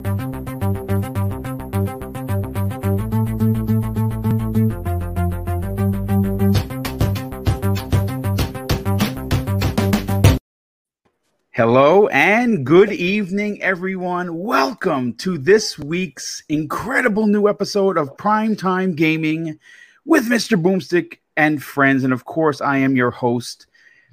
Hello and good evening, everyone. Welcome to this week's incredible new episode of Primetime Gaming with Mr. Boomstick and friends. And of course, I am your host,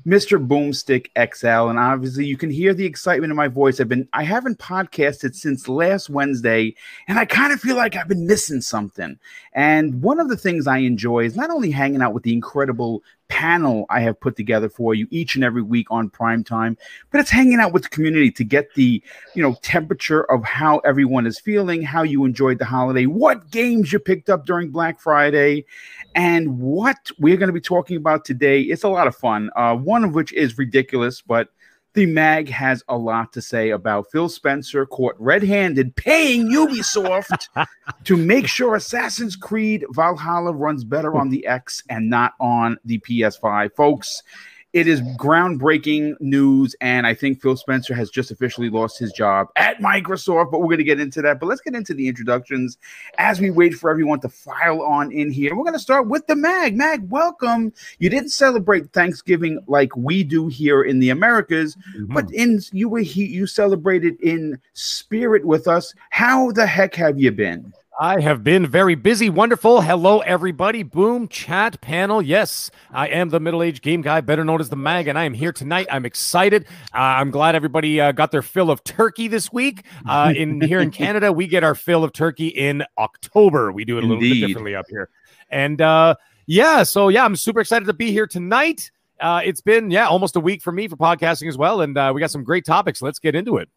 Mr. Boomstick XL. And obviously, you can hear the excitement in my voice. I've been, I haven't podcasted since last Wednesday, and I kind of feel like I've been missing something. And one of the things I enjoy is not only hanging out with the incredible panel I have put together for you each and every week on prime time, but it's hanging out with the community to get the you know temperature of how everyone is feeling, how you enjoyed the holiday, what games you picked up during Black Friday, and what we're going to be talking about today. It's a lot of fun. Uh, one of which is ridiculous, but the mag has a lot to say about Phil Spencer caught red-handed paying Ubisoft to make sure Assassin's Creed Valhalla runs better on the X and not on the PS5. Folks, it is groundbreaking news, and I think Phil Spencer has just officially lost his job at Microsoft. But we're going to get into that. But let's get into the introductions as we wait for everyone to file on in here. We're going to start with the Mag. Mag, welcome. You didn't celebrate Thanksgiving like we do here in the Americas, mm-hmm. but in you were he, you celebrated in spirit with us. How the heck have you been? I have been very busy. Wonderful. Hello, everybody. Boom, chat panel. Yes, I am the middle aged game guy, better known as the MAG, and I am here tonight. I'm excited. Uh, I'm glad everybody uh, got their fill of turkey this week. Uh, in here in Canada, we get our fill of turkey in October. We do it a little bit differently up here. And uh, yeah, so yeah, I'm super excited to be here tonight. Uh, it's been, yeah, almost a week for me for podcasting as well. And uh, we got some great topics. Let's get into it.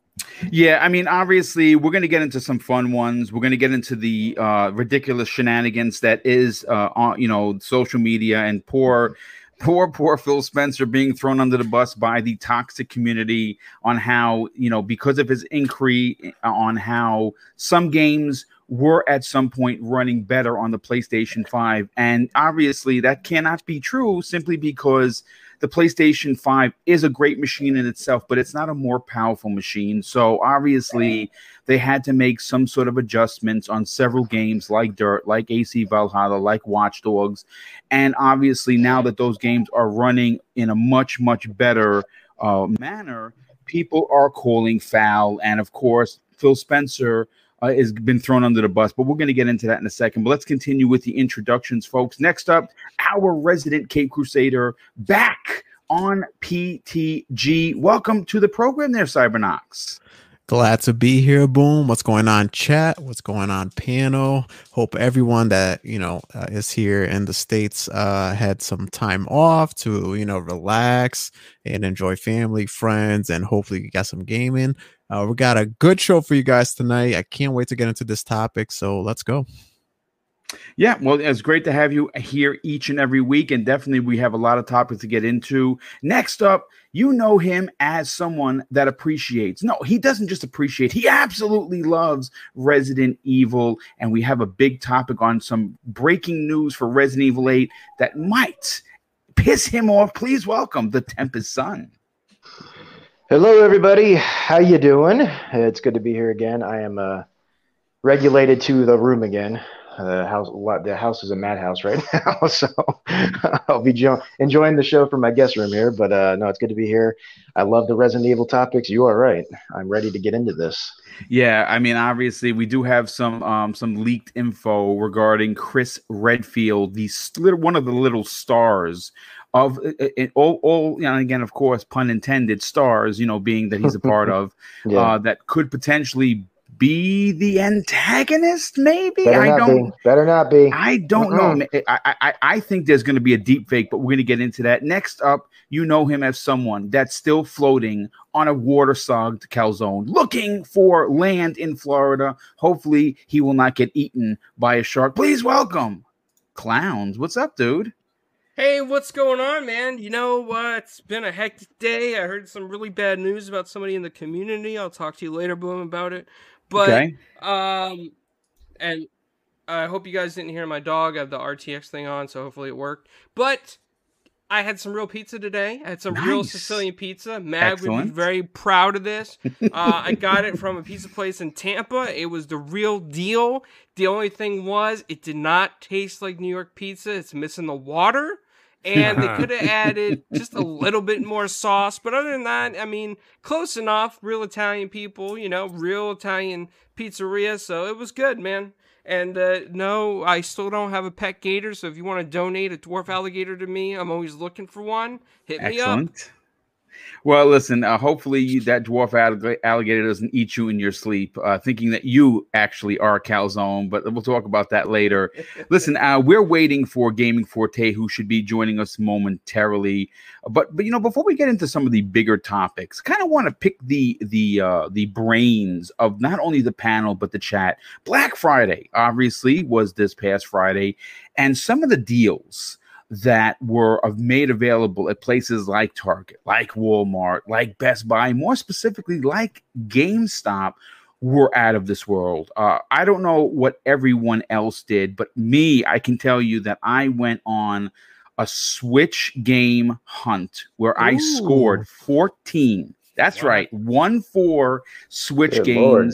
Yeah, I mean, obviously, we're going to get into some fun ones. We're going to get into the uh, ridiculous shenanigans that is, uh, on, you know, social media and poor, poor, poor Phil Spencer being thrown under the bus by the toxic community on how, you know, because of his inquiry on how some games were at some point running better on the PlayStation 5. And obviously, that cannot be true simply because the PlayStation 5 is a great machine in itself, but it's not a more powerful machine. So obviously, they had to make some sort of adjustments on several games like Dirt, like AC Valhalla, like Watch Dogs. And obviously, now that those games are running in a much, much better uh, manner, people are calling foul. And of course, Phil Spencer uh, has been thrown under the bus, but we're going to get into that in a second. But let's continue with the introductions, folks. Next up, our resident Cape Crusader back on PTG. Welcome to the program there, Cybernox. Glad to be here. Boom. What's going on, chat? What's going on, panel? Hope everyone that you know uh, is here in the states uh, had some time off to you know relax and enjoy family, friends, and hopefully you got some gaming. Uh, we got a good show for you guys tonight. I can't wait to get into this topic. So let's go. Yeah, well, it's great to have you here each and every week. And definitely, we have a lot of topics to get into. Next up, you know him as someone that appreciates. No, he doesn't just appreciate, he absolutely loves Resident Evil. And we have a big topic on some breaking news for Resident Evil 8 that might piss him off. Please welcome the Tempest Son. Hello, everybody. How you doing? It's good to be here again. I am uh, regulated to the room again. The house, the house is a madhouse right now, so I'll be jo- enjoying the show from my guest room here. But uh, no, it's good to be here. I love the Resident Evil topics. You are right. I'm ready to get into this. Yeah, I mean, obviously, we do have some um, some leaked info regarding Chris Redfield, the one of the little stars of it, all, all you know, again, of course, pun intended, stars, you know, being that he's a part of, yeah. uh, that could potentially be the antagonist, maybe. Better I don't. Be. Better not be. I don't know. I, I I think there's going to be a deep fake, but we're going to get into that next up. You know him as someone that's still floating on a water-sogged calzone, looking for land in Florida. Hopefully, he will not get eaten by a shark. Please welcome clowns. What's up, dude? Hey, what's going on, man? You know, uh, it's been a hectic day. I heard some really bad news about somebody in the community. I'll talk to you later, Boom, about it. But, okay. um, and I hope you guys didn't hear my dog. I have the RTX thing on, so hopefully it worked. But I had some real pizza today. I had some nice. real Sicilian pizza. Mag Excellent. would be very proud of this. Uh, I got it from a pizza place in Tampa. It was the real deal. The only thing was, it did not taste like New York pizza. It's missing the water. And they could have added just a little bit more sauce. But other than that, I mean, close enough. Real Italian people, you know, real Italian pizzeria. So it was good, man. And uh, no, I still don't have a pet gator. So if you want to donate a dwarf alligator to me, I'm always looking for one. Hit Excellent. me up. Well, listen. Uh, hopefully, you, that dwarf alligator doesn't eat you in your sleep, uh, thinking that you actually are a calzone. But we'll talk about that later. listen, uh, we're waiting for Gaming Forte, who should be joining us momentarily. But but you know, before we get into some of the bigger topics, kind of want to pick the the uh, the brains of not only the panel but the chat. Black Friday, obviously, was this past Friday, and some of the deals that were made available at places like Target, like Walmart, like Best Buy, more specifically like GameStop, were out of this world. Uh, I don't know what everyone else did, but me, I can tell you that I went on a Switch game hunt where Ooh. I scored 14. That's wow. right, one four Switch Good games. Lord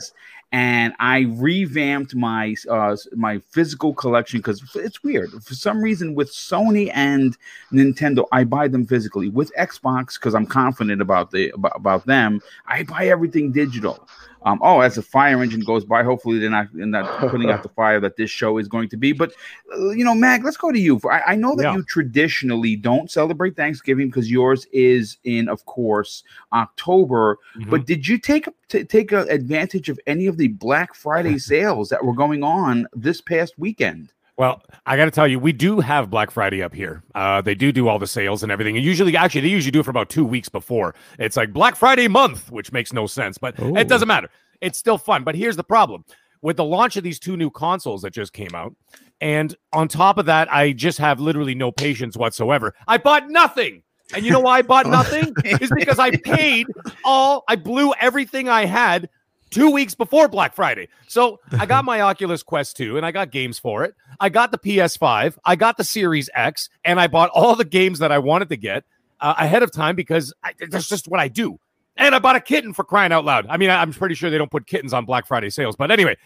and I revamped my uh, my physical collection because it's weird. For some reason with Sony and Nintendo I buy them physically. With Xbox because I'm confident about the about, about them I buy everything digital um, oh, as the fire engine goes by, hopefully they're not, they're not putting out the fire that this show is going to be. But uh, you know, Mag, let's go to you. I, I know that yeah. you traditionally don't celebrate Thanksgiving because yours is in, of course, October. Mm-hmm. But did you take t- take advantage of any of the Black Friday sales that were going on this past weekend? Well, I got to tell you, we do have Black Friday up here. Uh, they do do all the sales and everything. And usually, actually, they usually do it for about two weeks before. It's like Black Friday month, which makes no sense, but Ooh. it doesn't matter. It's still fun. But here's the problem with the launch of these two new consoles that just came out. And on top of that, I just have literally no patience whatsoever. I bought nothing. And you know why I bought nothing? is because I paid all, I blew everything I had two weeks before Black Friday. So I got my Oculus Quest 2 and I got games for it. I got the PS5, I got the Series X, and I bought all the games that I wanted to get uh, ahead of time because I, that's just what I do. And I bought a kitten for crying out loud. I mean, I'm pretty sure they don't put kittens on Black Friday sales, but anyway.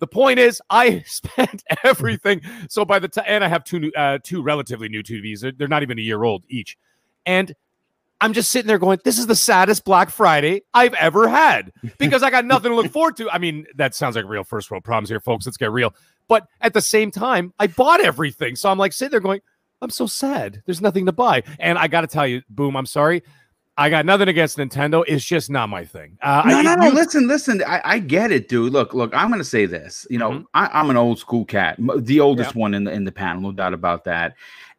The point is, I spent everything. So by the time, and I have two new, uh, two relatively new TVs. They're, they're not even a year old each, and I'm just sitting there going, this is the saddest Black Friday I've ever had because I got nothing to look forward to. I mean, that sounds like real first world problems here, folks. Let's get real. But at the same time, I bought everything. So I'm like sitting there going, I'm so sad. There's nothing to buy. And I got to tell you, Boom, I'm sorry. I got nothing against Nintendo. It's just not my thing. Uh, no, I, no, no. You, listen, listen. I, I, get it, dude. Look, look. I'm going to say this. You know, mm-hmm. I, am an old school cat, the oldest one in the in the panel, no doubt about that.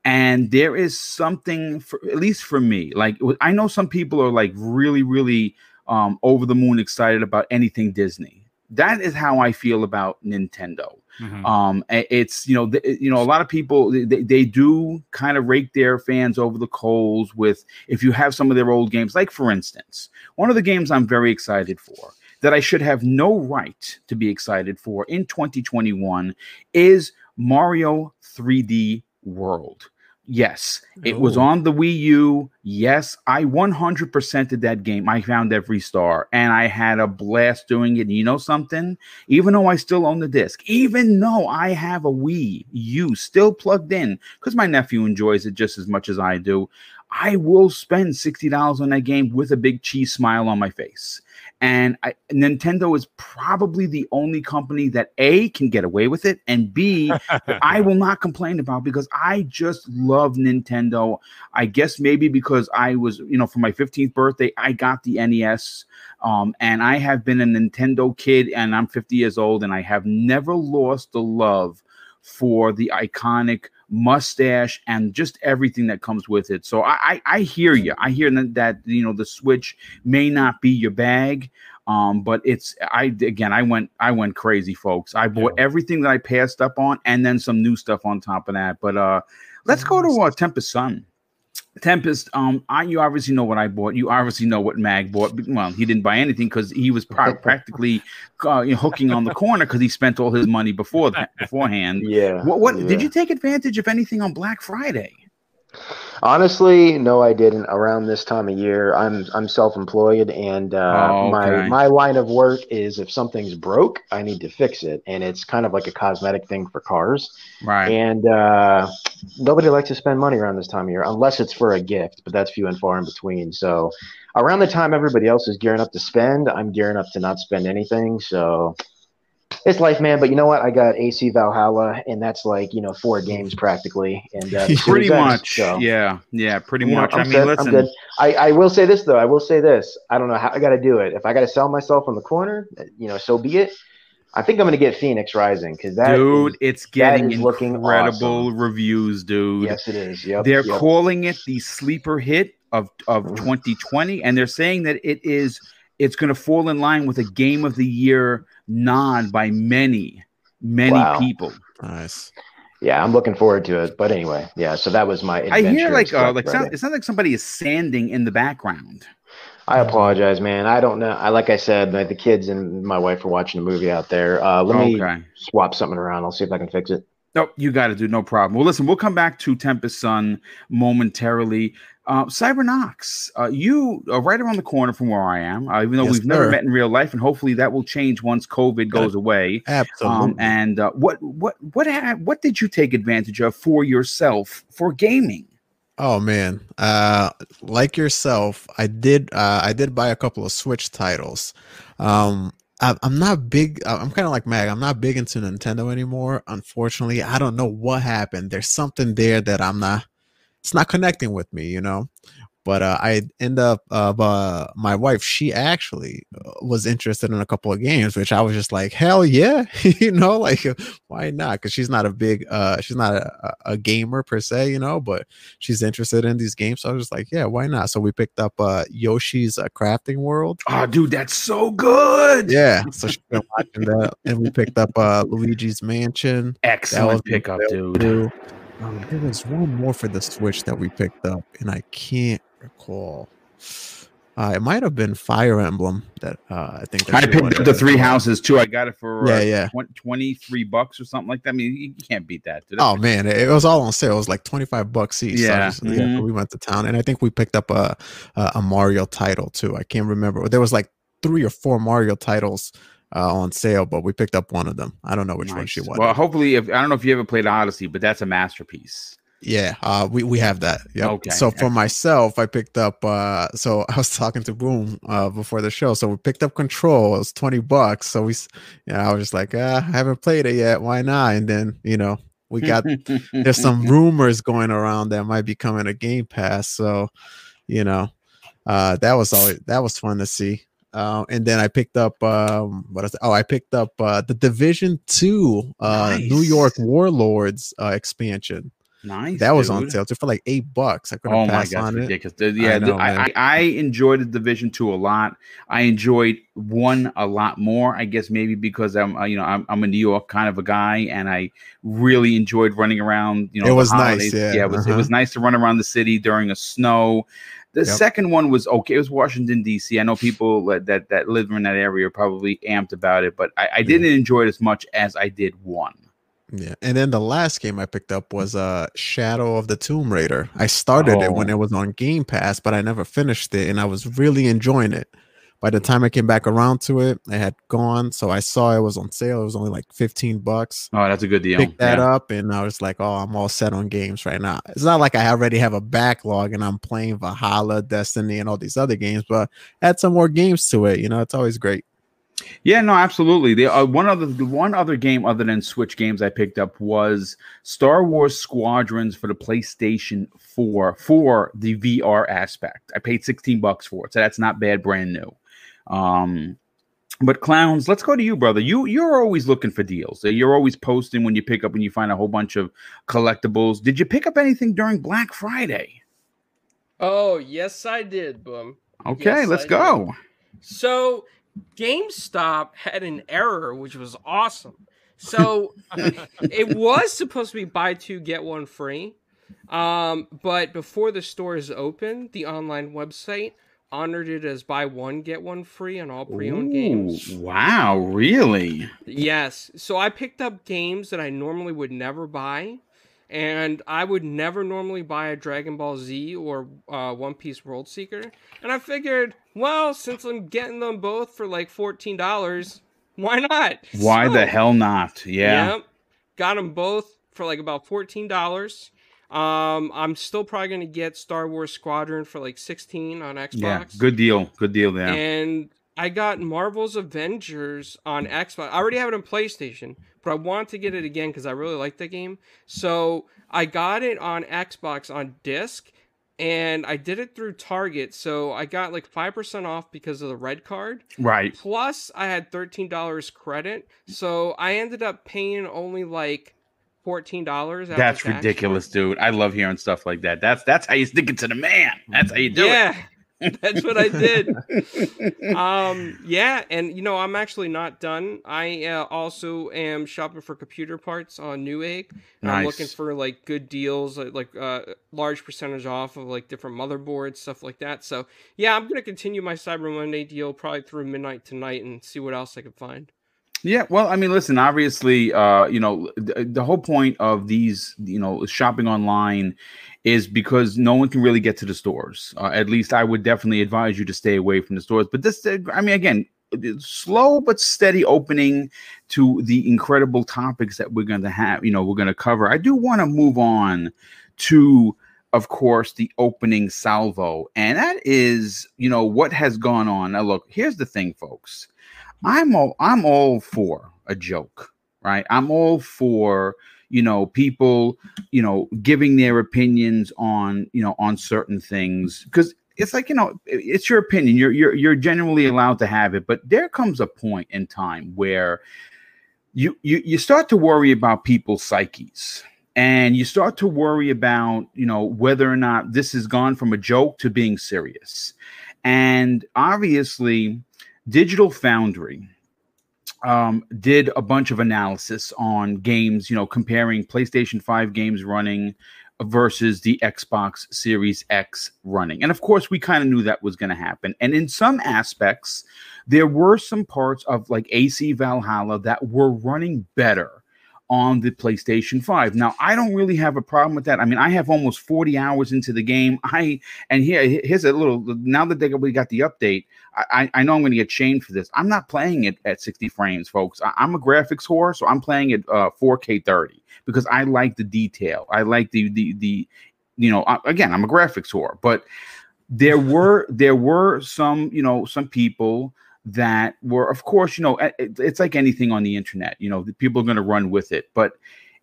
And there is something, for, at least for me, like I know some people are like really, really um, over the moon excited about anything Disney. That is how I feel about Nintendo. Mm-hmm. Um, it's you know th- you know a lot of people they, they do kind of rake their fans over the coals with if you have some of their old games like for instance one of the games I'm very excited for that I should have no right to be excited for in 2021 is Mario 3D World. Yes, it was on the Wii U. Yes, I 100%ed that game. I found every star and I had a blast doing it. And you know something? Even though I still own the disc, even though I have a Wii U still plugged in, because my nephew enjoys it just as much as I do, I will spend $60 on that game with a big cheese smile on my face. And I, Nintendo is probably the only company that A can get away with it, and B I will not complain about because I just love Nintendo. I guess maybe because I was, you know, for my 15th birthday, I got the NES. Um, and I have been a Nintendo kid, and I'm 50 years old, and I have never lost the love for the iconic mustache and just everything that comes with it. So I, I, I hear you. I hear that, that you know the Switch may not be your bag. Um, but it's I again I went I went crazy, folks. I bought yeah. everything that I passed up on, and then some new stuff on top of that. But uh, let's go to uh, Tempest Sun. Tempest, um, I you obviously know what I bought. You obviously know what Mag bought. Well, he didn't buy anything because he was practically uh, you know, hooking on the corner because he spent all his money before that beforehand. Yeah. What? What yeah. did you take advantage of anything on Black Friday? Honestly, no, I didn't. Around this time of year, I'm I'm self-employed, and uh, oh, okay. my my line of work is if something's broke, I need to fix it, and it's kind of like a cosmetic thing for cars. Right. And uh, nobody likes to spend money around this time of year unless it's for a gift, but that's few and far in between. So, around the time everybody else is gearing up to spend, I'm gearing up to not spend anything. So it's life, man. But you know what? I got AC Valhalla, and that's like you know four games practically, and uh, pretty much. So, yeah, yeah, pretty much. Know, I mean, good, listen. I'm good. I, I will say this though. I will say this. I don't know how I got to do it. If I got to sell myself on the corner, you know, so be it. I think I'm going to get Fenyx Rising because that dude, is, it's getting incredible awesome. reviews, dude. Yes, it is. Yep, they're yep. calling it the sleeper hit of of 2020, and they're saying that it is it's going to fall in line with a game of the year nod by many, many wow. people. Nice. Yeah, I'm looking forward to it. But anyway, yeah. So that was my. I hear like uh, like sound, it sounds like somebody is sanding in the background. I apologize, man. I don't know. I like I said, the kids and my wife are watching a movie out there. Uh, let okay. me swap something around. I'll see if I can fix it. Nope, you got to do no problem. Well, listen, we'll come back to Tempest Sun momentarily. Uh, Cybernox, uh, you are right around the corner from where I am, uh, even though yes, we've sir. never met in real life, and hopefully that will change once COVID goes away. Absolutely. Um, and uh, what what what what did you take advantage of for yourself for gaming? Oh man, uh, like yourself, I did. Uh, I did buy a couple of Switch titles. Um, I, I'm not big. I'm kind of like Mag. I'm not big into Nintendo anymore. Unfortunately, I don't know what happened. There's something there that I'm not it's not connecting with me, you know. But uh, I end up uh, uh, my wife. She actually uh, was interested in a couple of games, which I was just like, hell yeah, you know, like why not? Because she's not a big, uh, she's not a, a, gamer per se, you know, but she's interested in these games. So I was just like, yeah, why not? So we picked up uh, Yoshi's uh, Crafting World. Oh, dude, that's so good. Yeah, so she's been watching that, and we picked up uh, Luigi's Mansion. Excellent pickup, dude. Too. Um, there was one more for the Switch that we picked up, and I can't recall. Uh, it might have been Fire Emblem that uh, I think I picked up the three houses too. I got it for yeah, uh, yeah. 23 bucks or something like that. I mean, you can't beat that. Oh man, it, was all on sale. It was like 25 bucks each. Yeah. So just, mm-hmm. we went to town, and I think we picked up a, a, a Mario title too. I can't remember. There was like three or four Mario titles uh, on sale, but we picked up one of them. I don't know which nice. one she was. Well, hopefully, if I don't know if you ever played Odyssey, but that's a masterpiece. Yeah, uh, we we have that. Yeah. Okay. So for myself, I picked up. Uh, so I was talking to Boom uh, before the show. So we picked up Control. It was twenty bucks. So we, you know, I was just like, uh, I haven't played it yet. Why not? And then you know, we got there's some rumors going around that might be coming a Game Pass. So, you know, uh, that was always that was fun to see. Uh, and then I picked up um, what is? Oh, I picked up uh, the Division Two uh, nice. New York Warlords uh, expansion. Nice. That was on sale for like eight bucks. I couldn't oh pass God, on ridiculous. it. Yeah, I, know, I, I, enjoyed the Division Two a lot. I enjoyed one a lot more. I guess maybe because I'm uh, you know I'm, I'm a New York kind of a guy, and I really enjoyed running around. You know, it was nice. Yeah, yeah it was uh-huh. it was nice to run around the city during a snow. The yep. second one was okay. It was Washington D.C. I know people that that live in that area are probably amped about it, but I, I didn't yeah. enjoy it as much as I did one. Yeah, and then the last game I picked up was uh Shadow of the Tomb Raider. I started oh. it when oh. it was on Game Pass, but I never finished it, and I was really enjoying it. By the time I came back around to it, it had gone. So I saw it was on sale. It was only like 15 bucks. Oh, that's a good deal. Picked that yeah. up and I was like, oh, I'm all set on games right now. It's not like I already have a backlog and I'm playing Valhalla, Destiny, and all these other games, but add some more games to it. You know, it's always great. Yeah, no, absolutely. The uh, one other the one other game other than Switch games I picked up was Star Wars Squadrons for the PlayStation 4 for the VR aspect. I paid 16 bucks for it, so that's not bad brand new. Um, but clowns, let's go to you, brother. You you're always looking for deals. You're always posting when you pick up when you find a whole bunch of collectibles. Did you pick up anything during Black Friday? Oh yes, I did. Boom. Okay, yes, let's I go. Did. So GameStop had an error, which was awesome. So it was supposed to be buy two get one free, um, but before the stores opened, the online website honored it as buy one get one free on all pre-owned games. Wow, really? Yes. So I picked up games that I normally would never buy. And I would never normally buy a Dragon Ball Z or uh, One Piece World Seeker. And I figured, well, since I'm getting them both for like fourteen dollars, why not? Why so, the hell not? Yeah. Yep. Got them both for like about fourteen dollars. Um, I'm still probably gonna get Star Wars Squadron for like sixteen on Xbox. Yeah, good deal. Good deal there. And I got Marvel's Avengers on Xbox. I already have it on PlayStation, but I want to get it again because I really like the game. So I got it on Xbox on disc, and I did it through Target. So I got like five percent off because of the red card. Right. Plus, I had thirteen dollars credit, so I ended up paying only like fourteen dollars. That's ridiculous, dude. I love hearing stuff like that. That's that's how you stick it to the man. That's how you do yeah. it. That's what I did. um, yeah, and you know, I'm actually not done. I uh, also am shopping for computer parts on Newegg. Nice. I'm looking for like good deals, like, like uh, large percentage off of like different motherboards, stuff like that. So yeah, I'm gonna continue my Cyber Monday deal probably through midnight tonight and see what else I can find. Yeah, well, I mean, listen, obviously, uh, you know, the, whole point of these, you know, shopping online is because no one can really get to the stores. Uh, at least I would definitely advise you to stay away from the stores. But this, uh, I mean, again, slow but steady opening to the incredible topics that we're going to have, you know, we're going to cover. I do want to move on to of course, the opening salvo. And that is, you know, what has gone on. Now, look, here's the thing, folks. I'm all I'm all for a joke, right? I'm all for you know people you know giving their opinions on you know on certain things. Because it's like you know it's your opinion. You're you're you're genuinely allowed to have it. But there comes a point in time where you you you start to worry about people's psyches. And you start to worry about you know whether or not this has gone from a joke to being serious. And obviously Digital Foundry um, did a bunch of analysis on games, you know, comparing PlayStation 5 games running versus the Xbox Series X running. And of course, we kind of knew that was going to happen. And in some aspects, there were some parts of like AC Valhalla that were running better on the PlayStation 5. Now, I don't really have a problem with that. I mean, I have almost 40 hours into the game. I and here here's a little now that they we got the update, I, I know I'm going to get shamed for this. I'm not playing it at 60 frames, folks. I, am a graphics whore, so I'm playing it uh, 4K 30 because I like the detail. I like the the the you know, again, I'm a graphics whore, but there were there were some, you know, some people that were, of course, you know, it's like anything on the internet, you know, people are going to run with it. But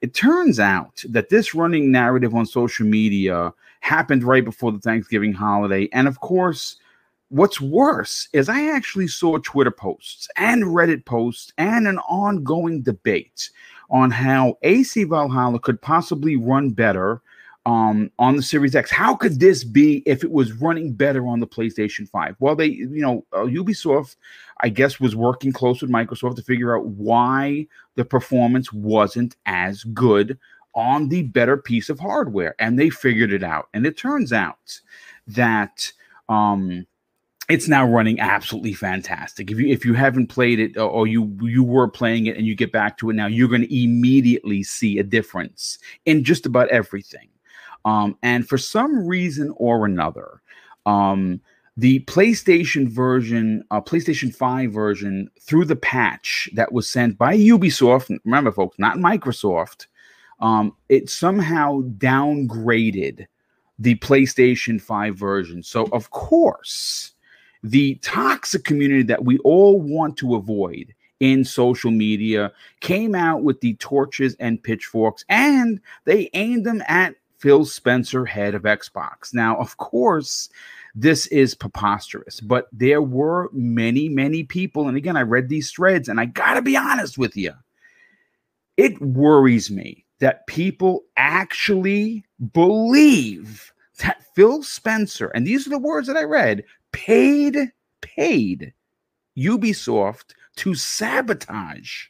it turns out that this running narrative on social media happened right before the Thanksgiving holiday. And of course, what's worse is I actually saw Twitter posts and Reddit posts and an ongoing debate on how AC Valhalla could possibly run better um, on the Series X. How could this be if it was running better on the PlayStation 5? Well, they, you know, uh, Ubisoft, I guess, was working close with Microsoft to figure out why the performance wasn't as good on the better piece of hardware. And they figured it out. And it turns out that um, it's now running absolutely fantastic. If you if you haven't played it or you you were playing it and you get back to it now, you're going to immediately see a difference in just about everything. Um, and for some reason or another, um, the PlayStation version, uh, PlayStation 5 version, through the patch that was sent by Ubisoft, remember, folks, not Microsoft, um, it somehow downgraded the PlayStation 5 version. So, of course, the toxic community that we all want to avoid in social media came out with the torches and pitchforks and they aimed them at Phil Spencer, head of Xbox. Now, of course, this is preposterous, but there were many, many people. And again, I read these threads, and I got to be honest with you. It worries me that people actually believe that Phil Spencer, and these are the words that I read, paid, paid Ubisoft to sabotage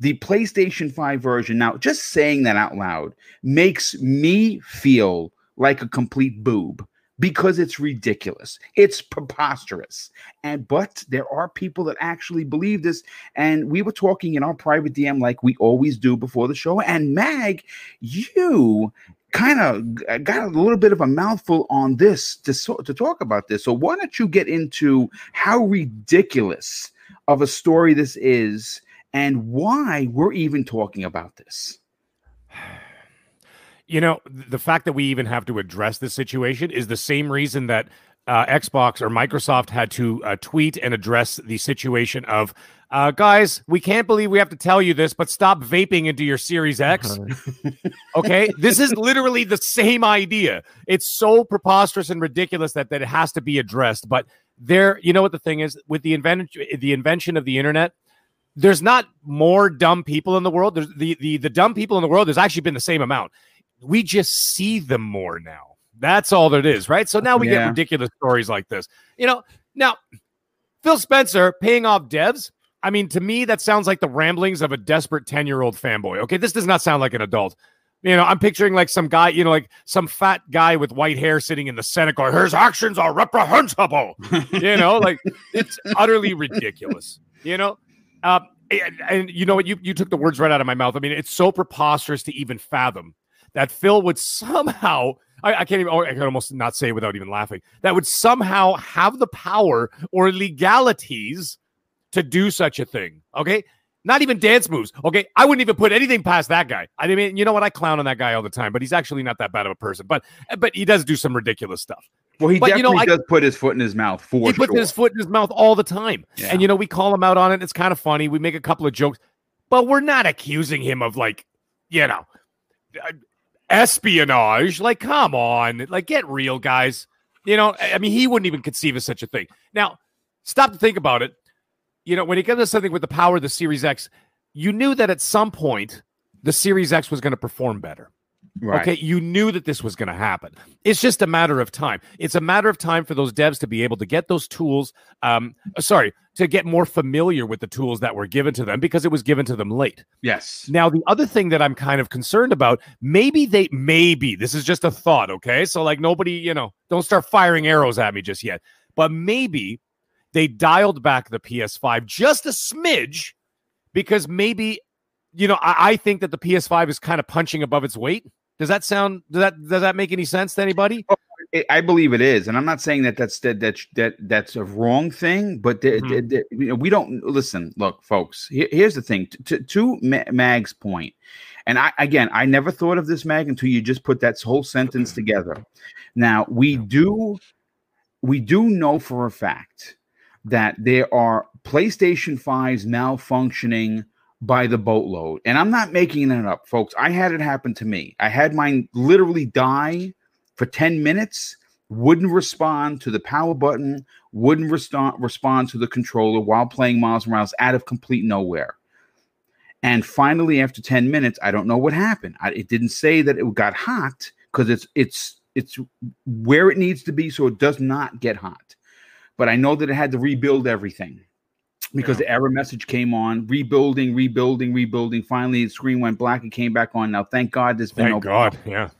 the PlayStation 5 version. Now, just saying that out loud makes me feel like a complete boob because it's ridiculous. It's preposterous. And but there are people that actually believe this. And we were talking in our private DM like we always do before the show. And Mag, you kind of got a little bit of a mouthful on this to, to talk about this. So why don't you get into how ridiculous of a story this is and why we're even talking about this? You know, the fact that we even have to address this situation is the same reason that uh, Xbox or Microsoft had to uh, tweet and address the situation of uh, guys, we can't believe we have to tell you this, but stop vaping into your Series X. okay, this is literally the same idea. It's so preposterous and ridiculous that that it has to be addressed. But there, you know what the thing is with the invention, the invention of the internet. There's not more dumb people in the world. There's the the the dumb people in the world. There's actually been the same amount we just see them more now. That's all that is, right? So now we yeah. get ridiculous stories like this. You know, now Phil Spencer paying off devs. I mean, to me, that sounds like the ramblings of a desperate 10 year old fanboy. Okay. This does not sound like an adult. You know, I'm picturing like some guy, you know, like some fat guy with white hair sitting in the Senate going, his actions are reprehensible. you know, like it's utterly ridiculous, you know? Uh, and, and, you know what? You, you took the words right out of my mouth. I mean, it's so preposterous to even fathom that Phil would somehow, I, I can't even, I can almost not say without even laughing, that would somehow have the power or legalities to do such a thing. Okay. Not even dance moves. Okay. I wouldn't even put anything past that guy. I mean, you know what? I clown on that guy all the time, but he's actually not that bad of a person. But but he does do some ridiculous stuff. Well, he but, definitely you know, does I, put his foot in his mouth for He puts his foot in his mouth all the time. Yeah. And you know, we call him out on it. It's kind of funny. We make a couple of jokes, but we're not accusing him of like, you know, uh, espionage. Like, come on, like get real, guys. You know, I mean, he wouldn't even conceive of such a thing. Now, stop to think about it. You know, when it comes to something with the power of the Series X, you knew that at some point the Series X was going to perform better. Right. Okay, you knew that this was going to happen. It's just a matter of time. It's a matter of time for those devs to be able to get those tools. Um, sorry, to get more familiar with the tools that were given to them because it was given to them late. Yes. Now, the other thing that I'm kind of concerned about, maybe they, maybe this is just a thought. Okay, so like nobody, you know, don't start firing arrows at me just yet. But maybe they dialed back the PS5 just a smidge because maybe you know, I, I, think that the PS5 is kind of punching above its weight. Does that sound does that does that make any sense to anybody? Oh, I believe it is, and I'm not saying that that's that that, that that's a wrong thing, but the, mm-hmm. the, the, you know, we don't listen. Look, folks, here, here's the thing. To, to Mag's point, and I again, I never thought of this Mag until you just put that whole sentence together. Now we do we do know for a fact that there are PlayStation 5s malfunctioning by the boatload. And I'm not making it up, folks. I had it happen to me. I had mine literally die for 10 minutes, wouldn't respond to the power button, wouldn't respond respond to the controller while playing Miles Morales out of complete nowhere. And finally, after 10 minutes, I don't know what happened. I, it didn't say that it got hot because it's it's it's where it needs to be so it does not get hot. But I know that it had to rebuild everything because yeah. the error message came on, rebuilding, rebuilding, rebuilding. Finally, the screen went black. It came back on. Now, thank God, there's been thank no God, yeah.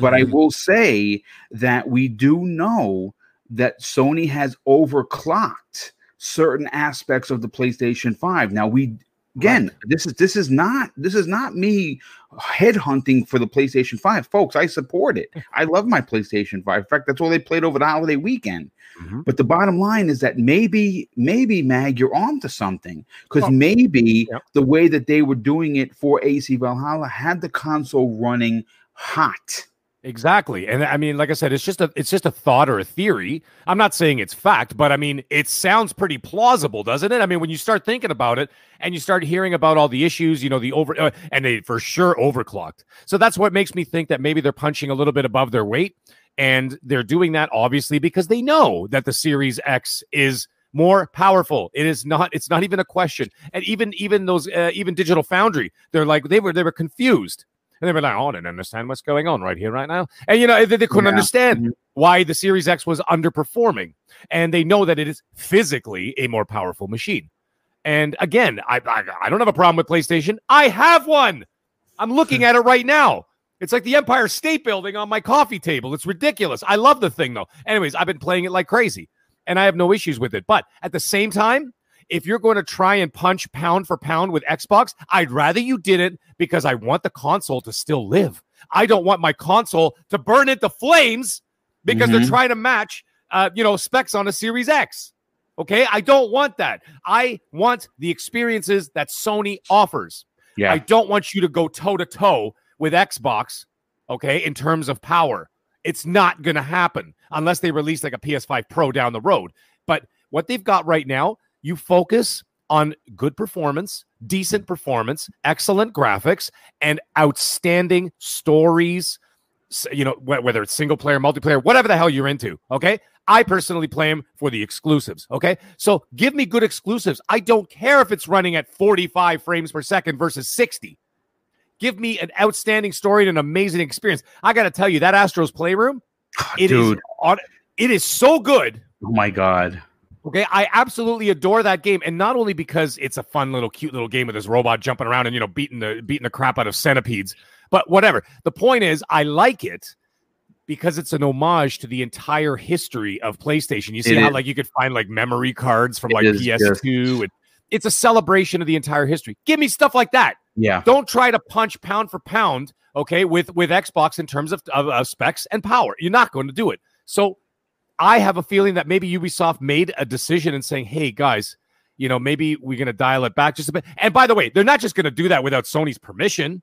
But I mm-hmm. will say that we do know that Sony has overclocked certain aspects of the PlayStation 5. Now we again, right. this is this is not this is not me headhunting for the PlayStation 5. Folks, I support it. I love my PlayStation 5. In fact, that's all they played over the holiday weekend. Mm-hmm. But the bottom line is that maybe, maybe Mag, you're on to something because oh. maybe the way that they were doing it for AC Valhalla had the console running hot. Exactly. And I mean, like I said, it's just a it's just a thought or a theory. I'm not saying it's fact, but I mean, it sounds pretty plausible, doesn't it? I mean, when you start thinking about it and you start hearing about all the issues, you know, the over uh, and they for sure overclocked. So that's what makes me think that maybe they're punching a little bit above their weight and they're doing that obviously because they know that the Series X is more powerful. It is not. It's not even a question. And even even those uh, even Digital Foundry, they're like they were they were confused and they were like, oh, I don't understand what's going on right here, right now. And, you know, they, they couldn't yeah. understand mm-hmm. why the Series X was underperforming. And they know that it is physically a more powerful machine. And again, I, I, I don't have a problem with PlayStation. I have one. I'm looking at it right now. It's like the Empire State Building on my coffee table. It's ridiculous. I love the thing though. Anyways, I've been playing it like crazy and I have no issues with it. But at the same time, if you're going to try and punch pound for pound with Xbox, I'd rather you didn't because I want the console to still live. I don't want my console to burn into flames because mm-hmm. they're trying to match, uh, you know, specs on a Series X. Okay, I don't want that. I want the experiences that Sony offers. Yeah. I don't want you to go toe to toe with Xbox, okay, in terms of power. It's not going to happen unless they release like a PS5 Pro down the road. But what they've got right now, you focus on good performance, decent performance, excellent graphics, and outstanding stories. You know, whether it's single player, multiplayer, whatever the hell you're into. Okay. I personally play them for the exclusives. Okay. So give me good exclusives. I don't care if it's running at 45 frames per second versus 60. Give me an outstanding story and an amazing experience. I got to tell you, that Astro's Playroom, it Dude. is on, it is so good. Oh my God. Okay, I absolutely adore that game, and not only because it's a fun little, cute little game with this robot jumping around and you know beating the beating the crap out of centipedes, but whatever. The point is, I like it because it's an homage to the entire history of PlayStation. You see it how is. like you could find like memory cards from like PS2, and it's a celebration of the entire history. Give me stuff like that. Yeah. Don't try to punch pound for pound, okay, with with Xbox in terms of, of, of specs and power. You're not going to do it. So I have a feeling that maybe Ubisoft made a decision and saying, "Hey guys, you know, maybe we're going to dial it back just a bit." And by the way, they're not just going to do that without Sony's permission.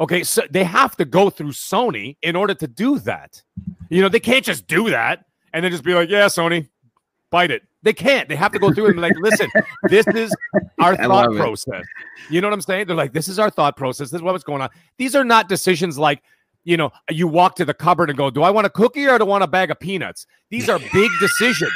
Okay, so they have to go through Sony in order to do that. You know, they can't just do that and then just be like, "Yeah, Sony, bite it." They can't. They have to go through and be like, "Listen, this is our thought process." You know what I'm saying? They're like, "This is our thought process. This is what's going on." These are not decisions like you know, you walk to the cupboard and go, "Do I want a cookie or do I want a bag of peanuts?" These are big decisions.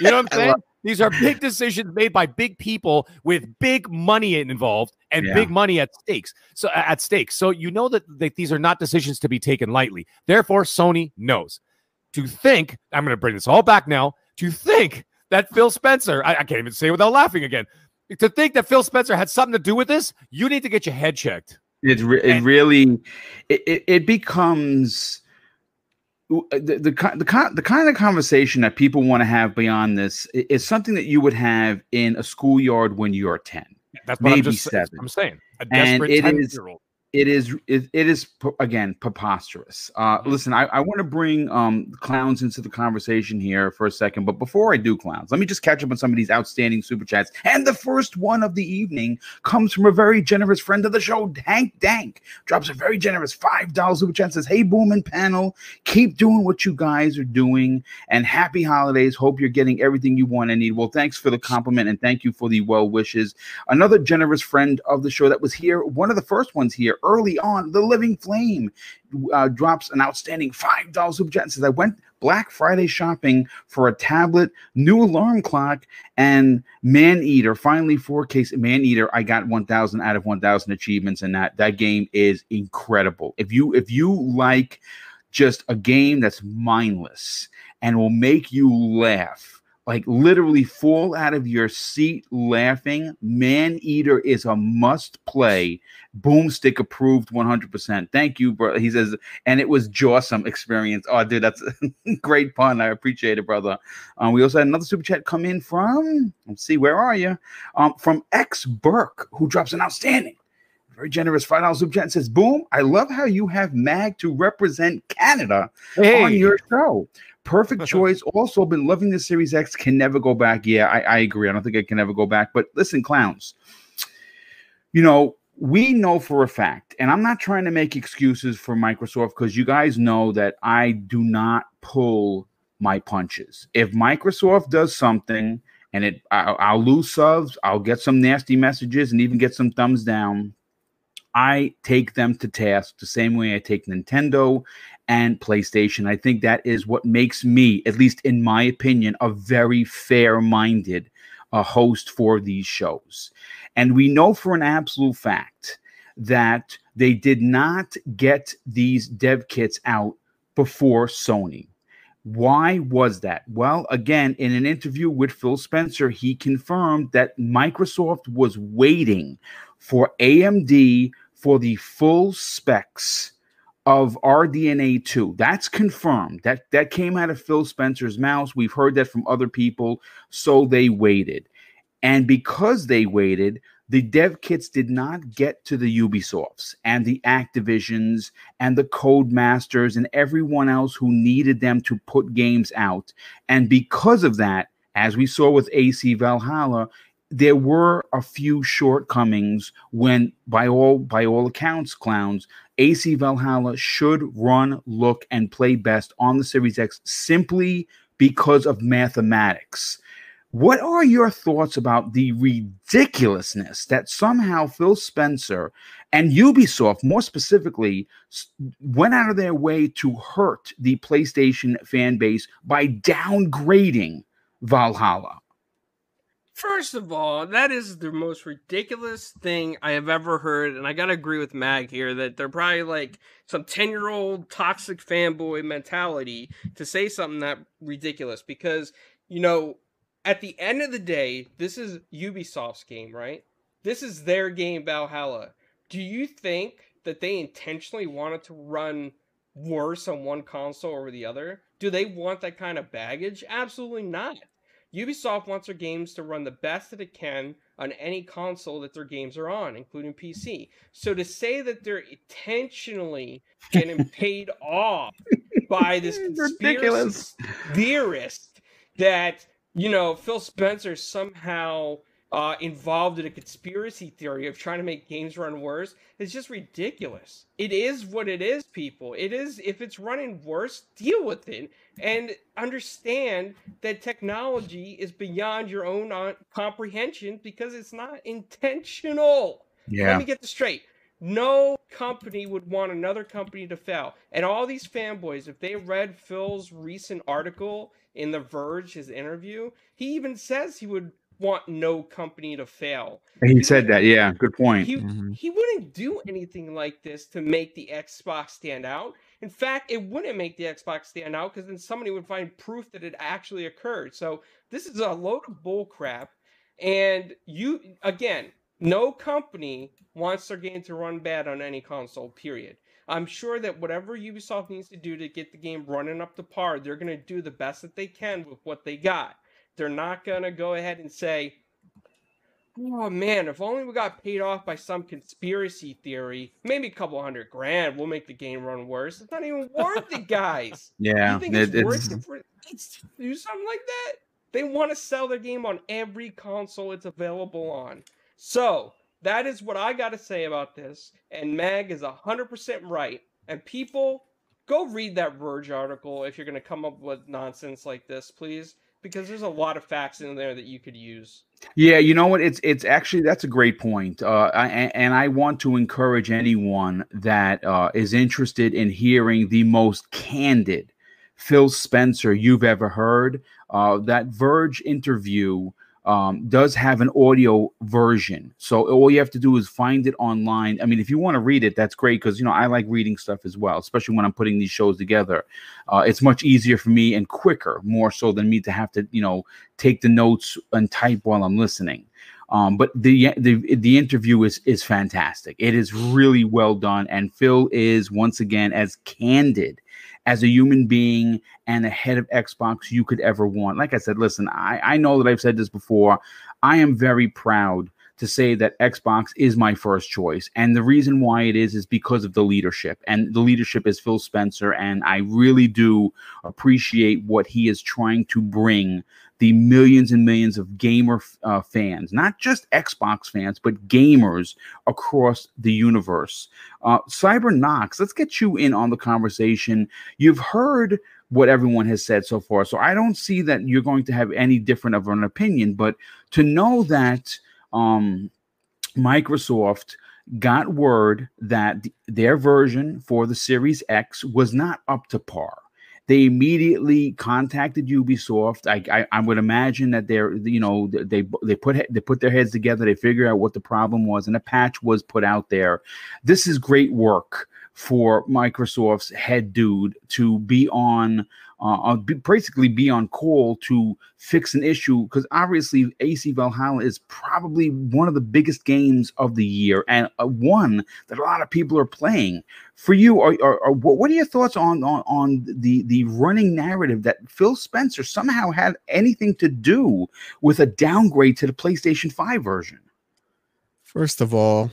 You know what I'm saying? These are big decisions made by big people with big money involved and yeah. big money at stakes. So at stake. So you know that, that these are not decisions to be taken lightly. Therefore, Sony knows. To think, I'm going to bring this all back now. To think that Phil Spencer, I, I can't even say without laughing again. To think that Phil Spencer had something to do with this, you need to get your head checked. It, re- it really it, it becomes uh, the, the the the kind of conversation that people want to have beyond this is something that you would have in a schoolyard when you're 10 that's maybe I'm just, seven. i'm saying a desperate 10 year old it is it, it is again preposterous. Uh mm-hmm. listen i, I want to bring um clowns into the conversation here for a second but before i do clowns let me just catch up on some of these outstanding super chats. And the first one of the evening comes from a very generous friend of the show hank dank. Drops a very generous five dollar super chat says hey boom and panel keep doing what you guys are doing and happy holidays. Hope you're getting everything you want and need. Well thanks for the compliment and thank you for the well wishes. Another generous friend of the show that was here one of the first ones here early on. The Living Flame uh, drops an outstanding $5 super chat and says, I went Black Friday shopping for a tablet, new alarm clock, and Maneater. Finally, 4K Maneater. I got 1,000 out of 1,000 achievements, and that that game is incredible. If you if you like just a game that's mindless and will make you laugh like literally fall out of your seat laughing. Maneater is a must play. Boomstick approved 100%. Thank you, bro. He says, and it was jawsome experience. Oh, dude, that's a great pun. I appreciate it, brother. Um, we also had another super chat come in from, let's see, where are you? Um, from X Burke, who drops an outstanding very generous five dollars super chat and says, "Boom! I love how you have Mag to represent Canada hey. on your show. Perfect choice. also, been loving the Series X. Can never go back. Yeah, I, I agree. I don't think I can ever go back. But listen, clowns. You know, we know for a fact, and I'm not trying to make excuses for Microsoft because you guys know that I do not pull my punches. If Microsoft does something and it, I, I'll lose subs, I'll get some nasty messages, and even get some thumbs down. I take them to task the same way I take Nintendo and PlayStation. I think that is what makes me, at least in my opinion, a very fair minded uh, host for these shows. And we know for an absolute fact that they did not get these dev kits out before Sony. Why was that? Well, again, in an interview with Phil Spencer, he confirmed that Microsoft was waiting for AMD for the full specs of RDNA 2. That's confirmed. That that came out of Phil Spencer's mouth. We've heard that from other people, so they waited. And because they waited, the dev kits did not get to the Ubisofts and the Activisions and the Codemasters and everyone else who needed them to put games out. And because of that, as we saw with AC Valhalla, there were a few shortcomings when by all by all accounts clowns AC Valhalla should run look and play best on the Series X simply because of mathematics what are your thoughts about the ridiculousness that somehow Phil Spencer and Ubisoft, more specifically, went out of their way to hurt the PlayStation fan base by downgrading Valhalla? First of all, that is the most ridiculous thing I have ever heard, and I gotta agree with Mag here that they're probably like some ten-year-old toxic fanboy mentality to say something that ridiculous because you know at the end of the day, this is Ubisoft's game, right? This is their game, Valhalla. Do you think that they intentionally wanted to run worse on one console over the other? Do they want that kind of baggage? Absolutely not. Ubisoft wants their games to run the best that it can on any console that their games are on, including PC. So to say that they're intentionally getting paid off by this conspiracy theorist that you know, Phil Spencer somehow uh, involved in a conspiracy theory of trying to make games run worse is just ridiculous. It is what it is, people. It is, if it's running worse, deal with it and understand that technology is beyond your own uh, comprehension because it's not intentional. Yeah. Let me get this straight. No company would want another company to fail. And all these fanboys, if they read Phil's recent article in The Verge, his interview, he even says he would want no company to fail. He said that, yeah, good point. He, mm-hmm. he wouldn't do anything like this to make the Xbox stand out. In fact, it wouldn't make the Xbox stand out because then somebody would find proof that it actually occurred. So this is a load of bullcrap. And you, again, no company wants their game to run bad on any console, period. I'm sure that whatever Ubisoft needs to do to get the game running up to par, they're going to do the best that they can with what they got. They're not going to go ahead and say, oh man, if only we got paid off by some conspiracy theory, maybe a couple hundred grand, we'll make the game run worse. It's not even worth it, guys. yeah. You think it's it, worth it for it's, do something like that? They want to sell their game on every console it's available on. So, that is what I got to say about this. And Mag is 100% right. And people, go read that Verge article if you're going to come up with nonsense like this, please, because there's a lot of facts in there that you could use. Yeah, you know what? It's it's actually that's a great point, uh, I, and I want to encourage anyone that uh, is interested in hearing the most candid Phil Spencer you've ever heard. Uh, that Verge interview um, does have an audio version. So all you have to do is find it online. I mean, if you want to read it, that's great because you know I like reading stuff as well, especially when I'm putting these shows together. Uh, it's much easier for me and quicker, more so than me to have to you know take the notes and type while I'm listening. Um, but the the the interview is is fantastic. It is really well done, and Phil is once again as candid as a human being and a head of Xbox you could ever want. Like I said, listen, I, I know that I've said this before. I am very proud to say that Xbox is my first choice. And the reason why it is is because of the leadership. And the leadership is Phil Spencer. And I really do appreciate what he is trying to bring the millions and millions of gamer uh, fans, not just Xbox fans, but gamers across the universe. Uh, Cyber Knox, let's get you in on the conversation. You've heard what everyone has said so far, so I don't see that you're going to have any different of an opinion. But to know that um, Microsoft got word that their version for the Series X was not up to par they immediately contacted Ubisoft. I, I, I would imagine that they're you know they they put they put their heads together. They figure out what the problem was, and a patch was put out there. This is great work for Microsoft's head dude to be on uh, basically be on call to fix an issue because obviously AC Valhalla is probably one of the biggest games of the year and uh, one that a lot of people are playing. For you, are, are, are, what are your thoughts on, on on the the running narrative that Phil Spencer somehow had anything to do with a downgrade to the PlayStation Five version? First of all,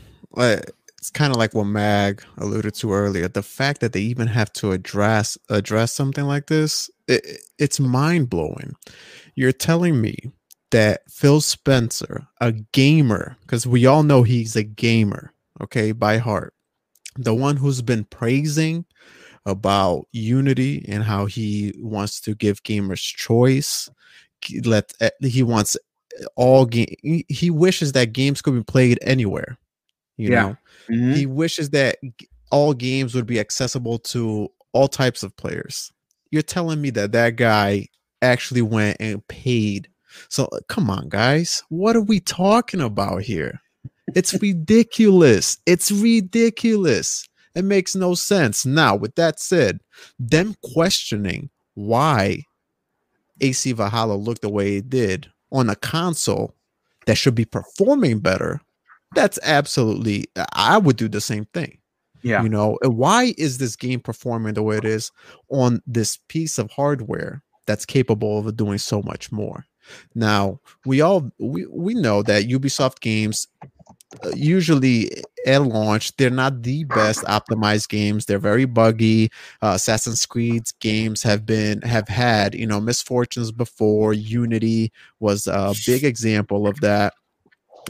it's kind of like what Mag alluded to earlier. The fact that they even have to address address something like this, it, it's mind blowing. You're telling me that Phil Spencer, a gamer, because we all know he's a gamer, okay, by heart, the one who's been praising about Unity and how he wants to give gamers choice. Let eh, he wants all game. He wishes that games could be played anywhere. You yeah. know, mm-hmm. he wishes that all games would be accessible to all types of players. You're telling me that that guy actually went and paid. So uh, come on, guys, what are we talking about here? It's ridiculous. It's ridiculous. It makes no sense. Now, with that said, them questioning why AC Valhalla looked the way it did on a console that should be performing better, that's absolutely, I would do the same thing. Yeah. You know, why is this game performing the way it is on this piece of hardware that's capable of doing so much more? Now, we all we, we know that Ubisoft games uh, usually at launch they're not the best optimized games they're very buggy uh, assassin's creed games have been have had you know misfortunes before unity was a big example of that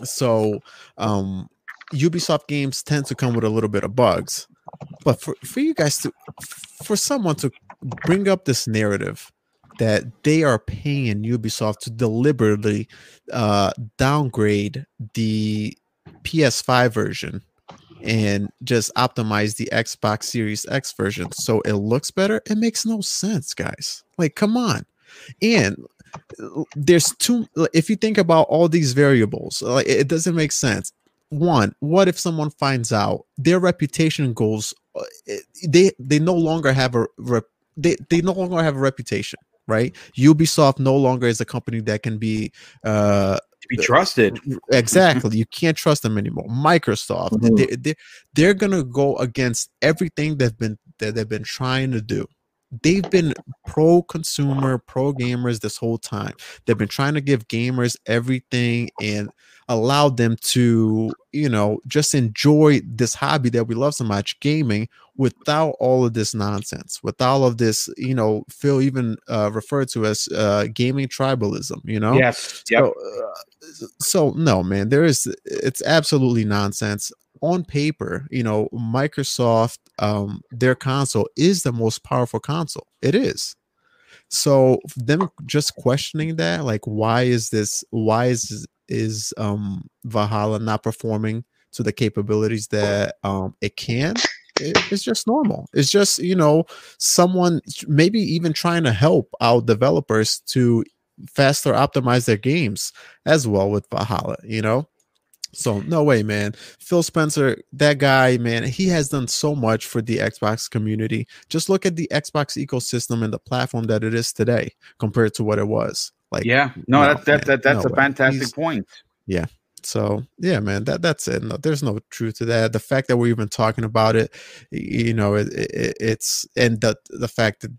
so um ubisoft games tend to come with a little bit of bugs but for, for you guys to for someone to bring up this narrative that they are paying ubisoft to deliberately uh downgrade the PS5 version and just optimize the Xbox Series X version so it looks better, it makes no sense, guys. Like, come on. And there's two if you think about all these variables, like it doesn't make sense. One, what if someone finds out their reputation goes uh, they they no longer have a rep, they, they no longer have a reputation right? Ubisoft no longer is a company that can be uh, to be trusted. Exactly. you can't trust them anymore. Microsoft, mm-hmm. they, they, they're gonna go against everything they've been that they've been trying to do. They've been pro consumer, pro gamers this whole time. They've been trying to give gamers everything and allow them to, you know, just enjoy this hobby that we love so much, gaming, without all of this nonsense, with all of this, you know, Phil even uh, referred to as uh, gaming tribalism, you know? Yes. Yep. So, uh, so, no, man, there is, it's absolutely nonsense. On paper, you know, Microsoft, um, their console is the most powerful console. It is. So them just questioning that, like, why is this? Why is is um Valhalla not performing to the capabilities that um it can? it's just normal. It's just you know someone maybe even trying to help out developers to faster optimize their games as well with Valhalla. You know. So no way, man. Phil Spencer, that guy, man, he has done so much for the Xbox community. Just look at the Xbox ecosystem and the platform that it is today compared to what it was. Like, yeah, no, no that, that, that, that's no a way. fantastic He's, point. Yeah, so yeah, man, that that's it. No, there's no truth to that. The fact that we're even talking about it, you know, it, it, it's and the the fact that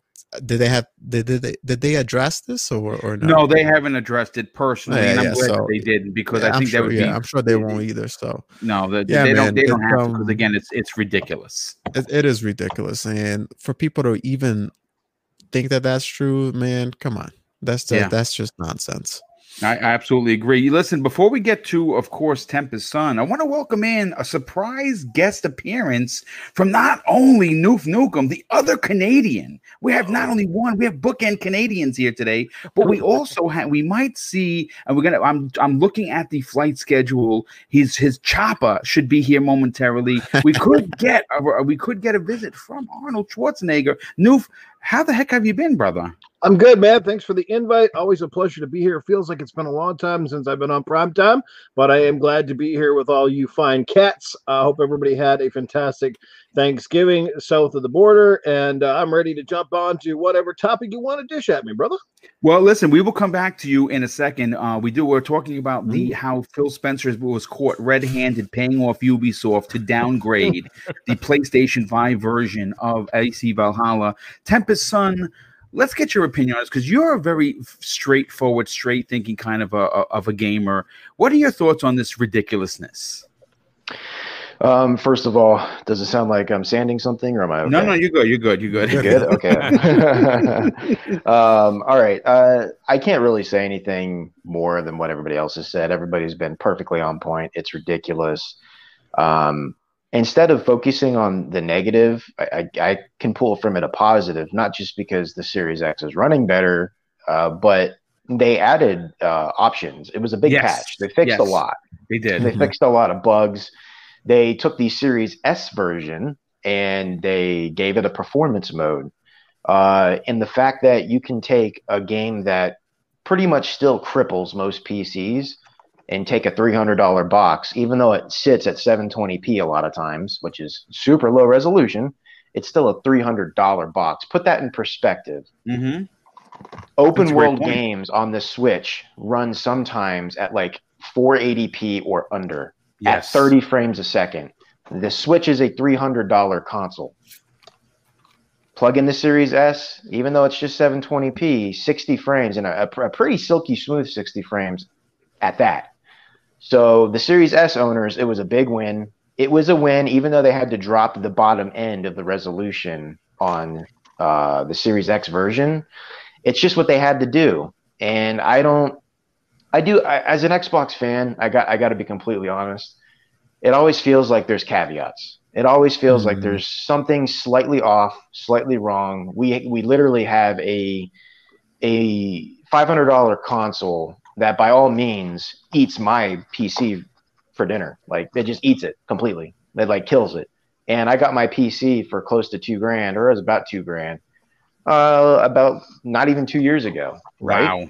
did they have did, did they did they address this or or no? No, they haven't addressed it personally, yeah, and I'm yeah, glad so, they didn't because yeah, I think sure, that would yeah, be. I'm sure they won't either. So no, the, yeah, they man, don't. They don't have um, to because again, it's it's ridiculous. It, it is ridiculous, and for people to even think that that's true, man, come on, that's just, that's just nonsense. I absolutely agree. Listen, before we get to, of course, Tempest Sun, I want to welcome in a surprise guest appearance from not only Noof Nukem, the other Canadian. We have not only one, we have bookend Canadians here today, but we also have we might see, and we're gonna I'm I'm looking at the flight schedule. His his chopper should be here momentarily. We could get a, we could get a visit from Arnold Schwarzenegger. Noof, How the heck have you been, brother? I'm good, man. Thanks for the invite. Always a pleasure to be here. Feels like it's been a long time since I've been on prime time, but I am glad to be here with all you fine cats. I uh, hope everybody had a fantastic Thanksgiving south of the border, and uh, I'm ready to jump on to whatever topic you want to dish at me, brother. Well, listen, we will come back to you in a second. Uh, we do. We're talking about the mm-hmm. how Phil Spencer was caught red-handed paying off Ubisoft to downgrade the PlayStation 5 version of AC Valhalla. Tempest Sun let's get your opinion on this because you're a very straightforward, straight thinking kind of a, of a gamer. What are your thoughts on this ridiculousness? Um, first of all, does it sound like I'm sanding something, or am I? Okay? No, no, you're good. You're good. You're good. You're good. Okay. um, all right. Uh, I can't really say anything more than what everybody else has said. Everybody's been perfectly on point. It's ridiculous. Um, instead of focusing on the negative, I, I, I, can pull from it a positive, not just because the Series X is running better, uh, but they added uh, options. It was a big yes. patch. They fixed yes. a lot. They did. They mm-hmm. fixed a lot of bugs. They took the Series S version and they gave it a performance mode. Uh, and the fact that you can take a game that pretty much still cripples most PCs and take a $300 box, even though it sits at 720p a lot of times, which is super low resolution, it's still a $300 box. Put that in perspective. Mm-hmm. Open world games on the Switch run sometimes at like 480p or under yes. at 30 frames a second. The Switch is a $300 console. Plug in the Series S, even though it's just 720p, 60 frames, and a, a pretty silky smooth 60 frames at that. So the Series S owners, it was a big win. It was a win, even though they had to drop the bottom end of the resolution on uh, the Series X version. It's just what they had to do, and I don't. I do I, as an Xbox fan. I got I got to be completely honest. It always feels like there's caveats. It always feels mm-hmm. like there's something slightly off, slightly wrong. We we literally have a a five hundred dollar console that by all means eats my PC for dinner. Like it just eats it completely. It like kills it. And I got my PC for close to two grand, or it was about two grand, uh, about not even two years ago. Right. Wow.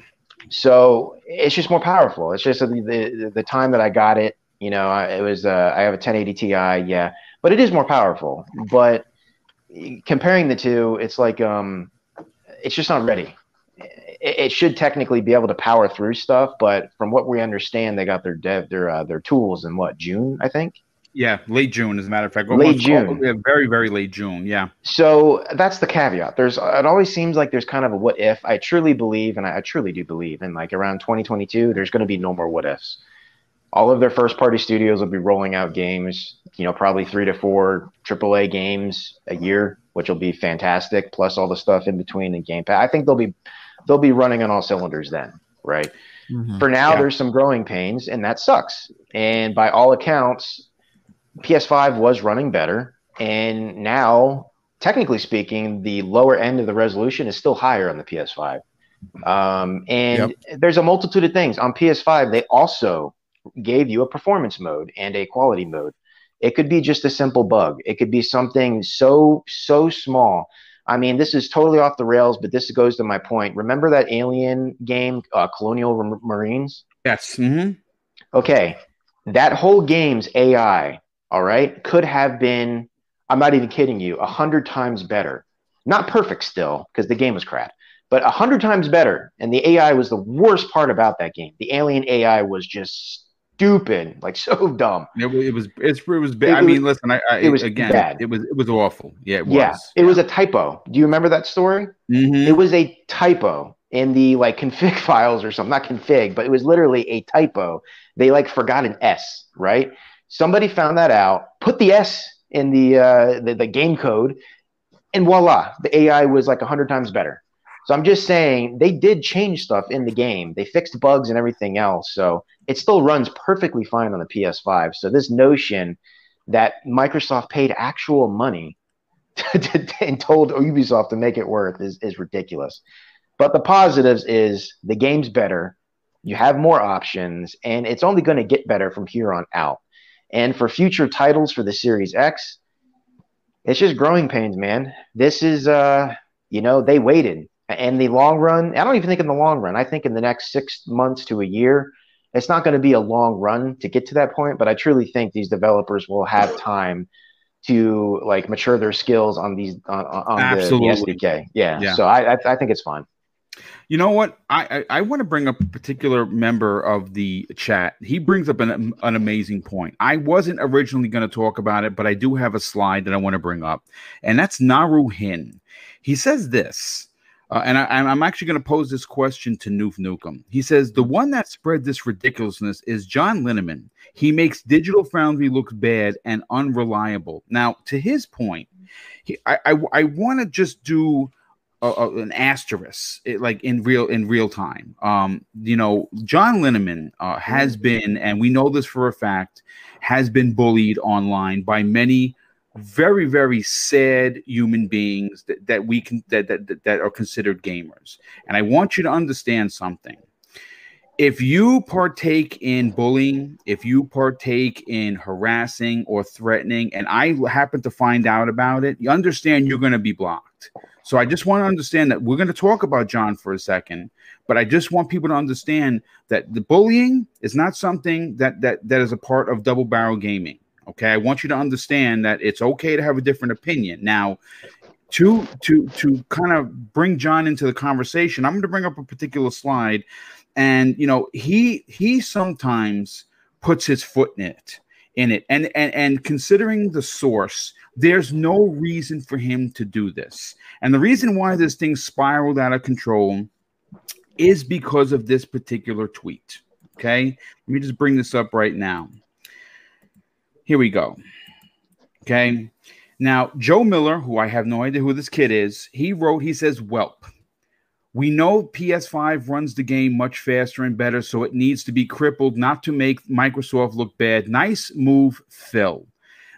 So it's just more powerful. It's just the, the, the time that I got it. You know, it was uh, I have a 1080 Ti, yeah, but it is more powerful. But comparing the two, it's like um, it's just not ready it, should technically be able to power through stuff, but from what we understand, they got their dev their uh, their tools in what June, I think. Yeah, late June, as a matter of fact. Late June. yeah, very, very late June. Yeah. So that's the caveat. There's it always seems like there's kind of a what if. I truly believe, and I, I truly do believe, in like around 2022, there's going to be no more what ifs. All of their first party studios will be rolling out games. You know, probably three to four AAA games a year, which will be fantastic. Plus all the stuff in between and Game Pass. I think they'll be they'll be running on all cylinders then, right? Mm-hmm. For now, yeah. there's some growing pains, and that sucks. And by all accounts, PS5 was running better, and now, technically speaking, the lower end of the resolution is still higher on the PS5. Um, and yep. there's a multitude of things on PS5. They also gave you a performance mode and a quality mode. It could be just a simple bug. It could be something so so small I mean, this is totally off the rails, but this goes to my point. Remember that alien game, uh, Colonial Marines? Yes. Mm-hmm. Okay. That whole game's AI, all right, could have been, I'm not even kidding you, a hundred times better. Not perfect still, because the game was crap, but a hundred times better. And the AI was the worst part about that game. The alien AI was just stupid, like so dumb. It, was, it was it's, it was bad. I mean, listen, I, I, it was again, bad. It was it was awful. Yeah, it was. Yeah, it was a typo. Do you remember that story? Mm-hmm. It was a typo in the like config files or something. Not config, but it was literally a typo. They like forgot an S, right? Somebody found that out, put the S in the uh, the, the game code, and voila, the AI was like a hundred times better. So I'm just saying they did change stuff in the game. They fixed bugs and everything else. So it still runs perfectly fine on the PS5. So this notion that Microsoft paid actual money to, to, and told Ubisoft to make it work is, is ridiculous. But the positives is the game's better. You have more options, and it's only going to get better from here on out. And for future titles for the Series X, it's just growing pains, man. This is uh you know, they waited. In the long run, I don't even think in the long run. I think in the next six months to a year, it's not going to be a long run to get to that point. But I truly think these developers will have time to like mature their skills on these on, on the, the, SDK. Yeah. yeah. So I, I I think it's fine. You know what? I, I, I want to bring up a particular member of the chat. He brings up an, an amazing point. I wasn't originally going to talk about it, but I do have a slide that I want to bring up, and that's Naru Hin. He says this, uh, and I, am actually going to pose this question to Noof Nukem. He says the one that spread this ridiculousness is John Linneman. He makes Digital Foundry look bad and unreliable. Now, to his point, he, I I, I want to just do a, an asterisk it, like in real in real time um you know john linneman uh, has been and we know this for a fact has been bullied online by many very very sad human beings that, that we can that, that that are considered gamers and i want you to understand something if you partake in bullying, if you partake in harassing or threatening, and I happen to find out about it, you understand you're going to be blocked. So I just want to understand that we're going to talk about John for a second, but I just want people to understand that the bullying is not something that that that is a part of double barrel gaming. Okay, I want you to understand that it's okay to have a different opinion. Now, to to to kind of bring John into the conversation, I'm going to bring up a particular slide, and you know he he sometimes puts his foot in it in it and and and considering the source there's no reason for him to do this. And the reason why this thing spiraled out of control is because of this particular tweet. Okay. Let me just bring this up right now. Here we go. Okay. Now, Joe Miller, who I have no idea who this kid is, he wrote, he says, Welp. We know PS5 runs the game much faster and better, so it needs to be crippled not to make Microsoft look bad. Nice move, Phil.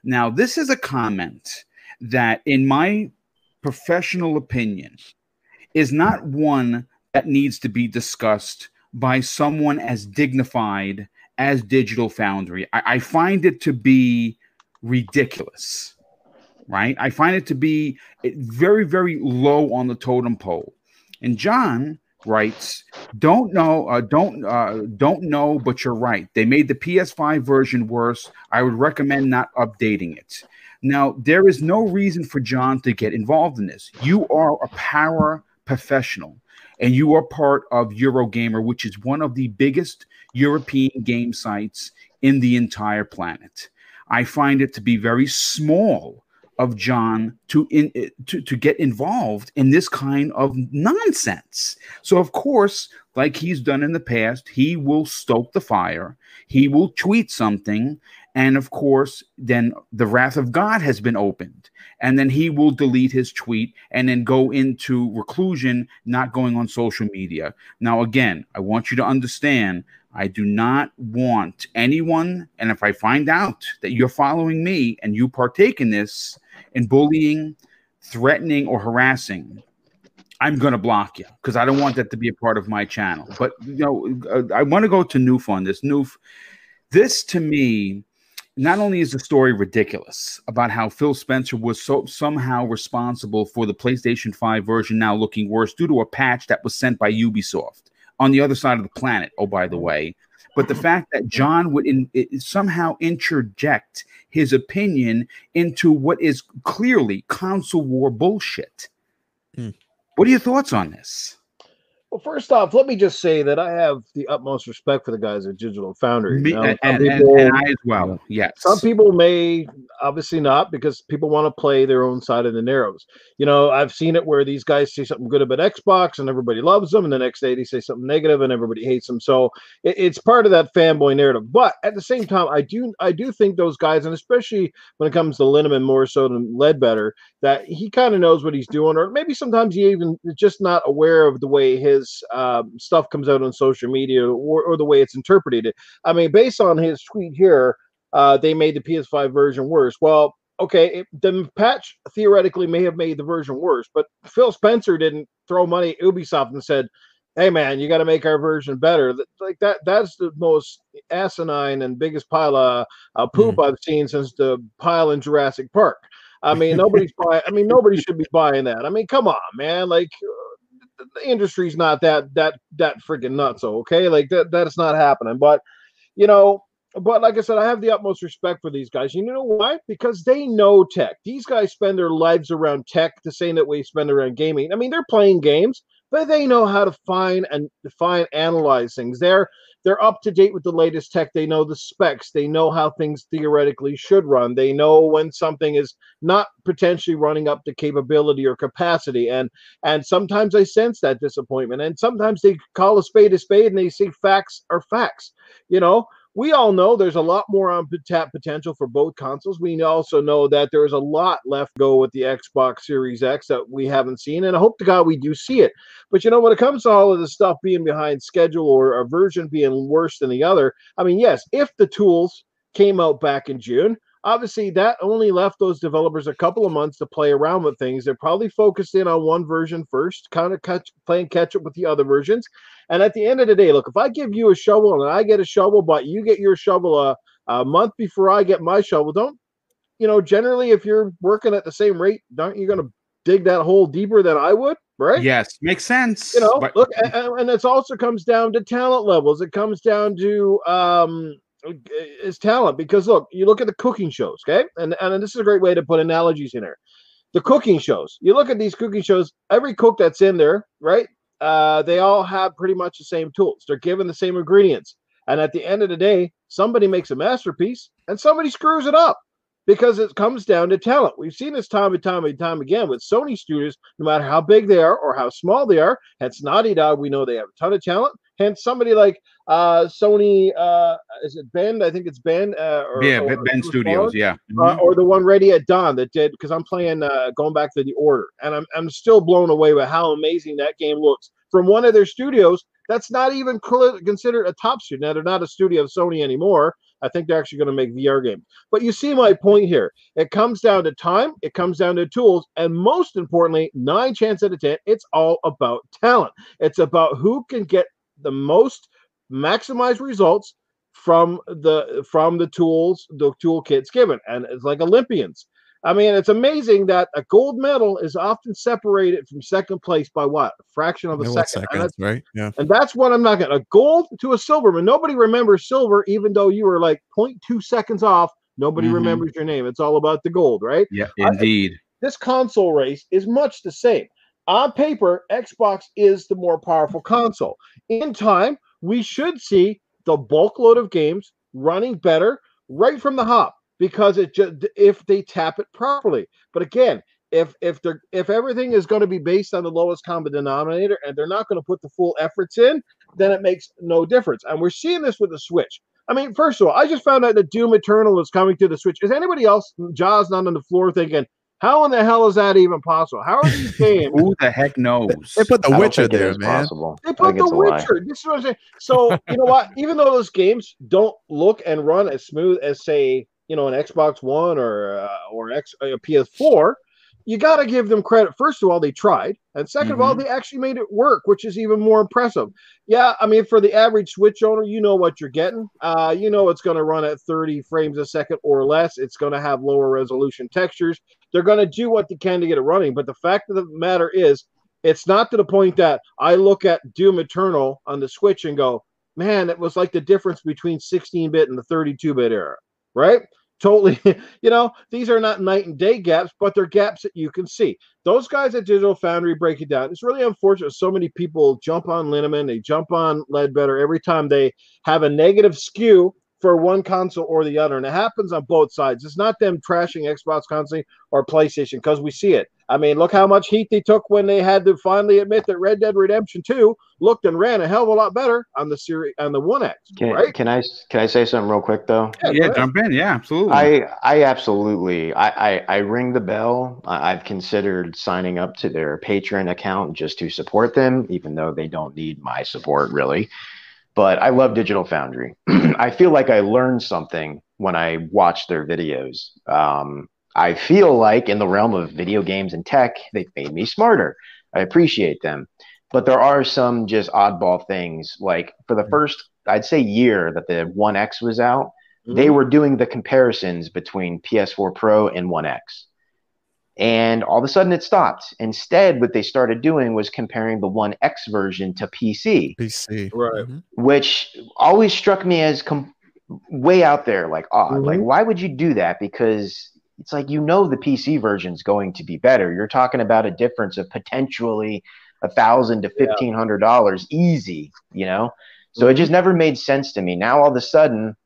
Now, this is a comment that, in my professional opinion, is not one that needs to be discussed by someone as dignified as Digital Foundry. I, I find it to be ridiculous, right? I find it to be very, very low on the totem pole. And John writes, "Don't know, uh, don't uh, don't know, but you're right. They made the PS5 version worse. I would recommend not updating it." Now, there is no reason for John to get involved in this. You are a power professional, and you are part of Eurogamer, which is one of the biggest European game sites in the entire planet. I find it to be very small of John to in eh, to, to get involved in this kind of nonsense. So of course, like he's done in the past, he will stoke the fire. He will tweet something and of course, then the wrath of God has been opened. And then he will delete his tweet and then go into reclusion, not going on social media. Now, again, I want you to understand I do not want anyone, and if I find out that you're following me and you partake in this, in bullying, threatening, or harassing, I'm going to block you because I don't want that to be a part of my channel. But you know, uh, I want to go to Noof on this. Noof, this to me, not only is the story ridiculous about how Phil Spencer was so somehow responsible for the PlayStation 5 version now looking worse due to a patch that was sent by Ubisoft on the other side of the planet. Oh, by the way, but the fact that John would in, somehow interject his opinion into what is clearly console war bullshit. Hmm. What are your thoughts on this? Well, first off, let me just say that I have the utmost respect for the guys at Digital Foundry. Me, and, people, and, I as well. Yes. Some people may obviously not because people want to play their own side of the narrows. You know, I've seen it where these guys say something good about Xbox and everybody loves them, and the next day they say something negative and everybody hates them. So it, it's part of that fanboy narrative. But at the same time, I do I do think those guys, and especially when it comes to Linneman more so than Leadbetter, that he kind of knows what he's doing, or maybe sometimes he even just not aware of the way his his um, stuff comes out on social media or, or, the way it's interpreted. I mean, based on his tweet here, uh, they made the PS5 version worse. Well, okay, it, the patch theoretically may have made the version worse, but Phil Spencer didn't throw money at Ubisoft and said, "Hey, man, you got to make our version better." Like that, that's the most asinine and biggest pile of uh, poop mm. I've seen since the pile in Jurassic Park. I mean, nobody's buying. I mean, nobody should be buying that. I mean, come on, man. Like, the industry's not that that that freaking nuts. Okay, like that that's not happening. But you know, but like I said, I have the utmost respect for these guys. You know why? Because they know tech. These guys spend their lives around tech the same that we spend around gaming. I mean, they're playing games, but they know how to find and define, analyze things. They're they're up to date with the latest tech. They know the specs. They know how things theoretically should run. They know when something is not potentially running up to capability or capacity. And and sometimes I sense that disappointment. And sometimes they call a spade a spade and they say facts are facts. You know, we all know there's a lot more on tap potential for both consoles. We also know that there's a lot left go with the Xbox Series X that we haven't seen, and I hope to God we do see it. But you know, when it comes to all of this stuff being behind schedule or a version being worse than the other, I mean, yes, if the tools came out back in June, obviously that only left those developers a couple of months to play around with things. They're probably focused in on one version first, kind of catch, playing catch up with the other versions. And at the end of the day, look, if I give you a shovel and I get a shovel, but you get your shovel a, a month before I get my shovel, don't you know? Generally, if you're working at the same rate, aren't you going to dig that hole deeper than I would? Right? Yes, makes sense. You know, but- look, and, and it also comes down to talent levels. It comes down to um, is talent because look, you look at the cooking shows, okay, and and this is a great way to put analogies in there. The cooking shows. You look at these cooking shows. Every cook that's in there, right? Uh, they all have pretty much the same tools. They're given the same ingredients, and at the end of the day, somebody makes a masterpiece and somebody screws it up because it comes down to talent. We've seen this time and time and time again with Sony studios, no matter how big they are or how small they are. Hence, Naughty Dog, we know they have a ton of talent. Hence, somebody like uh, Sony, uh, is it Bend? I think it's Ben. Uh, or, yeah, or, Bend Studios. Yeah, mm-hmm. uh, or the one ready at dawn that did because I'm playing uh, going back to the order, and I'm I'm still blown away by how amazing that game looks from one of their studios. That's not even considered a top studio. Now they're not a studio of Sony anymore. I think they're actually going to make VR games. But you see my point here. It comes down to time, it comes down to tools, and most importantly, nine chance out of ten, it's all about talent. It's about who can get the most maximize results from the from the tools the toolkits given and it's like olympians. I mean it's amazing that a gold medal is often separated from second place by what? A fraction of a second. Seconds, right? Yeah. and that's what i'm not getting a gold to a silver but nobody remembers silver even though you were like 0.2 seconds off nobody mm-hmm. remembers your name. It's all about the gold right? Yeah indeed. I, this console race is much the same on paper, Xbox is the more powerful console. In time, we should see the bulk load of games running better right from the hop because it just if they tap it properly. But again, if if they're if everything is going to be based on the lowest common denominator and they're not going to put the full efforts in, then it makes no difference. And we're seeing this with the Switch. I mean, first of all, I just found out that Doom Eternal is coming to the Switch. Is anybody else, Jaws, not on the floor thinking, how in the hell is that even possible? How are these games? Who the heck knows? They put The Witcher there, man. Possible. They put The Witcher. This is what I'm saying. So you know what? Even though those games don't look and run as smooth as say you know an Xbox One or uh, or X a uh, PS4, you got to give them credit. First of all, they tried, and 2nd mm-hmm. of all, mm-hmm. they actually made it work, which is even more impressive. Yeah, I mean, for the average Switch owner, you know what you're getting. Uh, you know it's going to run at 30 frames a second or less. It's going to have lower resolution textures. They're going to do what they can to get it running. But the fact of the matter is, it's not to the point that I look at Doom Eternal on the Switch and go, man, it was like the difference between 16 bit and the 32 bit era, right? totally you know these are not night and day gaps but they're gaps that you can see those guys at digital foundry break it down it's really unfortunate so many people jump on linneman they jump on leadbetter every time they have a negative skew for one console or the other and it happens on both sides it's not them trashing xbox constantly or playstation because we see it I mean, look how much heat they took when they had to finally admit that Red Dead Redemption 2 looked and ran a hell of a lot better on the series on the One X. Can, right? can I can I say something real quick though? Yeah, yeah jump in. Yeah, absolutely. I I absolutely I I, I ring the bell. I've considered signing up to their Patreon account just to support them, even though they don't need my support really. But I love Digital Foundry. I feel like I learned something when I watched their videos. Um, I feel like in the realm of video games and tech, they've made me smarter. I appreciate them. But there are some just oddball things. Like for the mm-hmm. first, I'd say, year that the One X was out, mm-hmm. they were doing the comparisons between PS4 Pro and One X. And all of a sudden it stopped. Instead, what they started doing was comparing the One X version to PC. PC. Right. Mhm. which always struck me as com- way out there, like odd. Mhm. Like, why would you do that? Because it's like you know the PC version is going to be better. You're talking about a difference of potentially a thousand to fifteen hundred dollars, easy. You know, so it just never made sense to me. Now all of a sudden,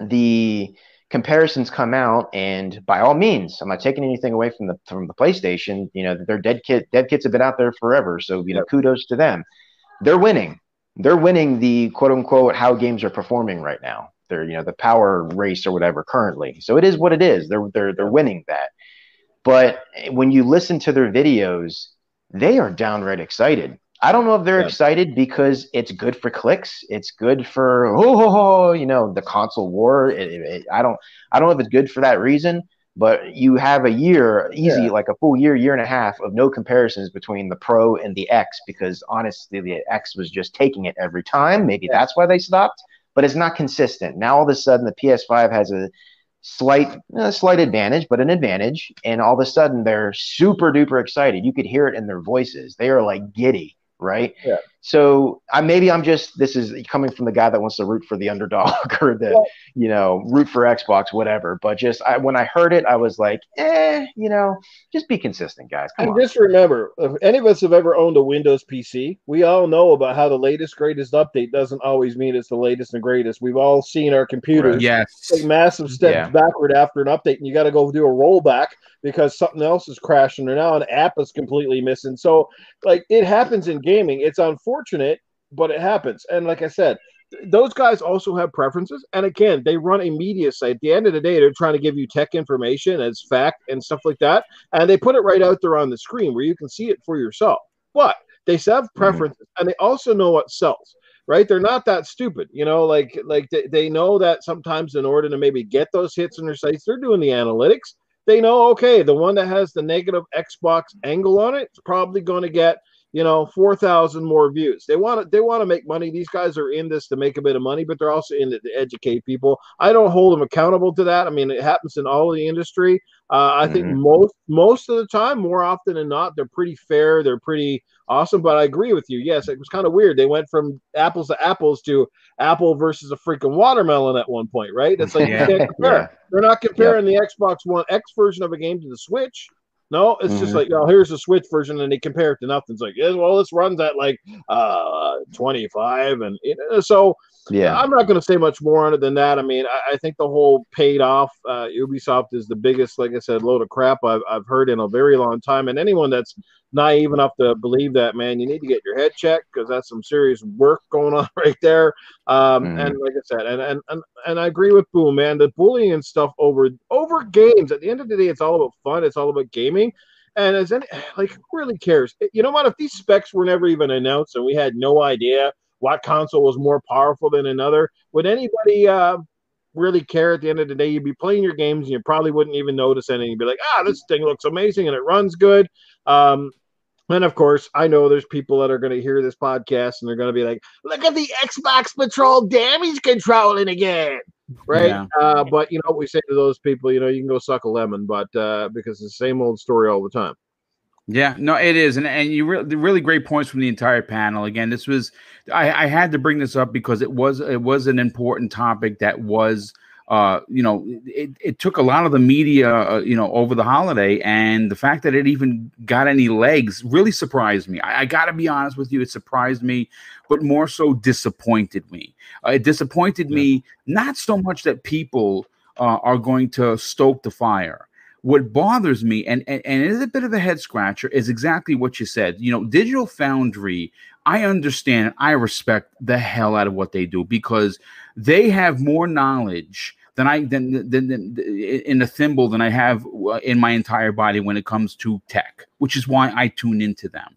the comparisons come out, and by all means, I'm not taking anything away from the from the PlayStation. You know, their dev kit dev kits have been out there forever, so you know, kudos to them. They're winning. They're winning the quote unquote how games are performing right now. They're you know the power race or whatever currently. So it is what it is. They're they're they're winning that. But when you listen to their videos, they are downright excited. I don't know if they're Yeah. excited because it's good for clicks. It's good for oh, ho, ho, you know the console war. It, it- it- I don't I don't know if it's good for that reason. But you have a year, easy, Yeah. like a full year, year and a half of no comparisons between the Pro and the X because honestly, the X was just taking it every time. Maybe Yeah. that's why they stopped, but it's not consistent. Now all of a sudden, the PS5 has a slight, a slight advantage, but an advantage, and all of a sudden they're super duper excited. You could hear it in their voices. They are like giddy, right? Yeah. So I maybe I'm just this is coming from the guy that wants to root for the underdog or the Well- you know root for Xbox, whatever. But just I, when I heard it, I was like, eh, you know, just be consistent, guys. Come And on. just remember, if any of us have ever owned a Windows PC, we all know about how the latest, greatest update doesn't always mean it's the latest and greatest. We've all seen our computers Yes. take massive steps Yeah. backward after an update, and you got to go do a rollback because something else is crashing, or now an app is completely missing. So, like, it happens in gaming. It's unfortunate, but it happens. And like I said, those guys also have preferences. And again, they run a media site. At the end of the day, they're trying to give you tech information as fact and stuff like that. And they put it right out there on the screen where you can see it for yourself. But they have mm-hmm. preferences and they also know what sells right they're not that stupid you know like like they, they know that sometimes in order to maybe get those hits in their sites they're doing the analytics they know okay the one that has the negative xbox angle on it it's probably going to get you know 4000 more views. They want to they want to make money. These guys are in this to make a bit of money but they're also in it to educate people. I don't hold them accountable to that. I mean it happens in all of the industry. Uh, i think Mhm. most most of the time more often than not they're pretty fair they're pretty awesome but i agree with you. Yes it was kind of weird. They went from apples to apples to apple versus a freaking watermelon at one point right? It's like Yeah. you can't compare. Yeah. they're not comparing the xbox one x version of a game to the switch no it's just Mhm. like oh here's the switch version and they compare it to nothing it's like yeah, well this runs at like uh 25 and you know, so Yeah. I'm not going to say much more on it than that. I mean, I, I think the whole paid off uh, Ubisoft is the biggest, like I said, load of crap I've, I've heard in a very long time. And anyone that's naive enough to believe that, man, you need to get your head checked because that's some serious work going on right there. Um, Mhm. And like I said, and, and and and I agree with Boom, man. The bullying and stuff over over games. At the end of the day, it's all about fun. It's all about gaming. And as any like, who really cares? You know what? If these specs were never even announced and we had no idea what console was more powerful than another. Would anybody uh, really care at the end of the day? You'd be playing your games and you probably wouldn't even notice anything. You'd be like, ah, this thing looks amazing and it runs good. Um, and of course, I know there's people that are going to hear this podcast and they're going to be like, look at the Xbox Patrol damage controlling again. Right. Yeah. Uh, but you know what we say to those people, you know, you can go suck a lemon, but uh, because it's the same old story all the time. Yeah, no, it is, and and you really really great points from the entire panel. Again, this was I, I had to bring this up because it was it was an important topic that was uh you know it, it took a lot of the media uh, you know over the holiday and the fact that it even got any legs really surprised me. I, I gotta be honest with you it surprised me but more so disappointed me. Uh, it disappointed me not so much that people uh, are going to stoke the fire. What bothers me and, and and it is a bit of a head scratcher is exactly what you said. You know digital foundry i understand i respect the hell out of what they do because they have more knowledge than i than, than, than in a thimble than i have uh, in my entire body when it comes to tech which is why i tune into them.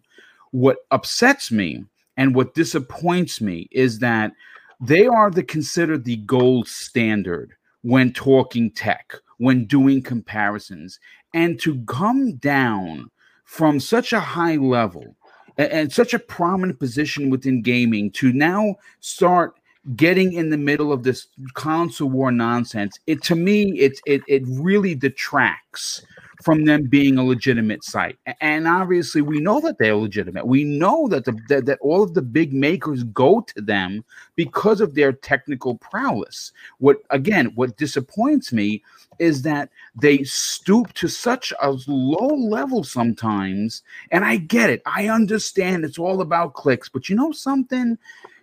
What upsets me and what disappoints me is that they are the considered the gold standard when talking tech when doing comparisons. And to come down from such a high level and, and such a prominent position within gaming to now start getting in the middle of this console war nonsense it to me it it, it really detracts from them being a legitimate site. And obviously, we know that they're legitimate. We know that the that, that all of the big makers go to them because of their technical prowess. What again, what disappoints me is that they stoop to such a low level sometimes. And I get it. I understand it's all about clicks, but you know something?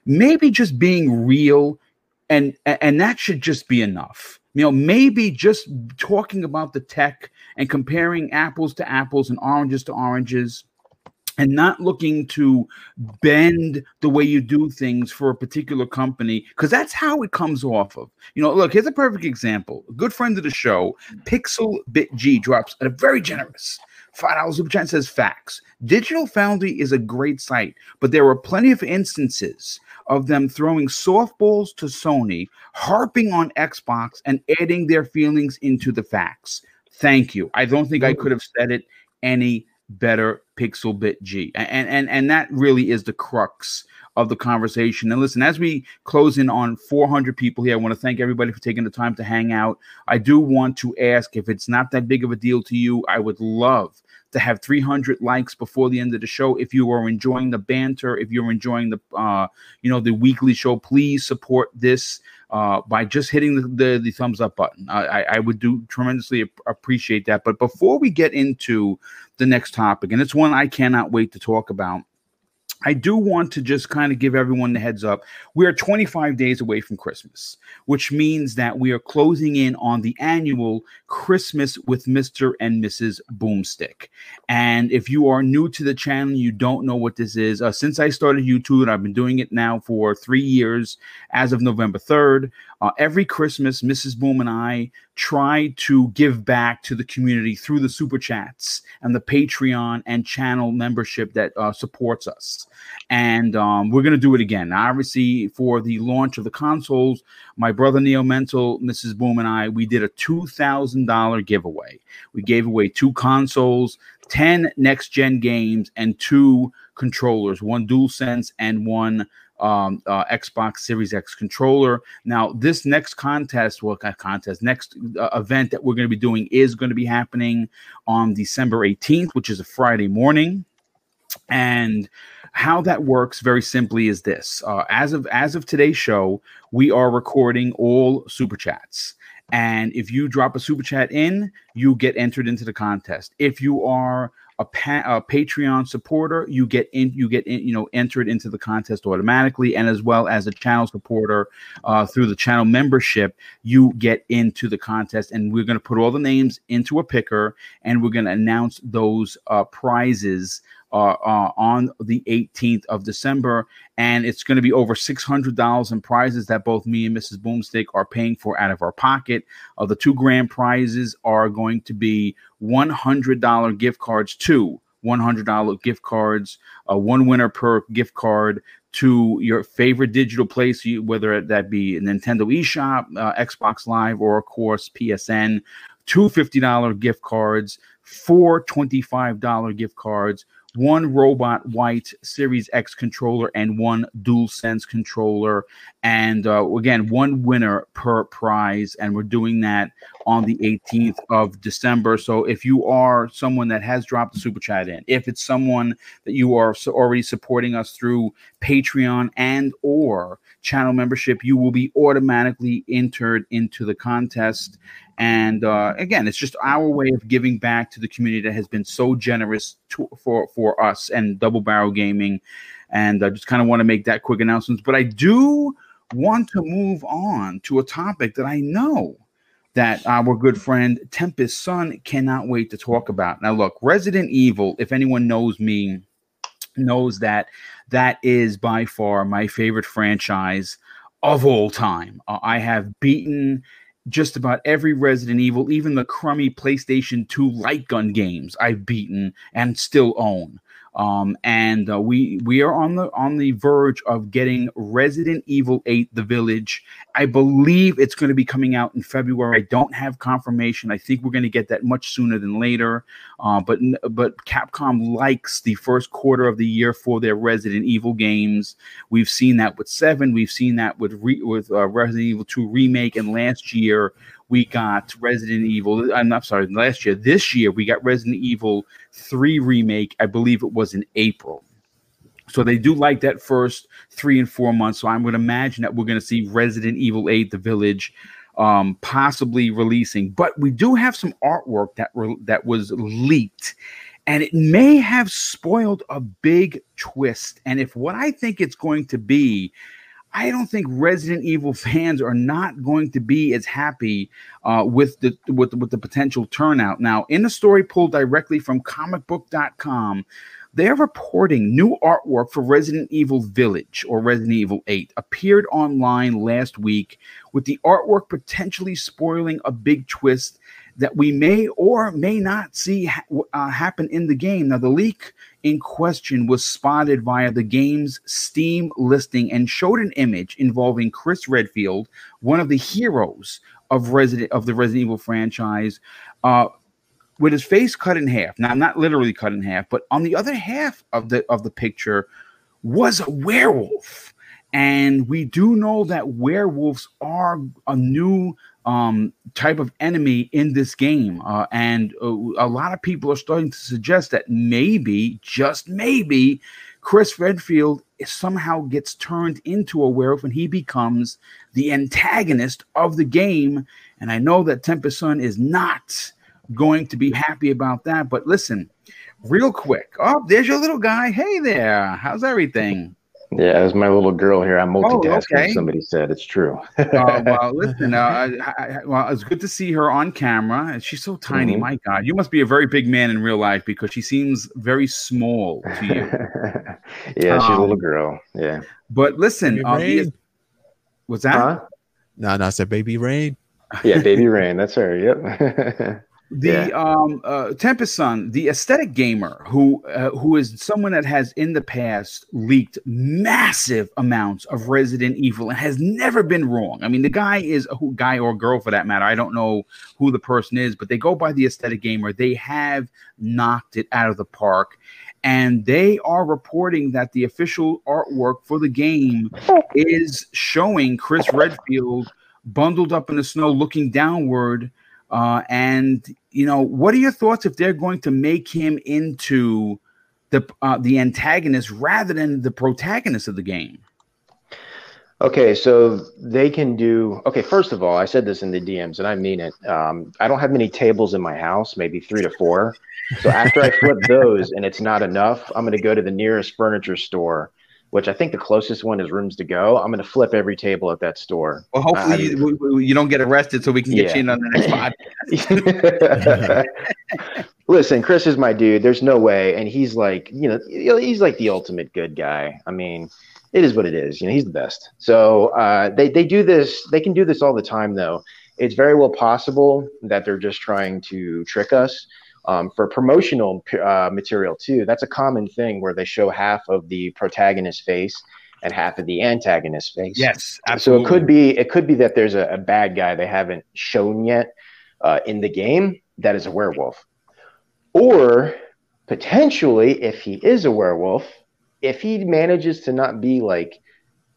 Maybe just being real and and that should just be enough. You know maybe just talking about the tech and comparing apples to apples and oranges to oranges and not looking to bend the way you do things for a particular company because that's how it comes off of. You know look here's a perfect example. A good friend of the show pixel bit g drops a very generous five dollars super chat says facts. Digital foundry is a great site but there are plenty of instances of them throwing softballs to Sony, harping on Xbox, and adding their feelings into the facts. Thank you. I don't think I could have said it any better, Pixel Bit G. And and and that really is the crux of the conversation. And listen, as we close in on 400 people here, I want to thank everybody for taking the time to hang out. I do want to ask if it's not that big of a deal to you, I would love to have 300 likes before the end of the show. If you are enjoying the banter, if you're enjoying the uh, you know the weekly show, please support this uh, by just hitting the, the, the thumbs up button. I, I would do tremendously appreciate that. But before we get into the next topic, and it's one I cannot wait to talk about. I do want to just kind of give everyone the heads up. We are 25 days away from Christmas, which means that we are closing in on the annual Christmas with Mr. and Mrs. Boomstick. And if you are new to the channel, you don't know what this is. Uh, since I started YouTube, I've been doing it now for three years as of November 3rd. Uh, every Christmas, Mrs. Boom and I try to give back to the community through the super chats and the Patreon and channel membership that uh, supports us. And um, we're going to do it again. Now, obviously, for the launch of the consoles, my brother Neo Mental, Mrs. Boom, and I, we did a $2,000 giveaway. We gave away two consoles, 10 next gen games, and two controllers, one DualSense and one um, uh, Xbox Series X controller. Now, this next contest, what well, contest, next uh, event that we're going to be doing is going to be happening on December 18th, which is a Friday morning. And how that works very simply is this: uh, as of as of today's show, we are recording all super chats. And if you drop a super chat in, you get entered into the contest. If you are a, pa- a, Patreon supporter, you get in, you get in, you know, entered into the contest automatically, and as well as a channel supporter uh, through the channel membership, you get into the contest. And we're going to put all the names into a picker, and we're going to announce those uh, prizes uh, uh, on the 18th of December, and it's going to be over $600 in prizes that both me and Mrs. Boomstick are paying for out of our pocket. Uh, the two grand prizes are going to be $100 gift cards to $100 gift cards, uh, one winner per gift card to your favorite digital place, whether that be a Nintendo eShop, uh, Xbox Live, or of course PSN. Two $50 gift cards, four $25 gift cards, one robot white Series X controller and one Dual Sense controller. And uh, again, one winner per prize. And we're doing that on the 18th of December. So if you are someone that has dropped the super chat in, if it's someone that you are already supporting us through Patreon and or channel membership, you will be automatically entered into the contest. And uh, again, it's just our way of giving back to the community that has been so generous to, for for us and Double Barrel Gaming. And I just kind of want to make that quick announcement. But I do want to move on to a topic that I know that our good friend Tempest Sun cannot wait to talk about. Now, look, Resident Evil, if anyone knows me, knows that that is by far my favorite franchise of all time. Uh, I have beaten just about every Resident Evil, even the crummy PlayStation 2 light gun games I've beaten and still own. Um, and uh, we we are on the on the verge of getting Resident Evil 8 The Village. I believe it's going to be coming out in February. I don't have confirmation. I think we're going to get that much sooner than later. Uh, but but Capcom likes the first quarter of the year for their Resident Evil games. We've seen that with Seven. We've seen that with re- with uh, Resident Evil 2 remake, and last year we got Resident Evil. I'm not sorry, last year. This year, we got Resident Evil 3 remake. I believe it was in April. So they do like that first three and four months. So I'm going to imagine that we're going to see Resident Evil 8, The Village, um, possibly releasing. But we do have some artwork that re- that was leaked, and it may have spoiled a big twist. And if what I think it's going to be I don't think Resident Evil fans are not going to be as happy uh, with the with, with the potential turnout. Now, in a story pulled directly from comicbook.com, they're reporting new artwork for Resident Evil Village or Resident Evil 8 appeared online last week, with the artwork potentially spoiling a big twist that we may or may not see ha- uh, happen in the game. Now, the leak in question was spotted via the game's Steam listing and showed an image involving Chris Redfield, one of the heroes of Resident of the Resident Evil franchise, uh, with his face cut in half. Now, not literally cut in half, but on the other half of the of the picture was a werewolf. And we do know that werewolves are a new um, type of enemy in this game. Uh, and uh, a lot of people are starting to suggest that maybe, just maybe, Chris Redfield somehow gets turned into a werewolf and he becomes the antagonist of the game. And I know that Tempest Sun is not going to be happy about that. But listen, real quick. Oh, there's your little guy. Hey there. How's everything? Yeah, as my little girl here, I'm multitasking. Oh, okay. Somebody said it's true. uh, well, listen. Uh, I, I, well, it's good to see her on camera. She's so tiny. Mm-hmm. My God, you must be a very big man in real life because she seems very small to you. yeah, um, she's a little um, girl. Yeah. But listen, uh, what's that? Huh? No, no, I said baby rain. yeah, baby rain. That's her. Yep. The yeah. um uh, Tempest Sun, the aesthetic gamer who uh, who is someone that has in the past leaked massive amounts of Resident Evil and has never been wrong. I mean, the guy is a guy or girl for that matter. I don't know who the person is, but they go by the aesthetic gamer. They have knocked it out of the park. And they are reporting that the official artwork for the game is showing Chris Redfield bundled up in the snow, looking downward, uh, and you know, what are your thoughts if they're going to make him into the uh, the antagonist rather than the protagonist of the game? Okay, so they can do. Okay, first of all, I said this in the DMs, and I mean it. Um, I don't have many tables in my house, maybe three to four. So after I flip those and it's not enough, I'm going to go to the nearest furniture store which I think the closest one is Rooms to Go. I'm going to flip every table at that store. Well, hopefully uh, you, you, don't get arrested so we can get yeah. you in on the next podcast. Listen, Chris is my dude. There's no way, and he's like, you know, he's like the ultimate good guy. I mean, it is what it is. You know, he's the best. So uh, they they do this. They can do this all the time, though. It's very well possible that they're just trying to trick us um, for promotional uh, material too. That's a common thing where they show half of the protagonist face and half of the antagonist face. Yes, absolutely. So it could be it could be that there's a, a bad guy they haven't shown yet uh, in the game that is a werewolf, or potentially if he is a werewolf, if he manages to not be like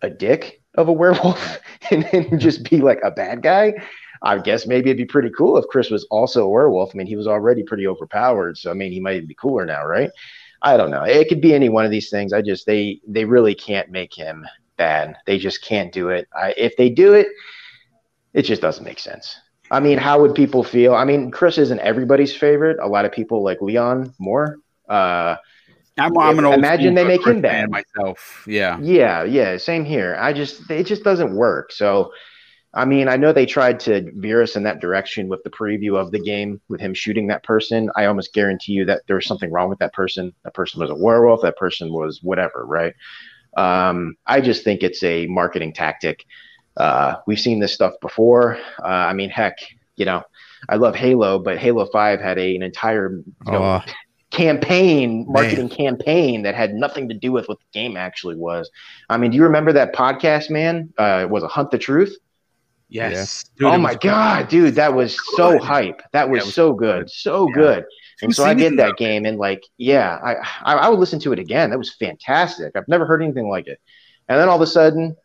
a dick of a werewolf and, and just be like a bad guy, I guess maybe it'd be pretty cool if Chris was also a werewolf. I mean, he was already pretty overpowered, so I mean, he might be cooler now, right? I don't know. It could be any one of these things. I just they they really can't make him bad. They just can't do it. I, if they do it, it just doesn't make sense. I mean, how would people feel? I mean, Chris isn't everybody's favorite. A lot of people like Leon more. Uh, I'm, I'm an old imagine they make him bad myself. Yeah, yeah, yeah. Same here. I just it just doesn't work. So I mean, I know they tried to veer us in that direction with the preview of the game with him shooting that person. I almost guarantee you that there was something wrong with that person. That person was a werewolf. That person was whatever, right? Um, I just think it's a marketing tactic. Uh, we've seen this stuff before. Uh, I mean, heck, you know, I love Halo, but Halo Five had a, an entire you know, oh. campaign, marketing man. campaign that had nothing to do with what the game actually was. I mean, do you remember that podcast, man? Uh, it was a Hunt the Truth. Yes. Dude, oh my god, dude, that was so hype. That was, yeah, was so good, good. so yeah. good. And so I get that game, and like, yeah, I, I, I would listen to it again. That was fantastic. I've never heard anything like it. And then all of a sudden,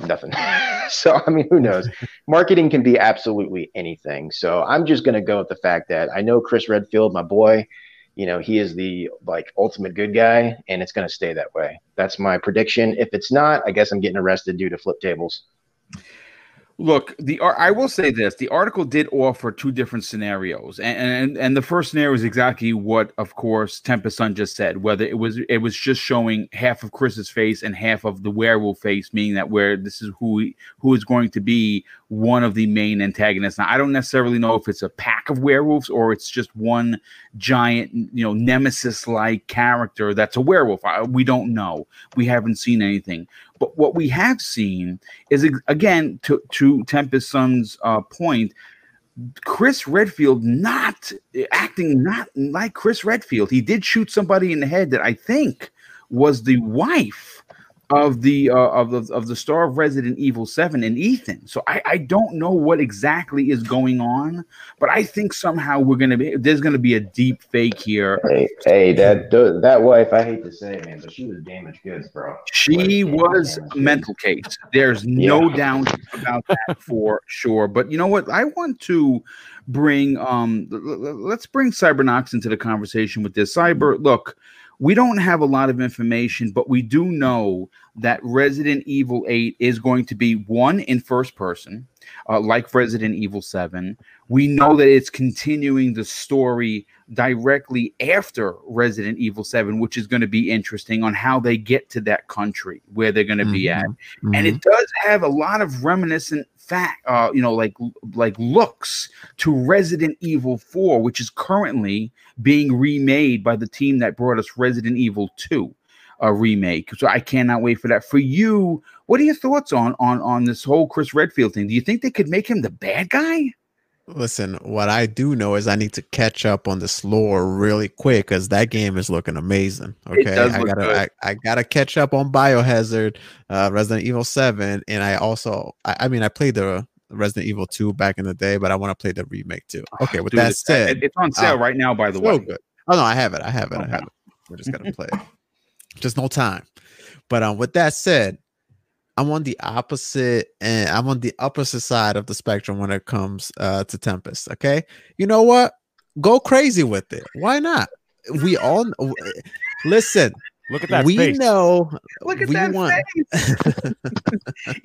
nothing. so I mean, who knows? Marketing can be absolutely anything. So I'm just gonna go with the fact that I know Chris Redfield, my boy. You know, he is the like ultimate good guy, and it's gonna stay that way. That's my prediction. If it's not, I guess I'm getting arrested due to flip tables. Look, the I will say this: the article did offer two different scenarios, and and, and the first scenario is exactly what, of course, Tempest Sun just said. Whether it was it was just showing half of Chris's face and half of the werewolf face, meaning that where this is who who is going to be one of the main antagonists. Now, I don't necessarily know if it's a pack of werewolves or it's just one giant, you know, nemesis-like character that's a werewolf. I, we don't know. We haven't seen anything. But what we have seen is again to to Tempest Sun's uh, point, Chris Redfield not acting not like Chris Redfield. He did shoot somebody in the head that I think was the wife of the uh, of the of the star of Resident Evil Seven and Ethan. So I, I don't know what exactly is going on, but I think somehow we're gonna be there's gonna be a deep fake here. Hey, hey, that that wife, I hate to say it, man, but she was damaged goods, bro. She was a mental case. There's no yeah. doubt about that for sure. But you know what? I want to bring um let's bring Cybernox into the conversation with this. Cyber, look we don't have a lot of information, but we do know that Resident Evil 8 is going to be one in first person, uh, like Resident Evil 7. We know that it's continuing the story directly after Resident Evil 7, which is going to be interesting on how they get to that country where they're going to mm-hmm. be at. Mm-hmm. And it does have a lot of reminiscent fact, uh, you know, like like looks to Resident Evil 4, which is currently being remade by the team that brought us Resident Evil 2 a remake. So I cannot wait for that. For you, what are your thoughts on on on this whole Chris Redfield thing? Do you think they could make him the bad guy? Listen, what I do know is I need to catch up on this lore really quick because that game is looking amazing. Okay, I gotta I, I, gotta catch up on Biohazard, uh, Resident Evil Seven, and I also I, I mean I played the Resident Evil 2 back in the day, but I want to play the remake too. Ah, okay, with Dude, that said, it's on sale uh, right now. By the so way, good. Oh no, I have it. I have it. Okay. I have it. We're just gonna play it. Just no time. But um, with that said, I'm on the opposite and I'm on the opposite side of the spectrum when it comes uh, to Tempest. Okay, you know what? Go crazy with it. Why not? We all listen. Look at that. We face. know. Look at we that want... face.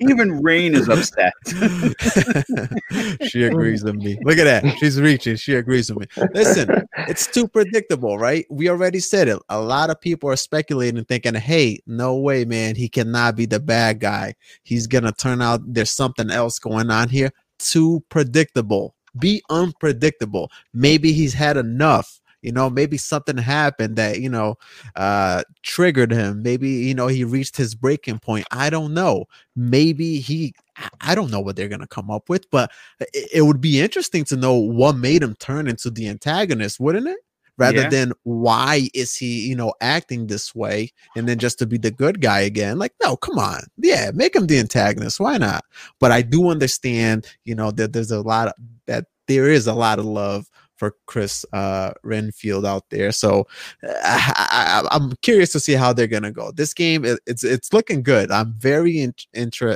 Even Rain is upset. she agrees with me. Look at that. She's reaching. She agrees with me. Listen, it's too predictable, right? We already said it. A lot of people are speculating, thinking, "Hey, no way, man. He cannot be the bad guy. He's gonna turn out there's something else going on here." Too predictable. Be unpredictable. Maybe he's had enough you know maybe something happened that you know uh triggered him. Maybe you know he reached his breaking point. I don't know. Maybe he i don't know what they're gonna come up with but it, it would be interesting to know what made him turn into the antagonist wouldn't it? Rather yeah. than why is he you know acting this way and then just to be the good guy again? Like no come on. Yeah make him the antagonist. Why not? But i do understand you know that there's a lot of that there is a lot of love for Chris uh, Redfield out there. So I, am curious to see how they're gonna go. This game, it, it's it's looking good. I'm very in,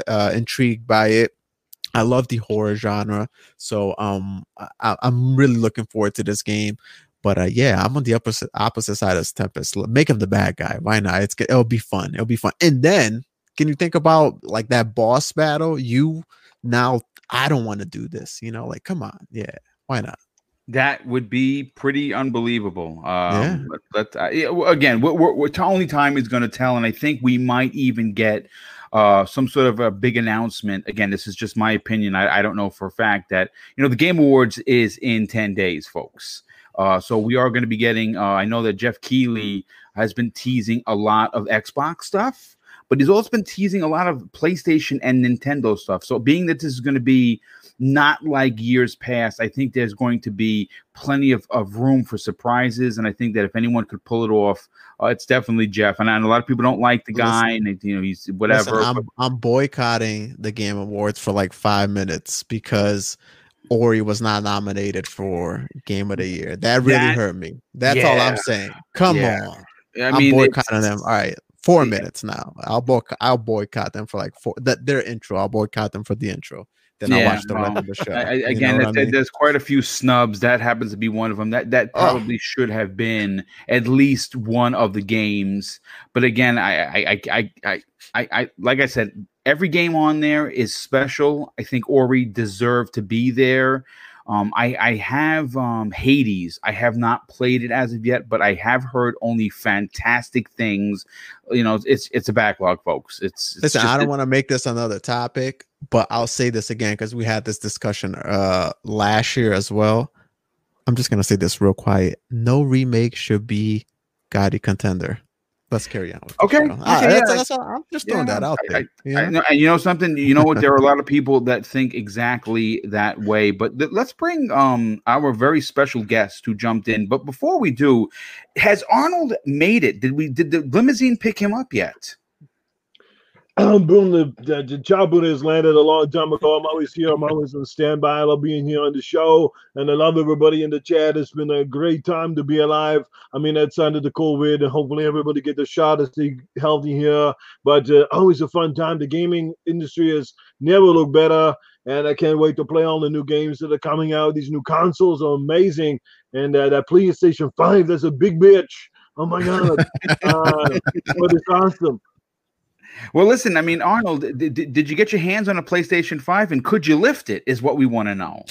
uh, intrigued by it. I love the horror genre, so um, I, am really looking forward to this game. But uh, yeah, I'm on the opposite opposite side of Tempest. Make him the bad guy. Why not? It's it'll be fun. It'll be fun. And then, can you think about like that boss battle? You now, I don't want to do this. You know, like come on, yeah, why not? That would be pretty unbelievable. Um, yeah. But, uh, again, we're, we're, we're, only time is going to tell, and I think we might even get uh, some sort of a big announcement. Again, this is just my opinion. I, I, don't know for a fact that you know the Game Awards is in ten days, folks. Uh, so we are going to be getting. Uh, I know that Geoff Keighley has been teasing a lot of Xbox stuff, but he's also been teasing a lot of PlayStation and Nintendo stuff. So being that this is going to be not like years past. I think there's going to be plenty of, of room for surprises, and I think that if anyone could pull it off, uh, it's definitely Geoff. And, and a lot of people don't like the guy, listen, and they, you know he's whatever. Listen, I'm, I'm boycotting the Game Awards for like five minutes because. Ori was not nominated for Game of the Year. That really that, hurt me. That's yeah, all I'm saying. Come yeah. on. I mean, I'm boycotting them. All right, four minutes now. I'll boycott. I'll boycott them for like four. That their intro. I'll boycott them for the intro. Then yeah, I'll watch the rest of the show. I, again, I mean? there's quite a few snubs. That happens to be one of them. That that probably oh. should have been at least one of the games. But again, I I I I I, I like I said, every game on there is special. I think Ori deserved to be there. Um, I, I have um, Hades. I have not played it as of yet, but I have heard only fantastic things. You know, it's it's a backlog, folks. It's, it's listen. I don't want to make this another topic, but I'll say this again because we had this discussion uh last year as well. I'm just gonna say this real quiet. No remake should be GOTY contender let's carry on. Okay. okay ah, yeah. that's, that's, I'm just throwing yeah, that out there. I, I, and you know something, you know what? There are a lot of people that think exactly that way. But th- let's bring um our very special guest who jumped in. But before we do, has Arnold made it? Did we did the limousine pick him up yet? Um, boom, the, the, the job has landed a long time ago. I'm always here. I'm always on standby. I love being here on the show. And I love everybody in the chat. It's been a great time to be alive. I mean, that's under the COVID, and hopefully everybody get the shot to stay healthy here. But uh, always a fun time. The gaming industry has never looked better. And I can't wait to play all the new games that are coming out. These new consoles are amazing. And uh, that PlayStation 5, that's a big bitch. Oh my God. uh, but it's awesome. Well, listen, I mean, Arnold, did, did you get your hands on a PlayStation 5 and could you lift it? Is what we want to know.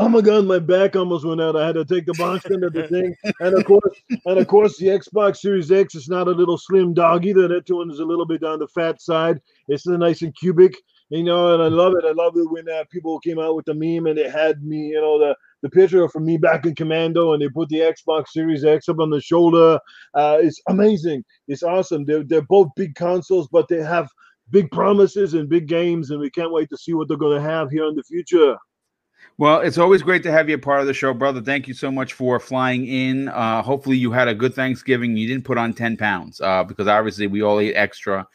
Oh my god, my back almost went out. I had to take the box into the thing. And of course, and of course, the Xbox Series X is not a little slim dog either. That one is a little bit on the fat side. It's nice and cubic, you know, and I love it. I love it when uh, people came out with the meme and it had me, you know, the the picture from me back in Commando, and they put the Xbox Series X up on the shoulder. Uh, it's amazing. It's awesome. They're they're both big consoles, but they have big promises and big games, and we can't wait to see what they're going to have here in the future. Well, it's always great to have you a part of the show, brother. Thank you so much for flying in. Uh, hopefully, you had a good Thanksgiving. You didn't put on ten pounds uh, because obviously we all ate extra.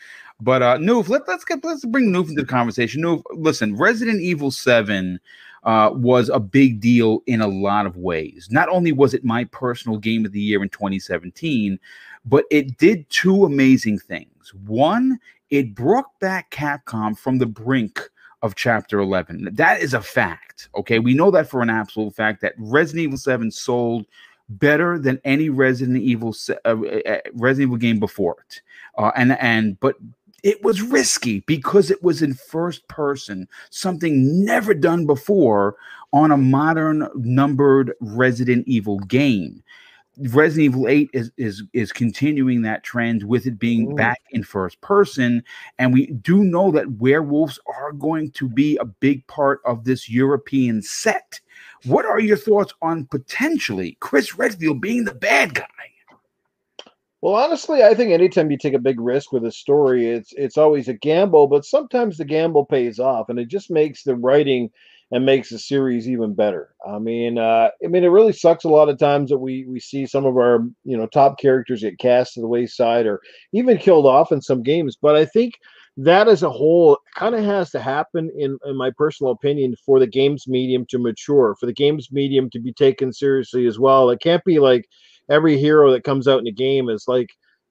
But uh, Noof, let, let's get let's bring Noof into the conversation. Noof, listen, Resident Evil Seven uh, was a big deal in a lot of ways. Not only was it my personal game of the year in 2017, but it did two amazing things. One, it brought back Capcom from the brink of chapter 11. That is a fact. Okay. We know that for an absolute fact that Resident Evil 7 sold better than any Resident Evil uh, uh, Resident Evil game before it. Uh, and and but it was risky because it was in first person, something never done before on a modern numbered Resident Evil game. Resident Evil 8 is is is continuing that trend with it being Ooh. back in first person and we do know that werewolves are going to be a big part of this European set. What are your thoughts on potentially Chris Redfield being the bad guy? Well, honestly, I think anytime you take a big risk with a story, it's it's always a gamble, but sometimes the gamble pays off, and it just makes the writing and makes the series even better. I mean, uh, I mean, it really sucks a lot of times that we we see some of our you know top characters get cast to the wayside or even killed off in some games. But I think that as a whole kind of has to happen in, in my personal opinion for the games medium to mature for the games medium to be taken seriously as well it can't be like every hero that comes out in the game is like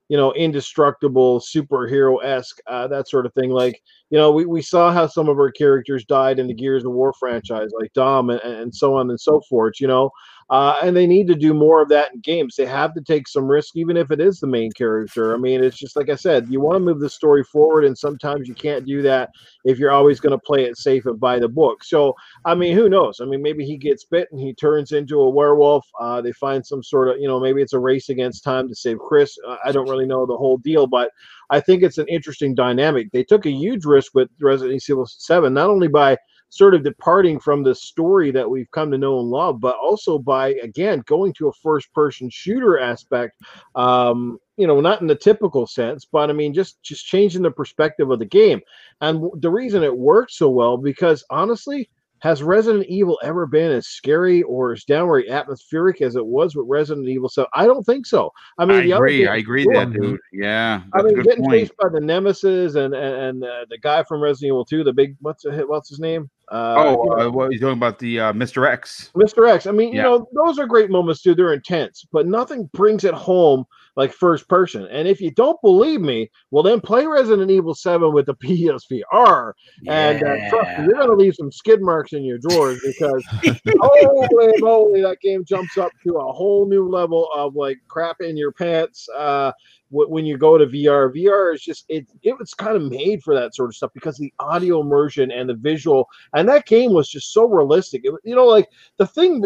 you know indestructible superhero esque uh, that sort of thing. Like you know we, we saw how some of our characters died in the gears of war franchise like dom and, and so on and so forth you know uh, and they need to do more of that in games. They have to take some risk, even if it is the main character. I mean, it's just like I said, you want to move the story forward, and sometimes you can't do that if you're always going to play it safe and by the book. So, I mean, who knows? I mean, maybe he gets bit and he turns into a werewolf. Uh, they find some sort of, you know, maybe it's a race against time to save Chris. I don't really know the whole deal, but I think it's an interesting dynamic. They took a huge risk with Resident Evil 7, not only by sort of departing from the story that we've come to know and love, but also by again going to a first person shooter aspect. Um, you know, not in the typical sense, but I mean, just just changing the perspective of the game. And the reason it worked so well because honestly, has Resident Evil ever been as scary or as downright atmospheric as it was with Resident Evil So I don't think so. I mean, I agree. I agree that dude. Yeah. I mean, getting point. chased by the Nemesis and and, and uh, the guy from Resident Evil 2, the big what's what's his name? Uh, oh, you know, uh, what are you talking about? The uh, Mr. X. Mr. X. I mean, yeah. you know, those are great moments too. They're intense, but nothing brings it home like first person. And if you don't believe me, well, then play Resident Evil 7 with the PSVR. Yeah. And uh, trust me, you're going to leave some skid marks in your drawers because holy moly, that game jumps up to a whole new level of like crap in your pants. Uh, when you go to VR, VR is just it. It was kind of made for that sort of stuff because the audio immersion and the visual, and that game was just so realistic. It, you know, like the thing,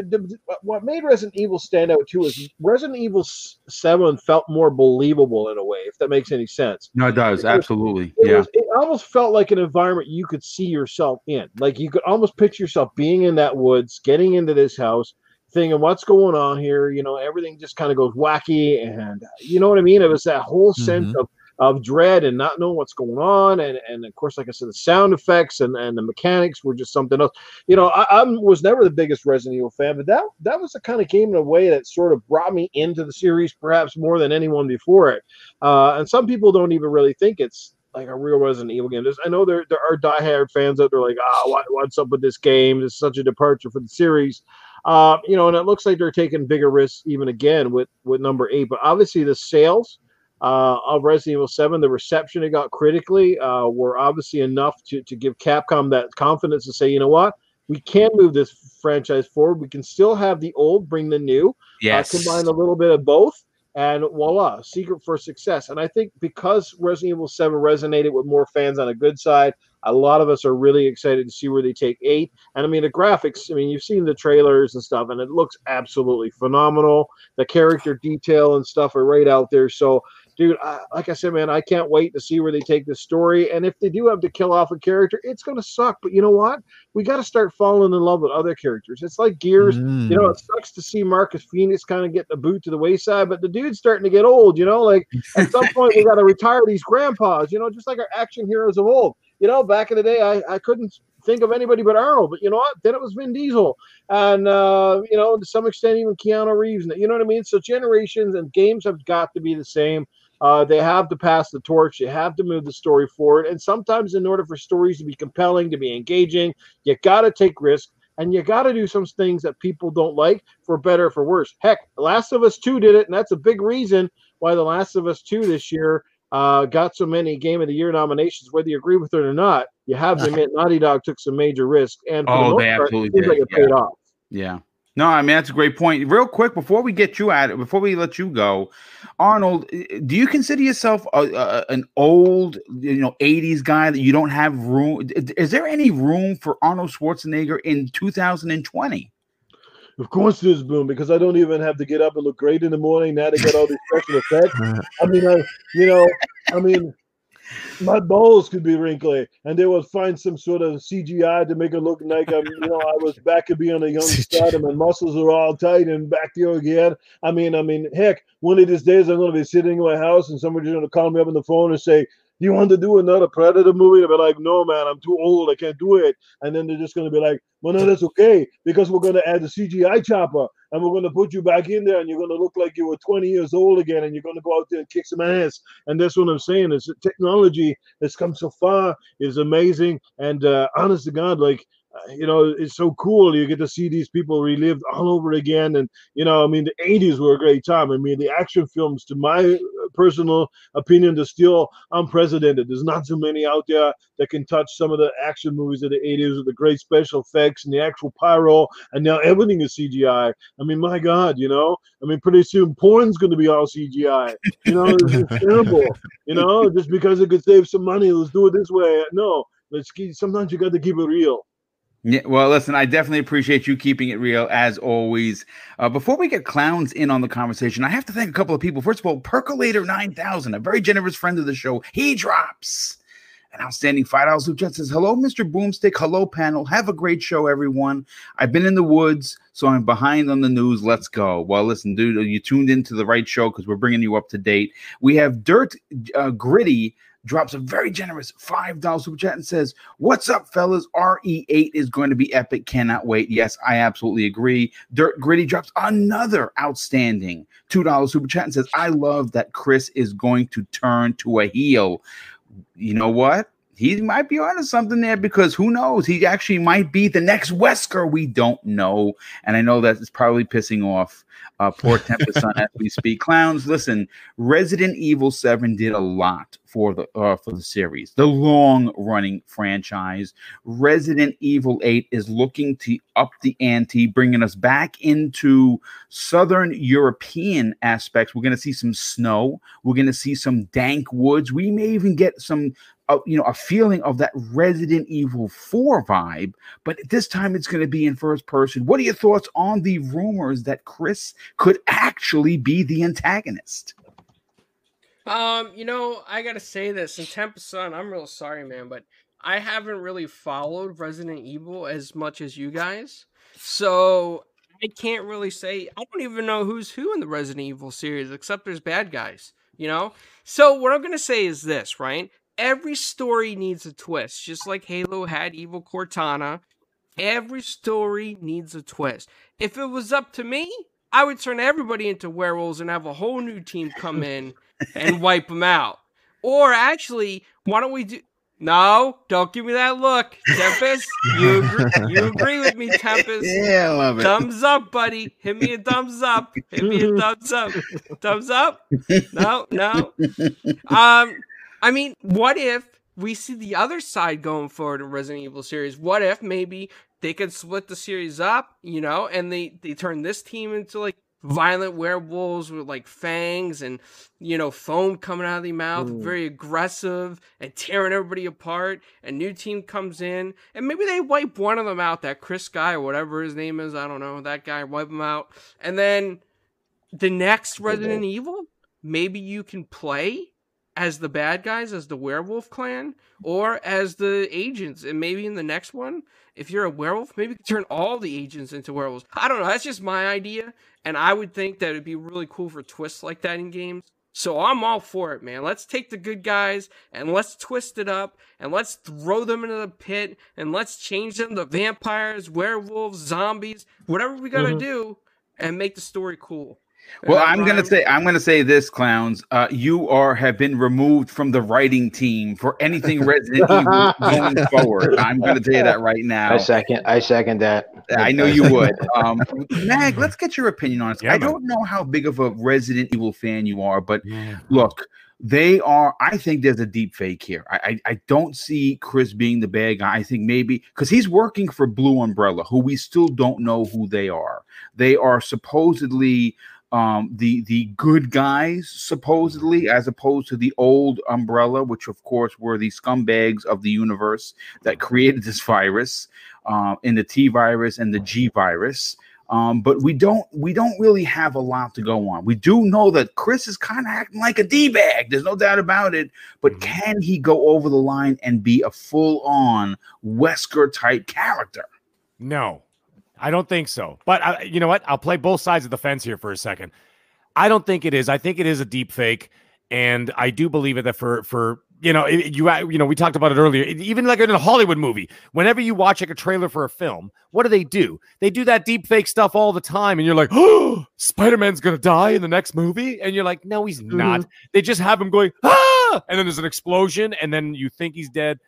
what made Resident Evil stand out too is Resident Evil Seven felt more believable in a way, if that makes any sense. No, it does it absolutely. Was, it yeah, was, it almost felt like an environment you could see yourself in. Like you could almost picture yourself being in that woods, getting into this house thinking what's going on here you know everything just kind of goes wacky and you know what i mean it was that whole sense mm-hmm. of of dread and not knowing what's going on and and of course like i said the sound effects and and the mechanics were just something else you know i, I was never the biggest resident evil fan but that that was the kind of game in a way that sort of brought me into the series perhaps more than anyone before it uh, and some people don't even really think it's like a real Resident Evil game. There's, I know there there are diehard fans out there like, ah, oh, what, what's up with this game? It's such a departure for the series. Uh, you know, and it looks like they're taking bigger risks even again with with number eight. But obviously, the sales uh, of Resident Evil Seven, the reception it got critically, uh, were obviously enough to to give Capcom that confidence to say, you know what, we can move this franchise forward. We can still have the old, bring the new, uh, yes, combine a little bit of both and voila, secret for success. And I think because Resident Evil 7 resonated with more fans on a good side, a lot of us are really excited to see where they take eight. And I mean, the graphics, I mean, you've seen the trailers and stuff, and it looks absolutely phenomenal. The character detail and stuff are right out there. So dude, I, like I said, man, I can't wait to see where they take this story. And if they do have to kill off a character, it's going to suck. But you know what? We got to start falling in love with other characters. It's like Gears. Mm. You know, mm. it sucks to see Marcus Phoenix kind of get the boot to the wayside, but the dude's starting to get old. You know, like at some point we got to retire these grandpas. You know, just like our action heroes of old. You know, back in the day, I, I couldn't think of anybody but Arnold. But you know what? Then it was Vin Diesel, and uh, you know, to some extent, even Keanu Reeves. You know what I mean? So generations and games have got to be the same. Uh, they have to pass the torch. You have to move the story forward. And sometimes, in order for stories to be compelling, to be engaging, you got to take risks and you got to do some things that people don't like for better or for worse. Heck, Last of Us 2 did it. And that's a big reason why The Last of Us 2 this year uh, got so many Game of the Year nominations, whether you agree with it or not. You have to admit, Naughty Dog took some major risks. And oh, the they part, absolutely did. Like it yeah. paid off. Yeah. No, I mean that's a great point. Real quick, before we get you at it, before we let you go, Arnold, do you consider yourself a, a, an old, you know, '80s guy that you don't have room? Is there any room for Arnold Schwarzenegger in 2020? Of course there's boom because I don't even have to get up and look great in the morning now to get all these special effects. I mean, I, you know, I mean, my balls could be wrinkly, and they would find some sort of CGI to make it look like I'm, you know, I was back to being a young stud, and my muscles are all tight and back to again. I mean, I mean, heck, one of these days I'm going to be sitting in my house, and somebody's going to call me up on the phone and say, you want to do another Predator movie? I'll be like, no, man, I'm too old. I can't do it. And then they're just going to be like, well, no, that's okay because we're going to add the CGI chopper and we're going to put you back in there and you're going to look like you were 20 years old again and you're going to go out there and kick some ass. And that's what I'm saying is technology has come so far is amazing. And uh, honest to God, like, you know, it's so cool. You get to see these people relived all over again. And, you know, I mean, the 80s were a great time. I mean, the action films, to my personal opinion, they're still unprecedented. There's not too many out there that can touch some of the action movies of the 80s with the great special effects and the actual pyro. And now everything is CGI. I mean, my God, you know, I mean, pretty soon porn's going to be all CGI. You know, it's, terrible. You know, just because it could save some money, let's do it this way. No, let's keep, sometimes you got to keep it real. Yeah, well, listen, I definitely appreciate you keeping it real as always. Uh, before we get clowns in on the conversation, I have to thank a couple of people. First of all, Percolator 9000, a very generous friend of the show, he drops an outstanding $5 super chat says, Hello, Mr. Boomstick. Hello, panel. Have a great show, everyone. I've been in the woods, so I'm behind on the news. Let's go. Well, listen, dude, you tuned into the right show because we're bringing you up to date. We have Dirt uh, Gritty drops a very generous $5 super chat and says, What's up, fellas? RE8 is going to be epic. Cannot wait. Yes, I absolutely agree. Dirt Gritty drops another outstanding $2 super chat and says, I love that Chris is going to turn to a heel. You know what? He might be onto something there because who knows? He actually might be the next Wesker. We don't know. And I know that it's probably pissing off uh, poor Tempest Sun as we speak. Clowns, listen, Resident Evil 7 did a lot for the uh, for the series, the long running franchise. Resident Evil 8 is looking to up the ante, bringing us back into Southern European aspects. We're going to see some snow. We're going to see some dank woods. We may even get some a, you know a feeling of that Resident Evil 4 vibe, but this time it's going to be in first person. What are your thoughts on the rumors that Chris could actually be the antagonist? Um, you know, I gotta say this, in Tempest Sun, I'm real sorry, man, but I haven't really followed Resident Evil as much as you guys. So I can't really say I don't even know who's who in the Resident Evil series, except there's bad guys, you know? So what I'm gonna say is this, right? Every story needs a twist, just like Halo had Evil Cortana. Every story needs a twist. If it was up to me, I would turn everybody into werewolves and have a whole new team come in and wipe them out. Or actually, why don't we do? No, don't give me that look, Tempest. You agree, you agree with me, Tempest? Yeah, I love it. Thumbs up, buddy. Hit me a thumbs up. Hit me a thumbs up. Thumbs up. No, no. Um, I mean, what if we see the other side going forward in Resident Evil series? What if maybe they could split the series up, you know, and they they turn this team into like violent werewolves with like fangs and you know foam coming out of the mouth, Ooh. very aggressive and tearing everybody apart. A new team comes in and maybe they wipe one of them out, that Chris guy or whatever his name is, I don't know, that guy wipe him out, and then the next Resident Evil, maybe you can play as the bad guys, as the werewolf clan, or as the agents. And maybe in the next one, if you're a werewolf, maybe turn all the agents into werewolves. I don't know. That's just my idea. And I would think that it'd be really cool for twists like that in games. So I'm all for it, man. Let's take the good guys and let's twist it up and let's throw them into the pit and let's change them to vampires, werewolves, zombies, whatever we gotta mm-hmm. do and make the story cool. Well, I'm gonna say I'm gonna say this, clowns. Uh, you are have been removed from the writing team for anything Resident Evil going forward. I'm gonna tell you that right now. I second. I second that. I know you would. Um, Mag, let's get your opinion on this. Yeah, I don't know how big of a Resident Evil fan you are, but yeah. look, they are. I think there's a deep fake here. I, I, I don't see Chris being the bad guy. I think maybe because he's working for Blue Umbrella, who we still don't know who they are. They are supposedly um, the the good guys supposedly, as opposed to the old umbrella, which of course were the scumbags of the universe that created this virus, uh, in the T virus and the G virus. Um, but we don't we don't really have a lot to go on. We do know that Chris is kind of acting like a d bag. There's no doubt about it. But mm-hmm. can he go over the line and be a full on Wesker type character? No, I don't think so. But uh, you know what? I'll play both sides of the fence here for a second. I don't think it is. I think it is a deep fake, and I do believe it that for for you know you you know we talked about it earlier. Even like in a Hollywood movie, whenever you watch like a trailer for a film, what do they do? They do that deep fake stuff all the time, and you're like, oh, Spider Man's gonna die in the next movie, and you're like, no, he's not. Mm-hmm. They just have him going ah, and then there's an explosion, and then you think he's dead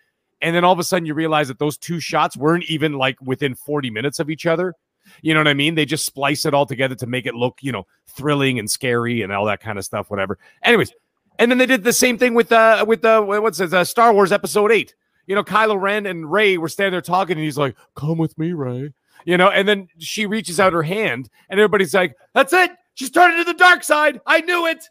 and then all of a sudden you realize that those two shots weren't even like within 40 minutes of each other. You know what I mean? They just splice it all together to make it look, you know, thrilling and scary and all that kind of stuff, whatever. Anyways, and then they did the same thing with uh with uh what's it, uh, Star Wars Episode Eight. You know, Kylo Ren and Rey were standing there talking, and he's like, "Come with me, Rey. You know, and then she reaches out her hand, and everybody's like, "That's it. She's turning to the dark side. I knew it."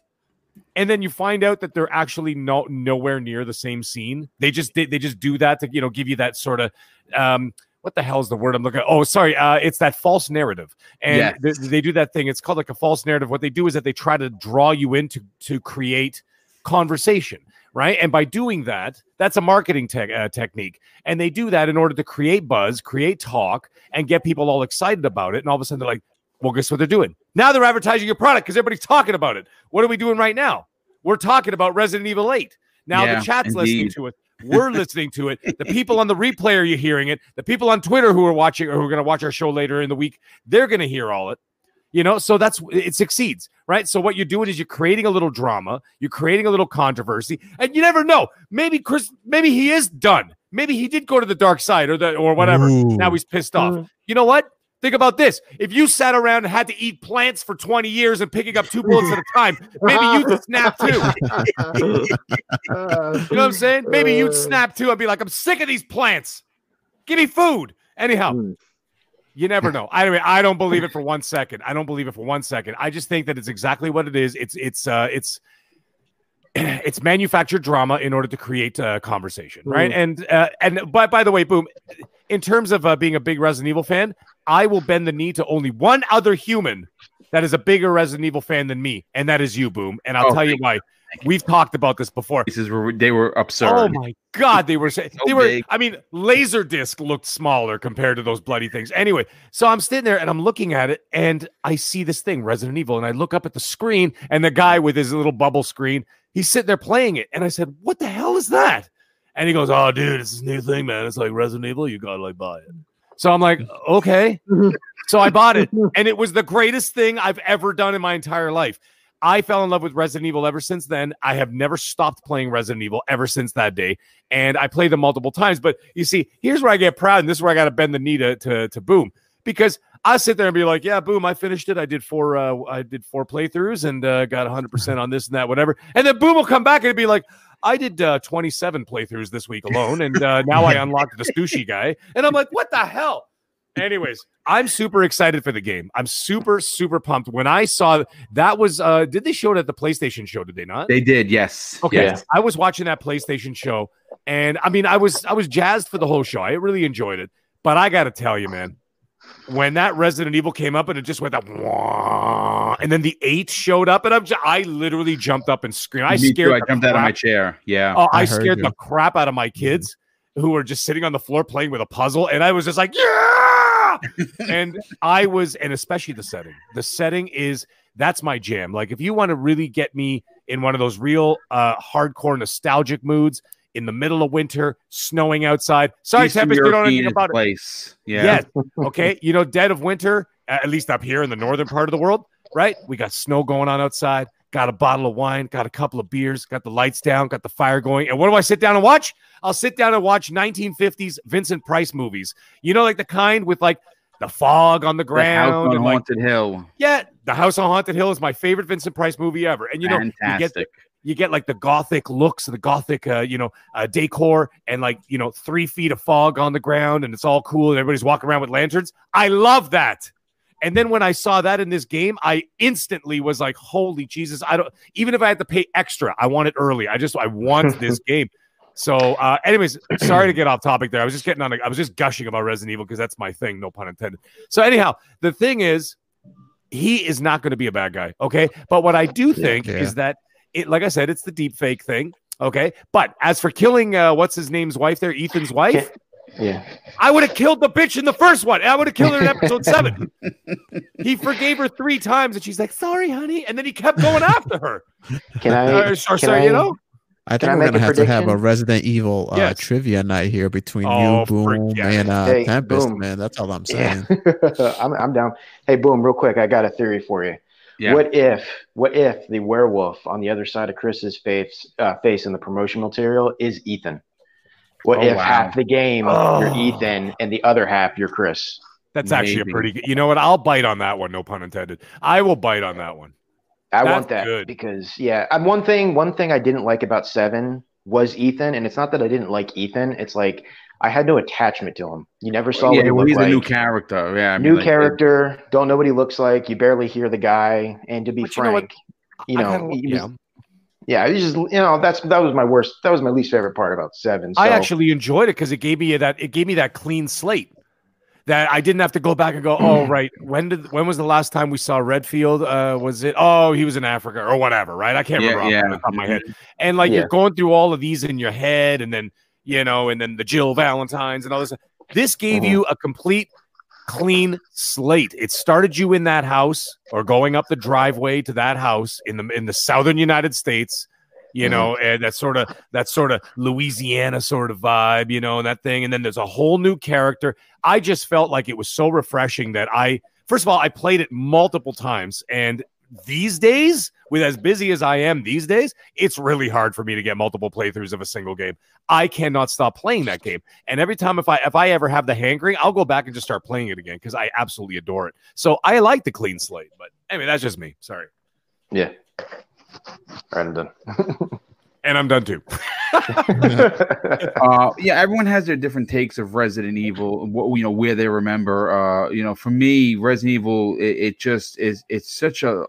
And then you find out that they're actually no, nowhere near the same scene. They just they, they just do that to you know give you that sort of um, what the hell is the word I'm looking at? Oh, sorry, uh, it's that false narrative, and yes. they, they, do that thing. It's called like a false narrative. What they do is that they try to draw you into to create conversation, right? And by doing that, that's a marketing te- uh, technique, and they do that in order to create buzz, create talk, and get people all excited about it. And all of a sudden, they're like, well, guess what they're doing? Now they're advertising your product because everybody's talking about it. What are we doing right now? We're talking about Resident Evil 8. Now yeah, the chat's indeed. listening to it. We're listening to it. The people on the replay are you hearing it? The people on Twitter who are watching or who are going to watch our show later in the week, they're going to hear all it. You know, so that's it succeeds, right? So what you're doing is you're creating a little drama, you're creating a little controversy, and you never know. Maybe Chris, maybe he is done. Maybe he did go to the dark side or the or whatever. Ooh. Now he's pissed off. Mm. You know what? Think about this. If you sat around and had to eat plants for 20 years and picking up two bullets at a time, maybe you'd snap too. you know what I'm saying? Maybe you'd snap too. I'd be like, I'm sick of these plants. Give me food. Anyhow, mm. you never know. I I don't believe it for one second. I don't believe it for one second. I just think that it's exactly what it is. It's it's uh it's it's manufactured drama in order to create a conversation, right? Mm. And uh, and by by the way, boom. In terms of uh, being a big Resident Evil fan, I will bend the knee to only one other human that is a bigger Resident Evil fan than me, and that is you, boom. And I'll oh, tell you why. We've talked about this before. Pieces were they were absurd. Oh my god, they were so they were. Big. I mean, Laserdisc looked smaller compared to those bloody things. Anyway, so I'm sitting there and I'm looking at it, and I see this thing, Resident Evil, and I look up at the screen, and the guy with his little bubble screen, he's sitting there playing it, and I said, "What the hell is that?" And he goes, "Oh, dude, it's this new thing, man. It's like Resident Evil. You gotta like buy it." So I'm like, "Okay." so I bought it, and it was the greatest thing I've ever done in my entire life. I fell in love with Resident Evil ever since then. I have never stopped playing Resident Evil ever since that day. And I play them multiple times. But you see, here's where I get proud, and this is where I got to bend the knee to, to, to Boom. Because I sit there and be like, yeah, boom, I finished it. I did four, uh, I did four playthroughs and uh, got 100% on this and that, whatever. And then boom will come back and be like, I did uh, 27 playthroughs this week alone, and uh, now I unlocked the sushi guy. And I'm like, what the hell? Anyways, I'm super excited for the game. I'm super, super pumped. When I saw that was uh did they show it at the PlayStation show? Did they not? They did, yes. Okay. Yes. I was watching that PlayStation show, and I mean I was I was jazzed for the whole show. I really enjoyed it. But I gotta tell you, man, when that Resident Evil came up and it just went up, and then the eight showed up, and I'm just, I literally jumped up and screamed. I Me scared. Too. I jumped crap. out of my chair. Yeah. Oh, I, I scared you. the crap out of my kids who were just sitting on the floor playing with a puzzle, and I was just like, yeah and I was, and especially the setting. The setting is that's my jam. Like if you want to really get me in one of those real uh hardcore nostalgic moods in the middle of winter, snowing outside. Sorry, Tempest, you don't know anything about place. it. Yeah. Yes. Okay. You know, dead of winter, at least up here in the northern part of the world, right? We got snow going on outside. Got a bottle of wine, got a couple of beers, got the lights down, got the fire going. And what do I sit down and watch? I'll sit down and watch 1950s Vincent Price movies. You know, like the kind with like the fog on the ground. The house on Haunted like, Hill. Yeah, The House on Haunted Hill is my favorite Vincent Price movie ever. And you know, Fantastic. you get the, you get like the gothic looks, the gothic, uh, you know, uh, decor, and like you know, three feet of fog on the ground, and it's all cool, and everybody's walking around with lanterns. I love that. And then when I saw that in this game, I instantly was like, "Holy Jesus!" I don't even if I had to pay extra, I want it early. I just I want this game. So, uh, anyways, sorry to get off topic there. I was just getting on. A, I was just gushing about Resident Evil because that's my thing. No pun intended. So, anyhow, the thing is, he is not going to be a bad guy. Okay, but what I do think yeah. is that it, like I said, it's the deep fake thing. Okay, but as for killing, uh, what's his name's wife there, Ethan's wife. Yeah. I would have killed the bitch in the first one. I would have killed her in episode seven. he forgave her three times, and she's like, "Sorry, honey," and then he kept going after her. Can I? Uh, or, can sorry, I, you know. I think we're gonna have prediction? to have a Resident Evil uh, yes. trivia night here between oh, you, Boom, and uh, hey, Tempest. Boom. Man, that's all I'm saying. Yeah. I'm, I'm down. Hey, Boom, real quick, I got a theory for you. Yeah. What if, what if the werewolf on the other side of Chris's face, uh, face in the promotional material is Ethan? What oh, if wow. half the game oh. you're Ethan and the other half you're Chris? That's Maybe. actually a pretty good. You know what? I'll bite on that one. No pun intended. I will bite on that one. I That's want that good. because yeah, I'm one thing. One thing I didn't like about Seven was Ethan, and it's not that I didn't like Ethan. It's like I had no attachment to him. You never saw. Yeah, what he's like. a new character. Yeah, I mean, new like, character. It, don't know what he looks like. You barely hear the guy. And to be frank, you know, what, you know yeah, yeah, it just you know that's that was my worst. That was my least favorite part about Seven. So. I actually enjoyed it because it gave me that it gave me that clean slate that I didn't have to go back and go, oh right, when did when was the last time we saw Redfield? Uh, was it? Oh, he was in Africa or whatever, right? I can't yeah, remember yeah. off the top of my head. And like yeah. you're going through all of these in your head, and then you know, and then the Jill Valentines and all this. This gave mm-hmm. you a complete clean slate. It started you in that house or going up the driveway to that house in the in the southern United States you mm-hmm. know, and that sort of that sort of Louisiana sort of vibe, you know, and that thing. And then there's a whole new character. I just felt like it was so refreshing that I first of all, I played it multiple times, and these days, with as busy as I am these days, it's really hard for me to get multiple playthroughs of a single game. I cannot stop playing that game. And every time if I if I ever have the hankering, I'll go back and just start playing it again because I absolutely adore it. So I like the clean slate, but anyway, that's just me. Sorry. Yeah. All right, I'm done. and I'm done too. uh, yeah, everyone has their different takes of Resident Evil. What you know, where they remember. Uh, you know, for me, Resident Evil, it, it just is. It's such a.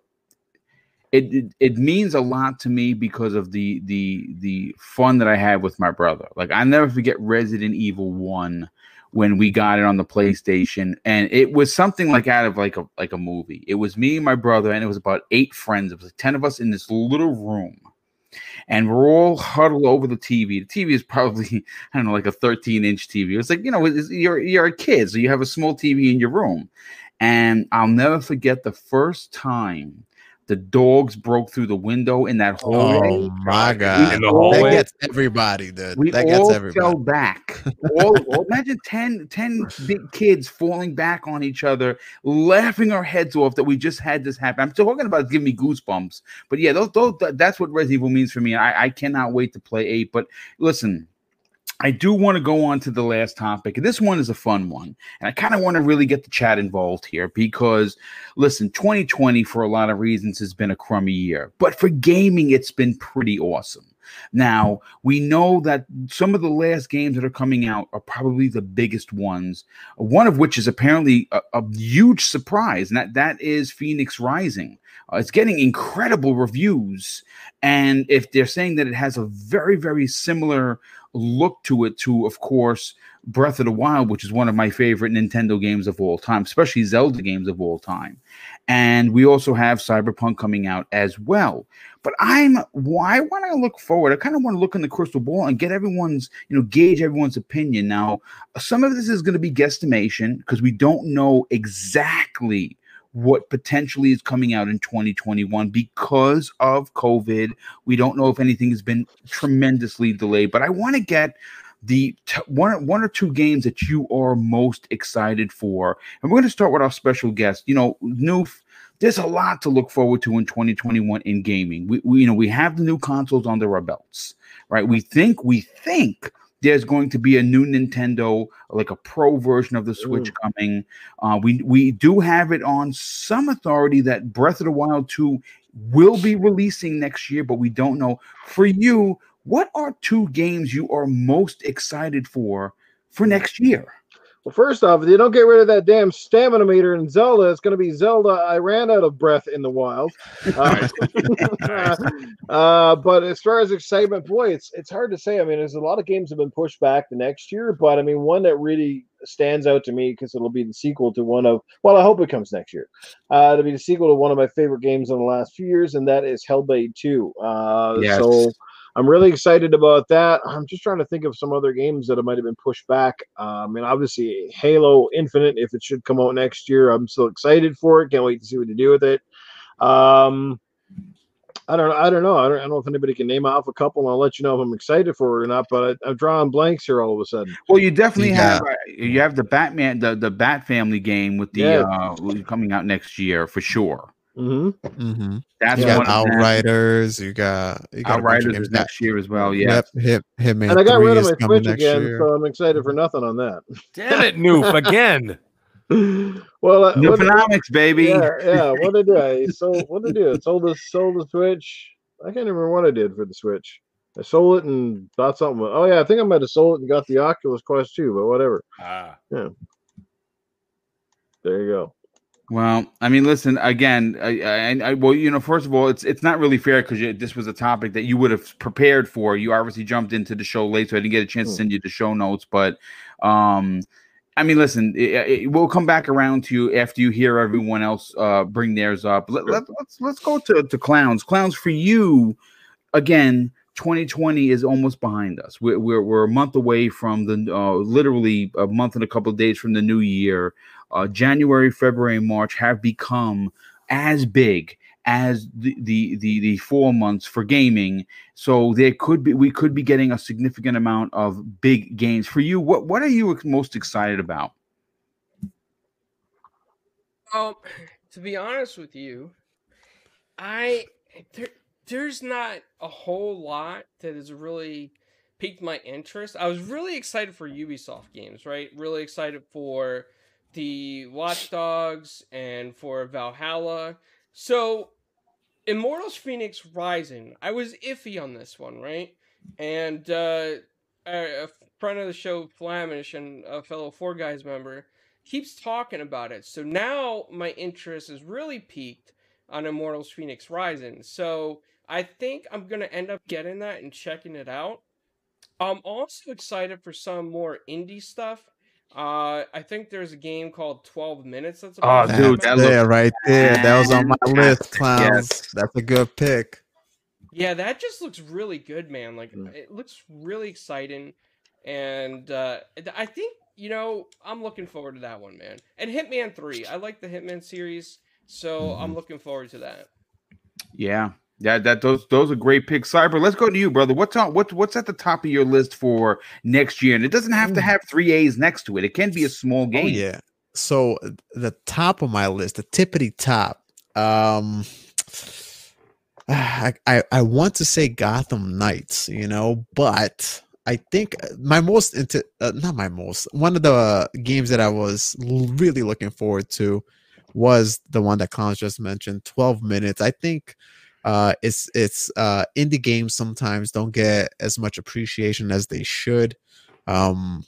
It, it, it means a lot to me because of the the the fun that I had with my brother. Like I never forget Resident Evil One when we got it on the PlayStation, and it was something like out of like a like a movie. It was me and my brother, and it was about eight friends. It was like ten of us in this little room and we're all huddled over the TV. The TV is probably I don't know like a 13 inch TV. It's like you know you're you're a kid, so you have a small TV in your room. And I'll never forget the first time the dogs broke through the window in that hallway. Oh my god! In the hallway? That gets everybody, dude. We that gets all everybody. fell back. all, all- imagine 10, 10 big kids falling back on each other, laughing our heads off that we just had this happen. I'm talking about giving me goosebumps. But yeah, those, those, that's what Resident Evil means for me. I, I cannot wait to play eight. But listen, I do want to go on to the last topic. This one is a fun one. And I kind of want to really get the chat involved here because, listen, 2020, for a lot of reasons, has been a crummy year. But for gaming, it's been pretty awesome. Now, we know that some of the last games that are coming out are probably the biggest ones, one of which is apparently a, a huge surprise, and that, that is Fenyx Rising. Uh, it's getting incredible reviews. And if they're saying that it has a very, very similar look to it to, of course, Breath of the Wild, which is one of my favorite Nintendo games of all time, especially Zelda games of all time. And we also have Cyberpunk coming out as well. But I'm why when I look forward, I kind of want to look in the crystal ball and get everyone's, you know, gauge everyone's opinion. Now, some of this is going to be guesstimation because we don't know exactly what potentially is coming out in 2021 because of COVID. We don't know if anything has been tremendously delayed, but I want to get the t- one one or two games that you are most excited for. And we're going to start with our special guest. You know, Noof, there's a lot to look forward to in 2021 in gaming. We, we you know, we have the new consoles under our belts, right? We think we think there's going to be a new Nintendo, like a pro version of the Switch coming. Uh, we we do have it on some authority that Breath of the Wild 2 will be releasing next year, but we don't know. For you, what are two games you are most excited for for next year? Well, first off, if you don't get rid of that damn stamina meter in Zelda, it's going to be Zelda. I ran out of breath in the wild. Uh, uh, but as far as excitement, boy, it's it's hard to say. I mean, there's a lot of games have been pushed back the next year, but I mean, one that really stands out to me because it'll be the sequel to one of. Well, I hope it comes next year. Uh, it'll be the sequel to one of my favorite games in the last few years, and that is Hellblade Two. Uh, Yes. So. I'm really excited about that. I'm just trying to think of some other games that might have been pushed back. I mean, obviously, Halo Infinite, if it should come out next year, I'm so excited for it. Can't wait to see what they do with it. Um, I don't, I don't know. I don't, I don't know if anybody can name off a couple. And I'll let you know if I'm excited for it or not. But I, I'm drawing blanks here all of a sudden. Well, you definitely Yeah. have uh, you have the Batman the the Bat Family game with the Yeah. uh coming out next year for sure. Hmm Mm-hmm. That's You got. Outriders. You got you got a bunch of Outriders is next year as well. Yeah. Yep, Hit, Hitman And I got rid of my Switch again, year. so I'm excited for nothing on that. Damn it, Noof, again. well, uh, what, baby. yeah, yeah. What did I sold? What did I do? I sold the sold the Switch. I can't remember what I did for the Switch. I sold it and bought something. Oh yeah, I think I might have sold it and got the Oculus Quest too. But whatever. Ah. Yeah. There you go. Well, I mean, listen again. I, I, I well, you know, first of all, it's it's not really fair because this was a topic that you would have prepared for. You obviously jumped into the show late, so I didn't get a chance to Hmm. send you the show notes. But, um, I mean, listen, it, it- we'll come back around to you after you hear everyone else uh bring theirs up. Let, let, let's let's go to to clowns. Clowns for you again. 2020 is almost behind us. We're, we're, we're a month away from the uh, literally a month and a couple of days from the new year uh, January, February, March have become as big as the, the the the four months for gaming. So there could be we could be getting a significant amount of big games for you. What what are you most excited about? Um, to be honest with you, I there, there's not a whole lot that has really piqued my interest. I was really excited for Ubisoft games, right? Really excited for the Watch Dogs and for Valhalla. So, Immortals Fenyx Rising, I was iffy on this one, right? And uh, a friend of the show, Flamish, and a fellow Four Guys member, keeps talking about it. So now my interest is really peaked on Immortals Fenyx Rising. So I think I'm gonna end up getting that and checking it out. I'm also excited for some more indie stuff. Uh, I think there's a game called 12 Minutes. That's oh, dude, that there, right there. That was on my list, clowns. Yes. That's a good pick. Yeah, that just looks really good, man. Like mm. it looks really exciting, and uh, I think you know I'm looking forward to that one, man. And Hitman Three, I like the Hitman series, so mm-hmm. I'm looking forward to that. Yeah, yeah, that those those are great picks. Cyber, let's go to you, brother. What's on what what's at the top of your list for next year? And it doesn't have to have three A's next to it. It can be a small oh, game. Oh, yeah. So the top of my list, the tippity top. Um I, I, I want to say Gotham Knights, you know, but I think my most into uh, not my most one of the games that I was really looking forward to was the one that Collins just mentioned, 12 minutes. I think uh, it's it's uh, indie games sometimes don't get as much appreciation as they should. Um,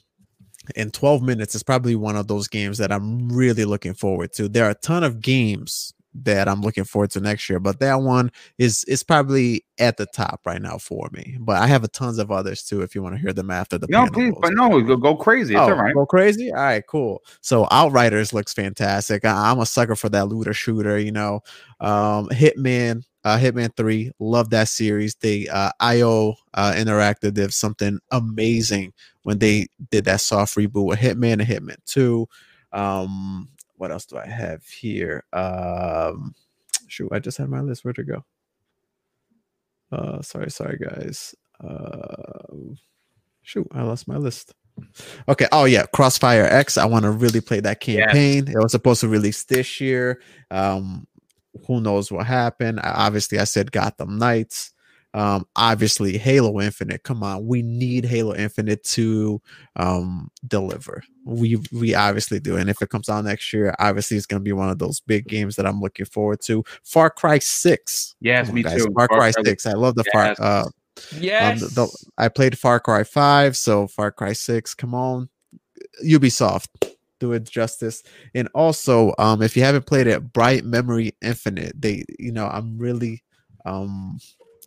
in 12 minutes is probably one of those games that I'm really looking forward to. There are a ton of games that I'm looking forward to next year, but that one is is probably at the top right now for me. But I have a tons of others too. If you want to hear them after the no, please, but no, go, go crazy. It's oh, all right. Go crazy. All right, cool. So Outriders looks fantastic. I, am a sucker for that looter shooter. You know, um, Hitman uh, Hitman 3. Love that series. They uh, IO uh, Interactive did something amazing when they did that soft reboot with Hitman and Hitman 2. Um, what else do I have here? Um, shoot, I just had my list. Where'd it go? Uh, sorry, sorry, guys. Uh, shoot, I lost my list. Okay. Oh yeah, Crossfire X. I want to really play that campaign. Yes. It was supposed to release this year. Um, who knows what happened? Obviously, I said Gotham Knights. Um, obviously, Halo Infinite. Come on, we need Halo Infinite to um, deliver. We we obviously do, and if it comes out next year, obviously it's going to be one of those big games that I'm looking forward to. Far Cry Six. Yes, me guys. too. Far, Far Cry, Cry Six. I love the yes. Far. Uh, yes. Um, the, the, I played Far Cry Five, so Far Cry Six. Come on, Ubisoft do it justice. And also, um, if you haven't played it, Bright Memory Infinite, they, you know, I'm really, um,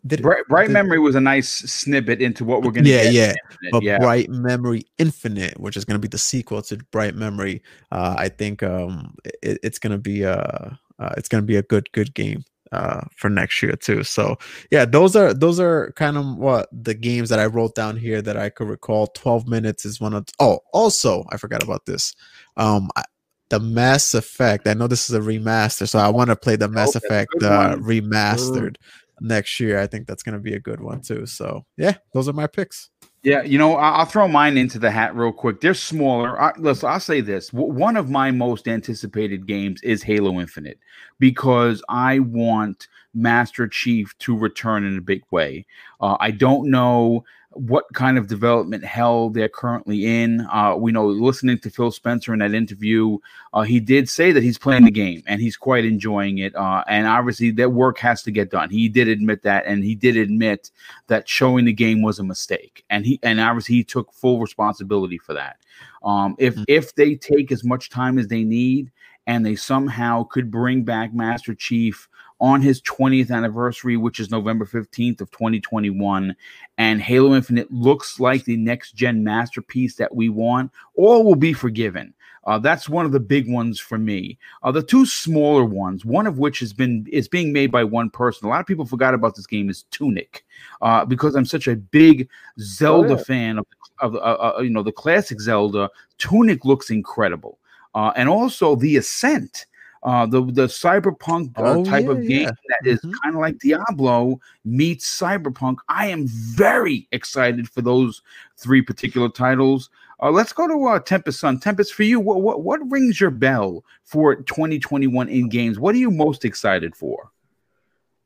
did, Bright, Bright did, Memory was a nice snippet into what we're gonna. Yeah, yeah. But yeah. Bright Memory Infinite, which is gonna be the sequel to Bright Memory, uh, I think um, it, it's gonna be a, uh, uh, it's gonna be a good, good game uh for next year too so yeah those are those are kind of what the games that i wrote down here that i could recall 12 minutes is one of oh also i forgot about this um I, the Mass Effect. I know this is a remaster, so I want to play the Mass Effect uh, remastered next year. I think that's going to be a good one too. So yeah, those are my picks. Yeah, you know, I'll throw mine into the hat real quick. They're smaller. I, listen, I'll say this: one of my most anticipated games is Halo Infinite because I want Master Chief to return in a big way. Uh, I don't know what kind of development hell they're currently in. Uh, we know listening to Phil Spencer in that interview, uh, he did say that he's playing the game and he's quite enjoying it. Uh, and obviously, that work has to get done. He did admit that, and he did admit that showing the game was a mistake. And he and obviously he took full responsibility for that. Um, if mm-hmm. if they take as much time as they need and they somehow could bring back Master Chief on his 20th anniversary, which is November 15th of 2021. And Halo Infinite looks like the next gen masterpiece that we want. All will be forgiven. Uh, that's one of the big ones for me. Uh, the two smaller ones, one of which has been is being made by one person. A lot of people forgot about this game is Tunic, uh, because I'm such a big Zelda oh, yeah. fan of, of uh, uh, you know the classic Zelda. Tunic looks incredible, uh, and also the Ascent uh, the the cyberpunk uh, oh, type yeah, of game yeah. that is mm-hmm. kind of like Diablo meets cyberpunk. I am very excited for those three particular titles. Uh, let's go to uh, Tempest Sun. Tempest, for you, what, what what rings your bell for 2021 in games? What are you most excited for?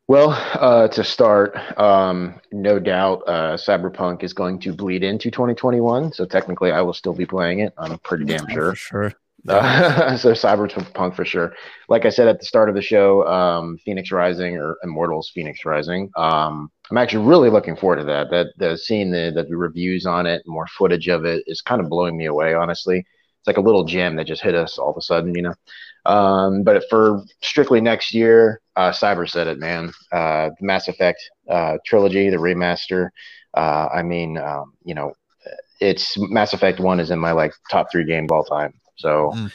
Well, uh, to start, um, no doubt, uh, Cyberpunk is going to bleed into 2021. So technically, I will still be playing it. I'm pretty damn sure. sure. Uh, so Cyberpunk for sure. Like I said at the start of the show, um, Fenyx Rising or Immortals Fenyx Rising. Um, I'm actually really looking forward to that. That the seeing the, the reviews on it, more footage of it is kind of blowing me away. Honestly, it's like a little gem that just hit us all of a sudden, you know. Um, but for strictly next year, uh, Cyber said it, man. Uh, Mass Effect uh, trilogy, the remaster. Uh, I mean, um, you know, it's Mass Effect One is in my like top three games of all time. So. Mm.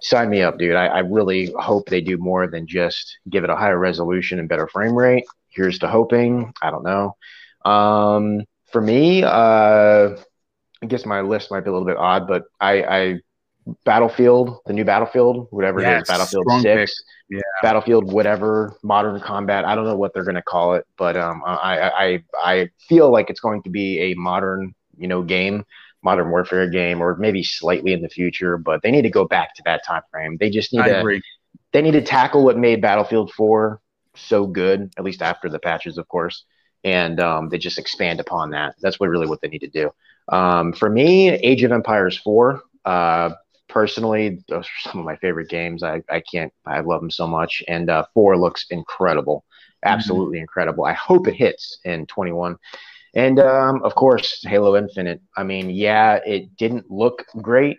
Sign me up, dude. I, I really hope they do more than just give it a higher resolution and better frame rate. Here's to hoping. I don't know. Um, for me, uh, I guess my list might be a little bit odd, but I, I Battlefield, the new Battlefield, whatever yes, it is, Battlefield Six, yeah. Battlefield, whatever, Modern Combat. I don't know what they're going to call it, but um, I, I I feel like it's going to be a modern, you know, game, Modern Warfare game, or maybe slightly in the future. But they need to go back to that time frame. They just need I to. Agree. They need to tackle what made Battlefield Four so good, at least after the patches, of course, and um, they just expand upon that. That's what really what they need to do. Um, for me, Age of Empires Four. Uh, personally, those are some of my favorite games. I, I can't, I love them so much. And uh, four looks incredible, mm-hmm. absolutely mm-hmm. incredible. I hope it hits in 21. And um, of course, Halo Infinite. I mean, yeah, it didn't look great.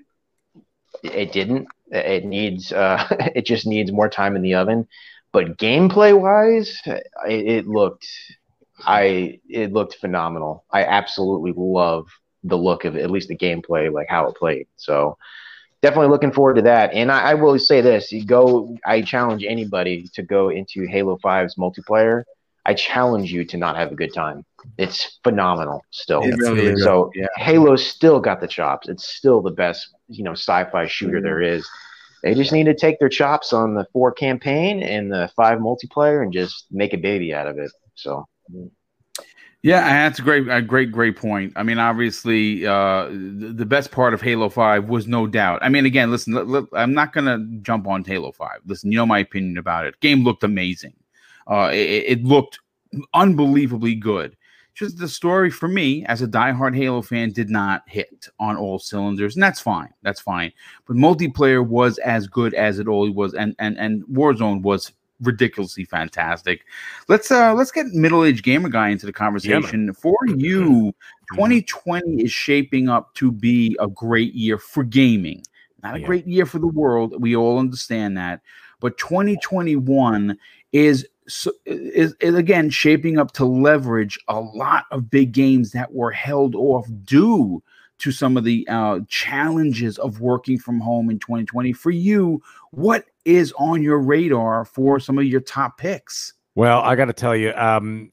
It didn't. It needs, uh, it just needs more time in the oven. But gameplay wise, it, it looked, I, it looked phenomenal. I absolutely love the look of at least the gameplay, like how it played. So, definitely looking forward to that. And I, I, will say this: you go. I challenge anybody to go into Halo 5's multiplayer. I challenge you to not have a good time. It's phenomenal still. It really so yeah. Halo's still got the chops. It's still the best, you know, sci-fi shooter mm-hmm. there is. They just need to take their chops on the four campaign and the five multiplayer and just make a baby out of it. So. Yeah, that's a great, a great, great point. I mean, obviously, uh, the, the best part of Halo Five was no doubt. I mean, again, listen, l- l- I'm not gonna jump on Halo Five. Listen, you know my opinion about it. Game looked amazing. Uh, it, it looked unbelievably good. Just the story for me, as a diehard Halo fan, did not hit on all cylinders, and that's fine. That's fine. But multiplayer was as good as it always was, and and and Warzone was ridiculously fantastic. Let's uh let's get middle-aged gamer guy into the conversation. Yeah, For you, 2020 is shaping up to be a great year for gaming. Not a yeah. great year for the world. We all understand that. But 2021 is is, is again shaping up to leverage a lot of big games that were held off due to some of the uh, challenges of working from home in 2020. For you, what is on your radar for some of your top picks? Well, I got to tell you, um,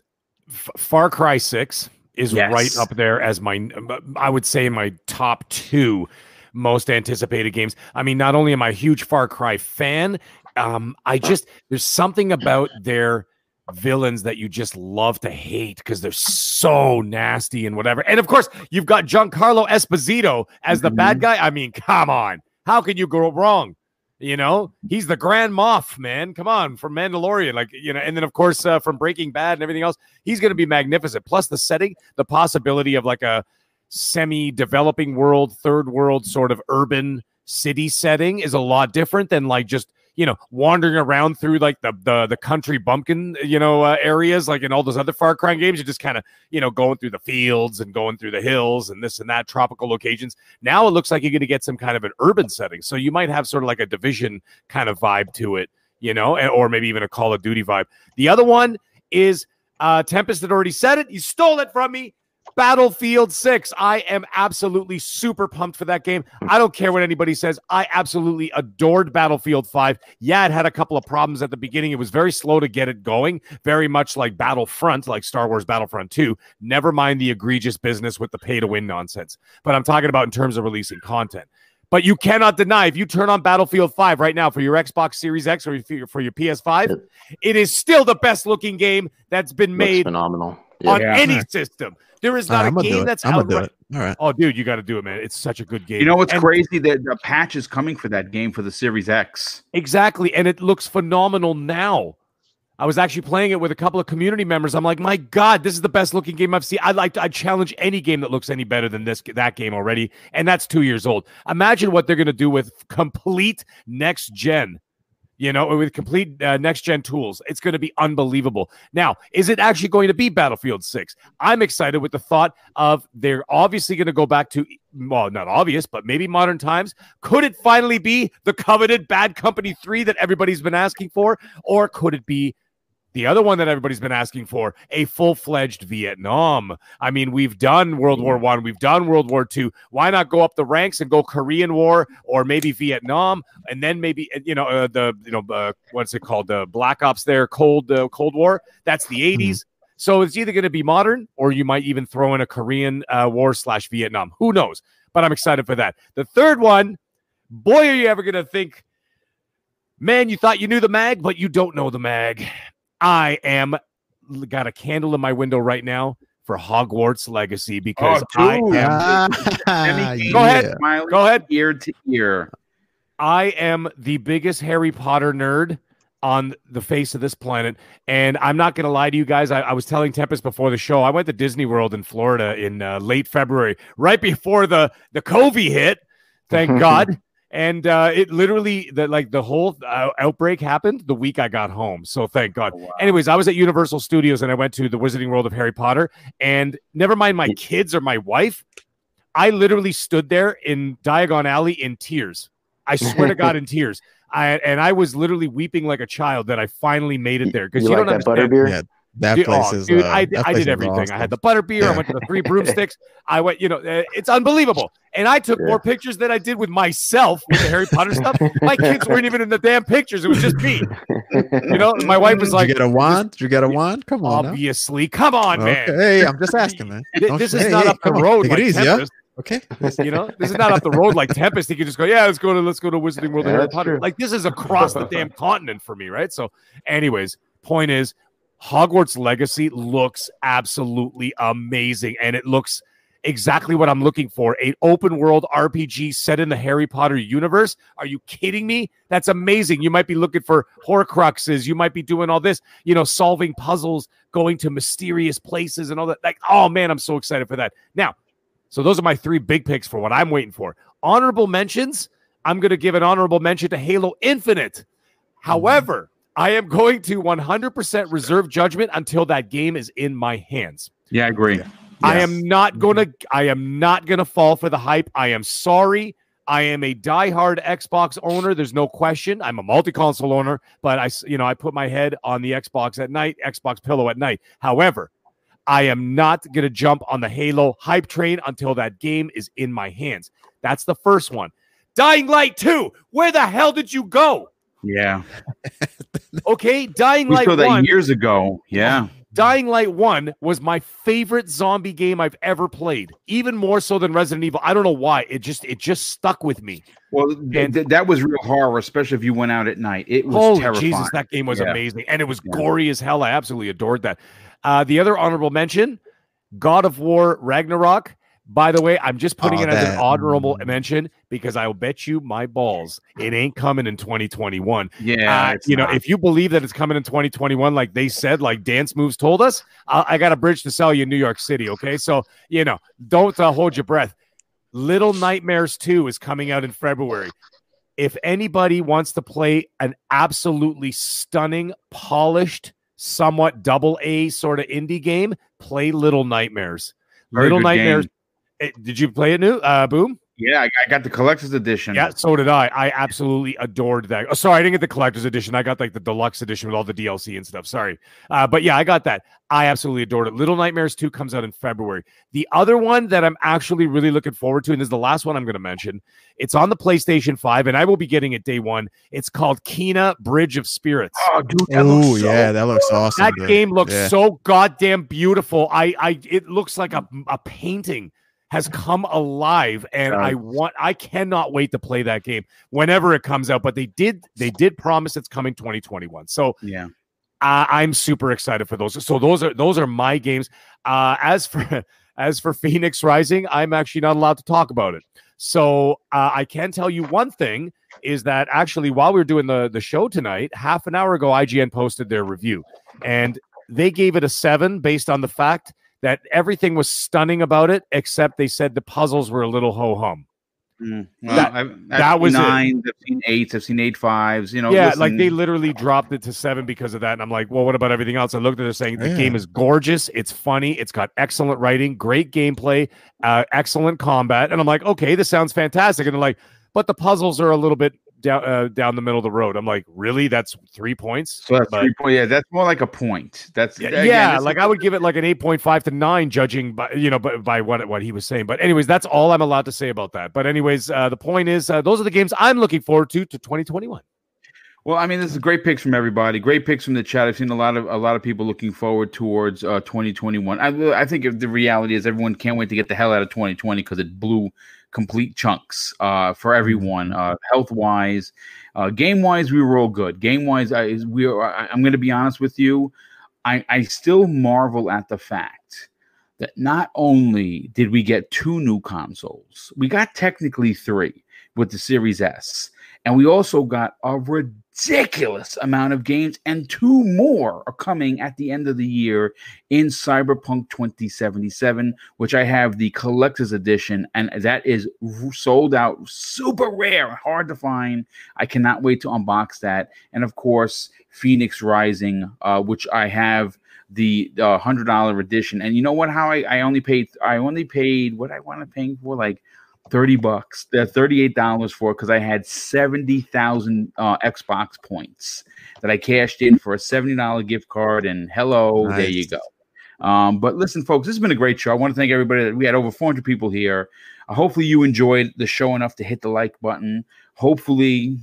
F- Far Cry 6 is yes. right up there as my, I would say, my top two most anticipated games. I mean, not only am I a huge Far Cry fan, um, I just, there's something about their villains that you just love to hate because they're so nasty and whatever. And of course, you've got Giancarlo Esposito as the mm-hmm. bad guy. I mean, come on. How can you go wrong? You know, he's the Grand Moff, man. Come on, from Mandalorian, like you know, and then of course uh, from Breaking Bad and everything else, he's going to be magnificent. Plus the setting, the possibility of like a semi-developing world, third world sort of urban city setting is a lot different than like just you know, wandering around through like the the, the country bumpkin, you know, uh, areas like in all those other Far Cry games. You're just kind of, you know, going through the fields and going through the hills and this and that tropical locations. Now it looks like you're going to get some kind of an urban setting. So you might have sort of like a division kind of vibe to it, you know, or maybe even a Call of Duty vibe. The other one is uh, Tempest had already said it. You stole it from me. Battlefield 6. I am absolutely super pumped for that game. I don't care what anybody says. I absolutely adored Battlefield 5. Yeah, it had a couple of problems at the beginning. It was very slow to get it going, very much like Battlefront, like Star Wars Battlefront 2. Never mind the egregious business with the pay to win nonsense. But I'm talking about in terms of releasing content. But you cannot deny if you turn on Battlefield 5 right now for your Xbox Series X or for your PS5, it is still the best looking game that's been made phenomenal yeah. on yeah. any system. There is not a game that's I'm out. Right. All right. Oh, dude, you got to do it, man. It's such a good game. You know what's and crazy? That the patch is coming for that game for the Series X. Exactly, and it looks phenomenal now. I was actually playing it with a couple of community members. I'm like, my God, this is the best looking game I've seen. I like I challenge any game that looks any better than this that game already, and that's two years old. Imagine what they're gonna do with complete next gen you know, with complete uh, next gen tools. It's going to be unbelievable. Now, is it actually going to be Battlefield 6? I'm excited with the thought of they're obviously going to go back to, well, not obvious, but maybe modern times. Could it finally be the coveted Bad Company 3 that everybody's been asking for? Or could it be the other one that everybody's been asking for, a full-fledged Vietnam. I mean, we've done World War One, we've done World War Two. Why not go up the ranks and go Korean War or maybe Vietnam, and then maybe you know uh, the you know uh, what's it called the Black Ops there, Cold uh, Cold War. That's the 80s. Mm-hmm. So it's either going to be modern or you might even throw in a Korean uh, War slash Vietnam. Who knows? But I'm excited for that. The third one, boy, are you ever going to think, man, you thought you knew the mag, but you don't know the mag. I am got a candle in my window right now for Hogwarts Legacy because oh, I am. go ahead. Go ahead. Ear to ear. I am the biggest Harry Potter nerd on the face of this planet. And I'm not going to lie to you guys. I, I, was telling Tempest before the show, I went to Disney World in Florida in uh, late February, right before the, the COVID hit. Thank God and uh, it literally the like the whole uh, outbreak happened the week I got home. So thank God. Oh, wow. Anyways, I was at Universal Studios and I went to the Wizarding World of Harry Potter, and never mind my kids or my wife, I literally stood there in Diagon Alley in tears. I swear to God, in tears. I and I was literally weeping like a child that I finally made it there because you, you, like don't understand. Butterbeer? Yeah, that dude, place oh, is. Dude, uh, I, I did everything. Awesome. I had the butter beer. Yeah. I went to the three broomsticks. I went. You know, uh, it's unbelievable. And I took yeah. more pictures than I did with myself with the Harry Potter stuff. My kids weren't even in the damn pictures. It was just me. You know, my wife was like, "Did you get a wand? Did you get a wand? Come on, obviously. Now. Come on, man. Hey, I'm just asking, man. This, is not hey, up the road. Take like it easy, yeah? Okay. you know, this is not up the road like Tempest. He could just go, yeah, let's go to let's go to Wizarding World of Harry Potter. True. Like this is across the damn continent for me, right? So, anyways, point is, Hogwarts Legacy looks absolutely amazing, and it looks exactly what I'm looking for. An open world RPG set in the Harry Potter universe. Are you kidding me? That's amazing. You might be looking for horcruxes. You might be doing all this, you know, solving puzzles, going to mysterious places and all that. Like, oh man, I'm so excited for that. Now, so those are my three big picks for what I'm waiting for. Honorable mentions. I'm going to give an honorable mention to Halo Infinite. However, I am going to 100% reserve judgment until that game is in my hands. Yeah, I agree. Yes. Mm-hmm. I am not going to I am not going to fall for the hype. I am sorry. I am a diehard Xbox owner. There's no question. I'm a multi-console owner, but I you know, I put my head on the Xbox at night, Xbox pillow at night. However, I am not going to jump on the Halo hype train until that game is in my hands. That's the first one. Dying Light 2. Where the hell did you go? Yeah. okay, Dying Light saw that 1, years ago. Yeah. Dying Light 1 was my favorite zombie game I've ever played, even more so than Resident Evil. I don't know why. It just it just stuck with me. Well, and, th- that was real horror, especially if you went out at night. It was holy terrifying. Jesus, that game was yeah. amazing, and it was yeah. gory as hell. I absolutely adored that. Uh, the other honorable mention, God of War Ragnarok. By the way, I'm just putting oh, it as an honorable mention because I'll bet you my balls it ain't coming in 2021. Yeah, uh, you not. know, if you believe that it's coming in 2021, like they said, like Dance Moves told us, I, I got a bridge to sell you in New York City. Okay, so you know, don't uh, hold your breath. Little Nightmares 2 is coming out in February. If anybody wants to play an absolutely stunning, polished, somewhat double A sort of indie game, play Little Nightmares. Very Little Nightmares. Game did you play it new? Uh, Boom. Yeah, I, I, got the collector's edition. Yeah, so did I. I absolutely adored that. Oh, sorry, I didn't get the collector's edition. I got like the deluxe edition with all the DLC and stuff. Sorry, uh, but yeah, I got that. I absolutely adored it. Little Nightmares 2 comes out in February. The other one that I'm actually really looking forward to, and this is the last one I'm going to mention, it's on the PlayStation 5, and I will be getting it day one. It's called Kena Bridge of Spirits. Oh, dude, oh so yeah, that looks awesome. That dude. game looks yeah. so goddamn beautiful. I, I, it looks like a, a painting has come alive and I want I cannot wait to play that game whenever it comes out but they did they did promise it's coming 2021 so yeah Uh, I'm super excited for those. So those are those are my games. Uh, as for as for Fenyx Rising, I'm actually not allowed to talk about it. So uh, I can tell you one thing is that actually while we were doing the the show tonight, half an hour ago, IGN posted their review, and they gave it a seven based on the fact that everything was stunning about it, except they said the puzzles were a little ho hum. Mm. Well, that, I've, I've that was nine. It. I've seen eights. I've seen eight fives. You know, yeah, listen. like they literally dropped it to seven because of that. And I'm like, well, what about everything else? I looked at it saying the yeah. game is gorgeous. It's funny. It's got excellent writing, great gameplay, uh, excellent combat. And I'm like, okay, this sounds fantastic. And they're like, but the puzzles are a little bit down uh, down the middle of the road. I'm like, really? That's three points. So that's but, three point. Yeah, that's more like a point. That's yeah. Again, yeah like I would give it like an eight point five to nine, judging by you know by, by what what he was saying. But anyways, that's all I'm allowed to say about that. But anyways, uh, the point is, uh, those are the games I'm looking forward to to 2021. Well, I mean, this is great picks from everybody. Great picks from the chat. I've seen a lot of a lot of people looking forward towards uh, 2021. I, I think the reality is everyone can't wait to get the hell out of 2020 because it blew complete chunks uh, for everyone, uh, health wise, uh, game wise. We were all good. Game wise, I, we are, I, I'm going to be honest with you. I, I still marvel at the fact that not only did we get two new consoles, we got technically three with the Series S, and we also got a ridiculous ridiculous amount of games, and two more are coming at the end of the year in Cyberpunk 2077, which I have the collector's edition, and that is sold out, super rare, hard to find. I cannot wait to unbox that. And of course, Fenyx Rising, uh, which I have the uh, hundred dollar edition. And you know what? How I, I only paid I only paid what I want to pay for like 30 bucks. They're $38 for because I had 70,000 uh, Xbox points that I cashed in for a $70 gift card. And hello, nice. there you go. Um, but listen, folks, this has been a great show. I want to thank everybody. That we had over 400 people here. Uh, hopefully, you enjoyed the show enough to hit the like button. Hopefully,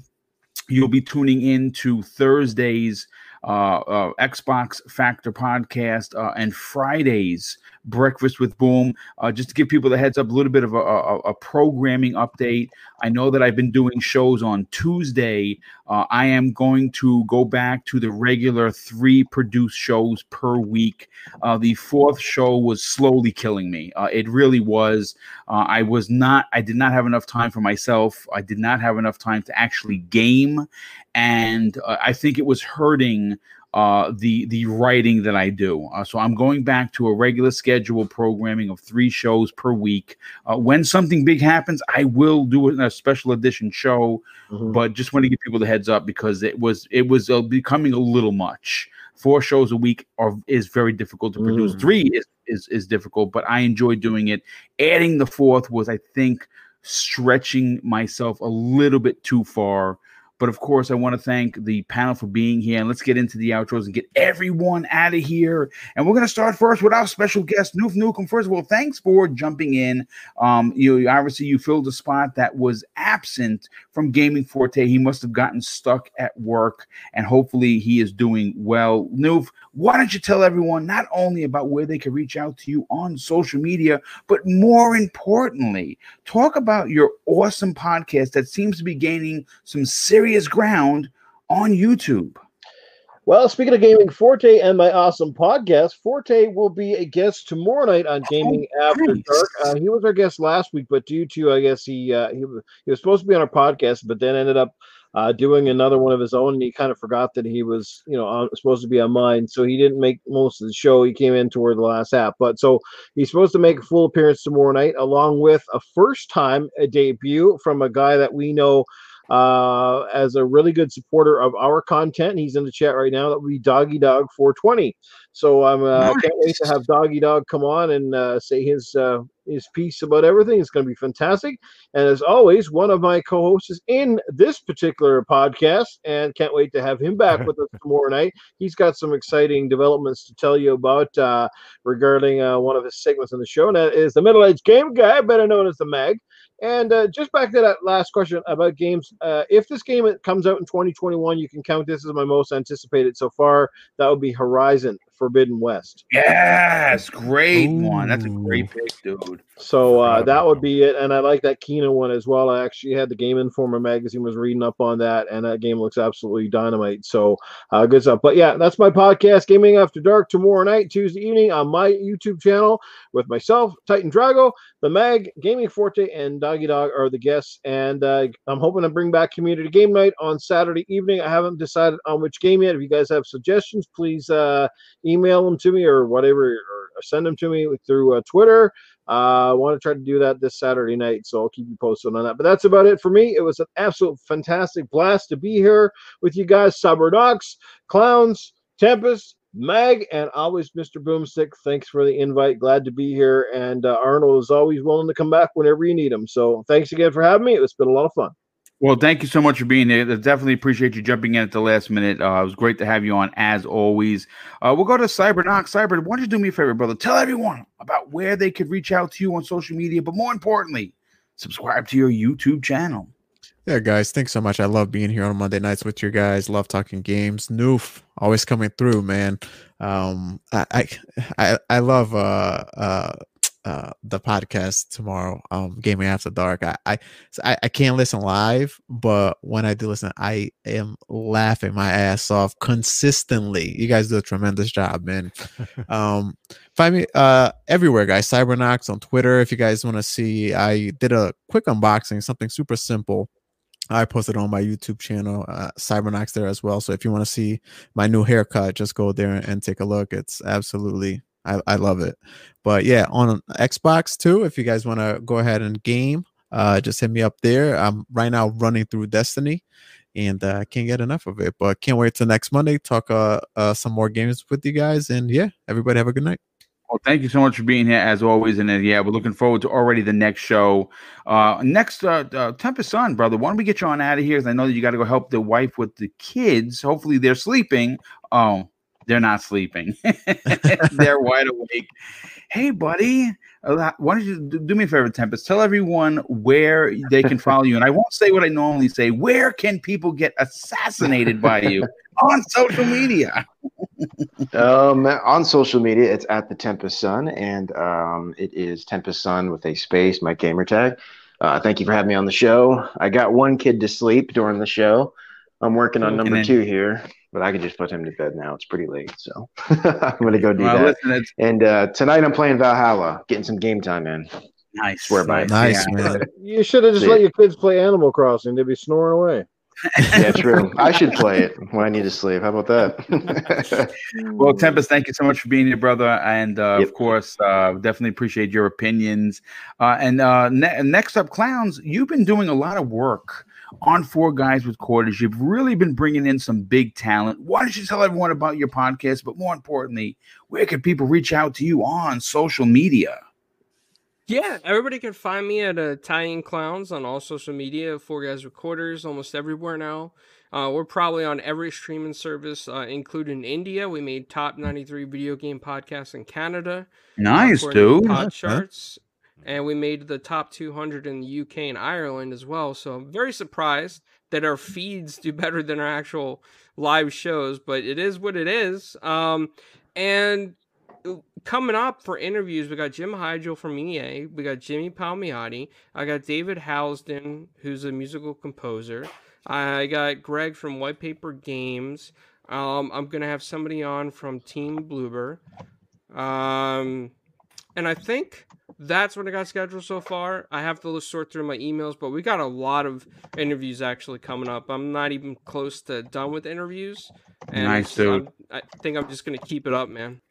you'll be tuning in to Thursday's uh, uh, Xbox Factor podcast uh, and Fridays Breakfast with Boom. Uh, just to give people the heads up, a little bit of a, a, a, programming update. I know that I've been doing shows on Tuesday. Uh, I am going to go back to the regular three produced shows per week. Uh, the fourth show was slowly killing me. Uh, it really was. Uh, I was not, I did not have enough time for myself. I did not have enough time to actually game. And uh, I think it was hurting uh, the the writing that I do. Uh, so I'm going back to a regular schedule programming of three shows per week. Uh, when something big happens, I will do a special edition show. Mm-hmm. But just want to give people the heads up because it was it was uh, becoming a little much. Four shows a week are is very difficult to produce. Mm. Three is, is is difficult, but I enjoy doing it. Adding the fourth was, I think, stretching myself a little bit too far. But of course, I want to thank the panel for being here. And let's get into the outros and get everyone out of here. And we're going to start first with our special guest, Noof Nukem. First of all, thanks for jumping in. Um, you obviously you filled a spot that was absent from Gaming Forte. He must have gotten stuck at work, and hopefully he is doing well. Noof, why don't you tell everyone not only about where they can reach out to you on social media, but more importantly, talk about your awesome podcast that seems to be gaining some serious ground on YouTube. Well, speaking of Gaming Forte and my awesome podcast, Forte will be a guest tomorrow night on Gaming oh, After nice. Dark. Uh, he was our guest last week, but due to I guess he uh, he, he was supposed to be on our podcast, but then ended up uh, doing another one of his own. And he kind of forgot that he was, you know, on, supposed to be on mine. So he didn't make most of the show. He came in toward the last half. But so he's supposed to make a full appearance tomorrow night, along with a first time a debut from a guy that we know uh, as a really good supporter of our content. He's in the chat right now. That would be Doggy Dog 420. So I'm uh, nice. can't wait to have Doggy Dog come on and uh, say his uh, his piece about everything. It's going to be fantastic. And as always, one of my co-hosts is in this particular podcast, and can't wait to have him back with us tomorrow night. He's got some exciting developments to tell you about uh, regarding uh, one of his segments on the show, and that is the middle-aged game guy, better known as the Mag. And uh, just back to that last question about games, uh, if this game comes out in 2021, you can count this as my most anticipated so far. That would be Horizon Forbidden West. Yes, great Ooh. one. That's a great pick, dude. So uh, that would be it, and I like that Kena one as well. I actually had the Game Informer magazine was reading up on that, and that game looks absolutely dynamite. So uh, good stuff. But yeah, that's my podcast, Gaming After Dark, tomorrow night, Tuesday evening, on my YouTube channel with myself, Titan Drago, the Mag, Gaming Forte, and Doggy Dog are the guests. And uh, I'm hoping to bring back Community Game Night on Saturday evening. I haven't decided on which game yet. If you guys have suggestions, please uh, email them to me or whatever, or send them to me through uh, Twitter. Uh, I want to try to do that this Saturday night, so I'll keep you posted on that. But that's about it for me. It was an absolute fantastic blast to be here with you guys, Cyberdocs, Clowns, Tempest, Mag, and always Mr. Boomstick. Thanks for the invite. Glad to be here. And uh, Arnold is always willing to come back whenever you need him. So thanks again for having me. It's been a lot of fun. Well, thank you so much for being here. Definitely appreciate you jumping in at the last minute. Uh, it was great to have you on as always. Uh, we'll go to Cybernox. Cyber, why don't you do me a favor, brother? Tell everyone about where they could reach out to you on social media, but more importantly, subscribe to your YouTube channel. Yeah, guys, thanks so much. I love being here on Monday nights with you guys. Love talking games. Noof, always coming through, man. Um, I I I love uh uh uh the podcast tomorrow um gaming after dark. I I, I i can't listen live but when i do listen i am laughing my ass off consistently. You guys do a tremendous job man. Um find me uh everywhere guys. Cybernox on twitter. If you guys want to see i did a quick unboxing something super simple. I posted on my YouTube channel, uh, Cybernox there as well. So if you want to see my new haircut, just go there and take a look. It's absolutely I, I love it. But yeah, on Xbox too, if you guys want to go ahead and game, uh, just hit me up there. I'm right now running through Destiny and uh, can't get enough of it. But can't wait till next Monday, talk uh, uh, some more games with you guys. And yeah, everybody have a good night. Well, thank you so much for being here as always. And uh, yeah, we're looking forward to already the next show. Uh, next, uh, uh, Tempest Sun, brother, why don't we get you on out of here? Because I know that you got to go help the wife with the kids. Hopefully, they're sleeping. Oh, they're not sleeping. they're wide awake. Hey, buddy, uh, why don't you do me a favor, Tempest? Tell everyone where they can follow you. And I won't say what I normally say. Where can people get assassinated by you on social media? um, on social media, it's at the Tempest Sun, and um, it is Tempest Sun with a space, my gamer tag. Uh, thank you for having me on the show. I got one kid to sleep during the show. I'm working on number then, two here but I can just put him to bed now. It's pretty late, so I'm gonna go do well, that. Listen, and uh, tonight I'm playing Valhalla, getting some game time in. Nice, swear by nice yeah. man. You should have just let your kids play Animal Crossing. They'd be snoring away. yeah, true. I should play it when I need to sleep. How about that? well, Tempest, thank you so much for being here, brother. And uh, yep. of course, uh, definitely appreciate your opinions. Uh, and uh, ne- next up, clowns, you've been doing a lot of work on Four Guys with Quarters. You've really been bringing in some big talent. Why don't you tell everyone about your podcast? But more importantly, where can people reach out to you on social media? Yeah, everybody can find me at Italian Clowns on all social media. Four Guys with Quarters, almost everywhere now. Uh, we're probably on every streaming service, uh, including India. We made top 93 video game podcasts in Canada. Nice, uh, dude. Pod charts and we made the top 200 in the UK and Ireland as well. So I'm very surprised that our feeds do better than our actual live shows, but it is what it is. Um, and coming up for interviews, we got Jim Hydro from EA, we got Jimmy Palmiotti, I got David Housden, who's a musical composer. I got Greg from White Paper Games. Um, I'm gonna have somebody on from Team Bloober. Um, and I think that's what I got scheduled so far. I have to sort through my emails, but we got a lot of interviews actually coming up. I'm not even close to done with interviews. And nice, dude. i think I'm just gonna keep it up, man.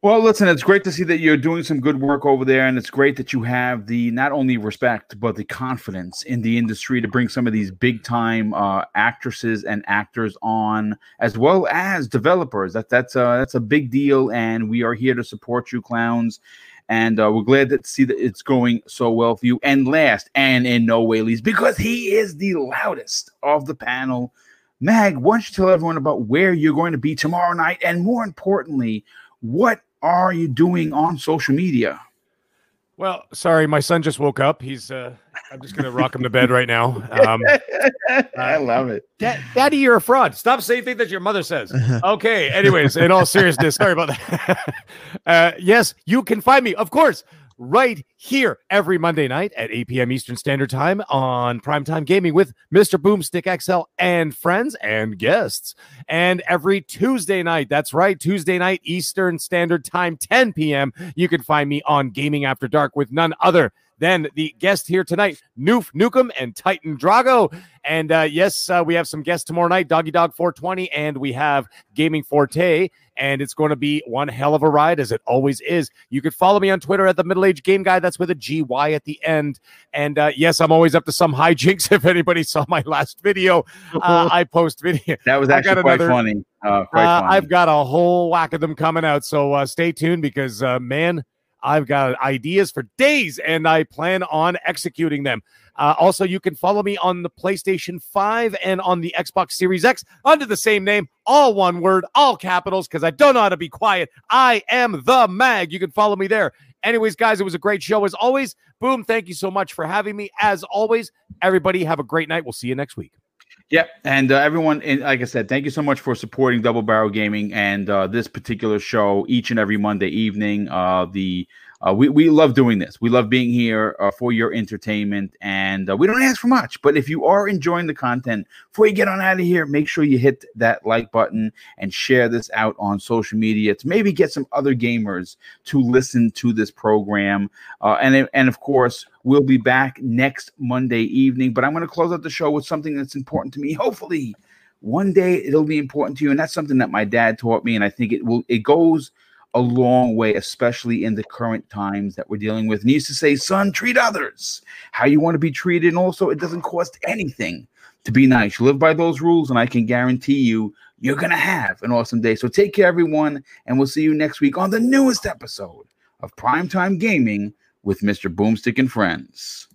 Well, listen, it's great to see that you're doing some good work over there, and it's great that you have the not only respect but the confidence in the industry to bring some of these big time uh, actresses and actors on, as well as developers. That that's uh, that's a big deal, and we are here to support you, clowns and uh, we're glad to see that it's going so well for you. And last, and in no way least, because he is the loudest of the panel, Mag, why don't you tell everyone about where you're going to be tomorrow night, and more importantly, what are you doing on social media? Well, sorry, my son just woke up. He's uh I'm just gonna rock him to bed right now. Um, I love it. Daddy, you're a fraud. Stop saying things that your mother says. Okay. Anyways, in all seriousness, sorry about that. uh, yes, you can find me, of course, right here every Monday night at 8 p.m. Eastern Standard Time on Primetime Gaming with Mr. Boomstick XL and friends and guests. And every Tuesday night, that's right, Tuesday night Eastern Standard Time, 10 p.m., you can find me on Gaming After Dark with none other than the guest here tonight, Noof Nukem and Titan Drago. And uh, yes, uh, we have some guests tomorrow night, Doggy Dog 420, and we have Gaming Forte and it's going to be one hell of a ride as it always is. You can follow me on Twitter at the Middle Age Game Guy. That's with a GY at the end. And uh, yes, I'm always up to some hijinks. If anybody saw my last video, uh, I post video. That was actually quite another, funny. Uh, quite uh, funny. I've got a whole whack of them coming out, so uh, stay tuned because uh, man. I've got ideas for days and I plan on executing them. Uh, also, you can follow me on the PlayStation 5 and on the Xbox Series X under the same name, all one word, all capitals, because I don't know how to be quiet. I am the mag. You can follow me there. Anyways, guys, it was a great show as always. Boom, thank you so much for having me. As always, everybody have a great night. We'll see you next week. Yep, and uh, everyone, and like I said, thank you so much for supporting Double Barrel Gaming and uh, this particular show each and every Monday evening. Uh, the uh, we, we love doing this. We love being here uh, for your entertainment, and uh, we don't ask for much. But if you are enjoying the content, before you get on out of here, make sure you hit that like button and share this out on social media to maybe get some other gamers to listen to this program. And and of course, we'll be back next Monday evening. But I'm going to close out the show with something that's important to me. Hopefully, one day it'll be important to you, and that's something that my dad taught me, and I think it will. It goes a long way, especially in the current times that we're dealing with. And he used to say, son, treat others how you want to be treated. And also, it doesn't cost anything to be nice. You live by those rules, and I can guarantee you, you're going to have an awesome day. So take care, everyone, and we'll see you next week on the newest episode of Primetime Gaming with Mr. Boomstick and Friends.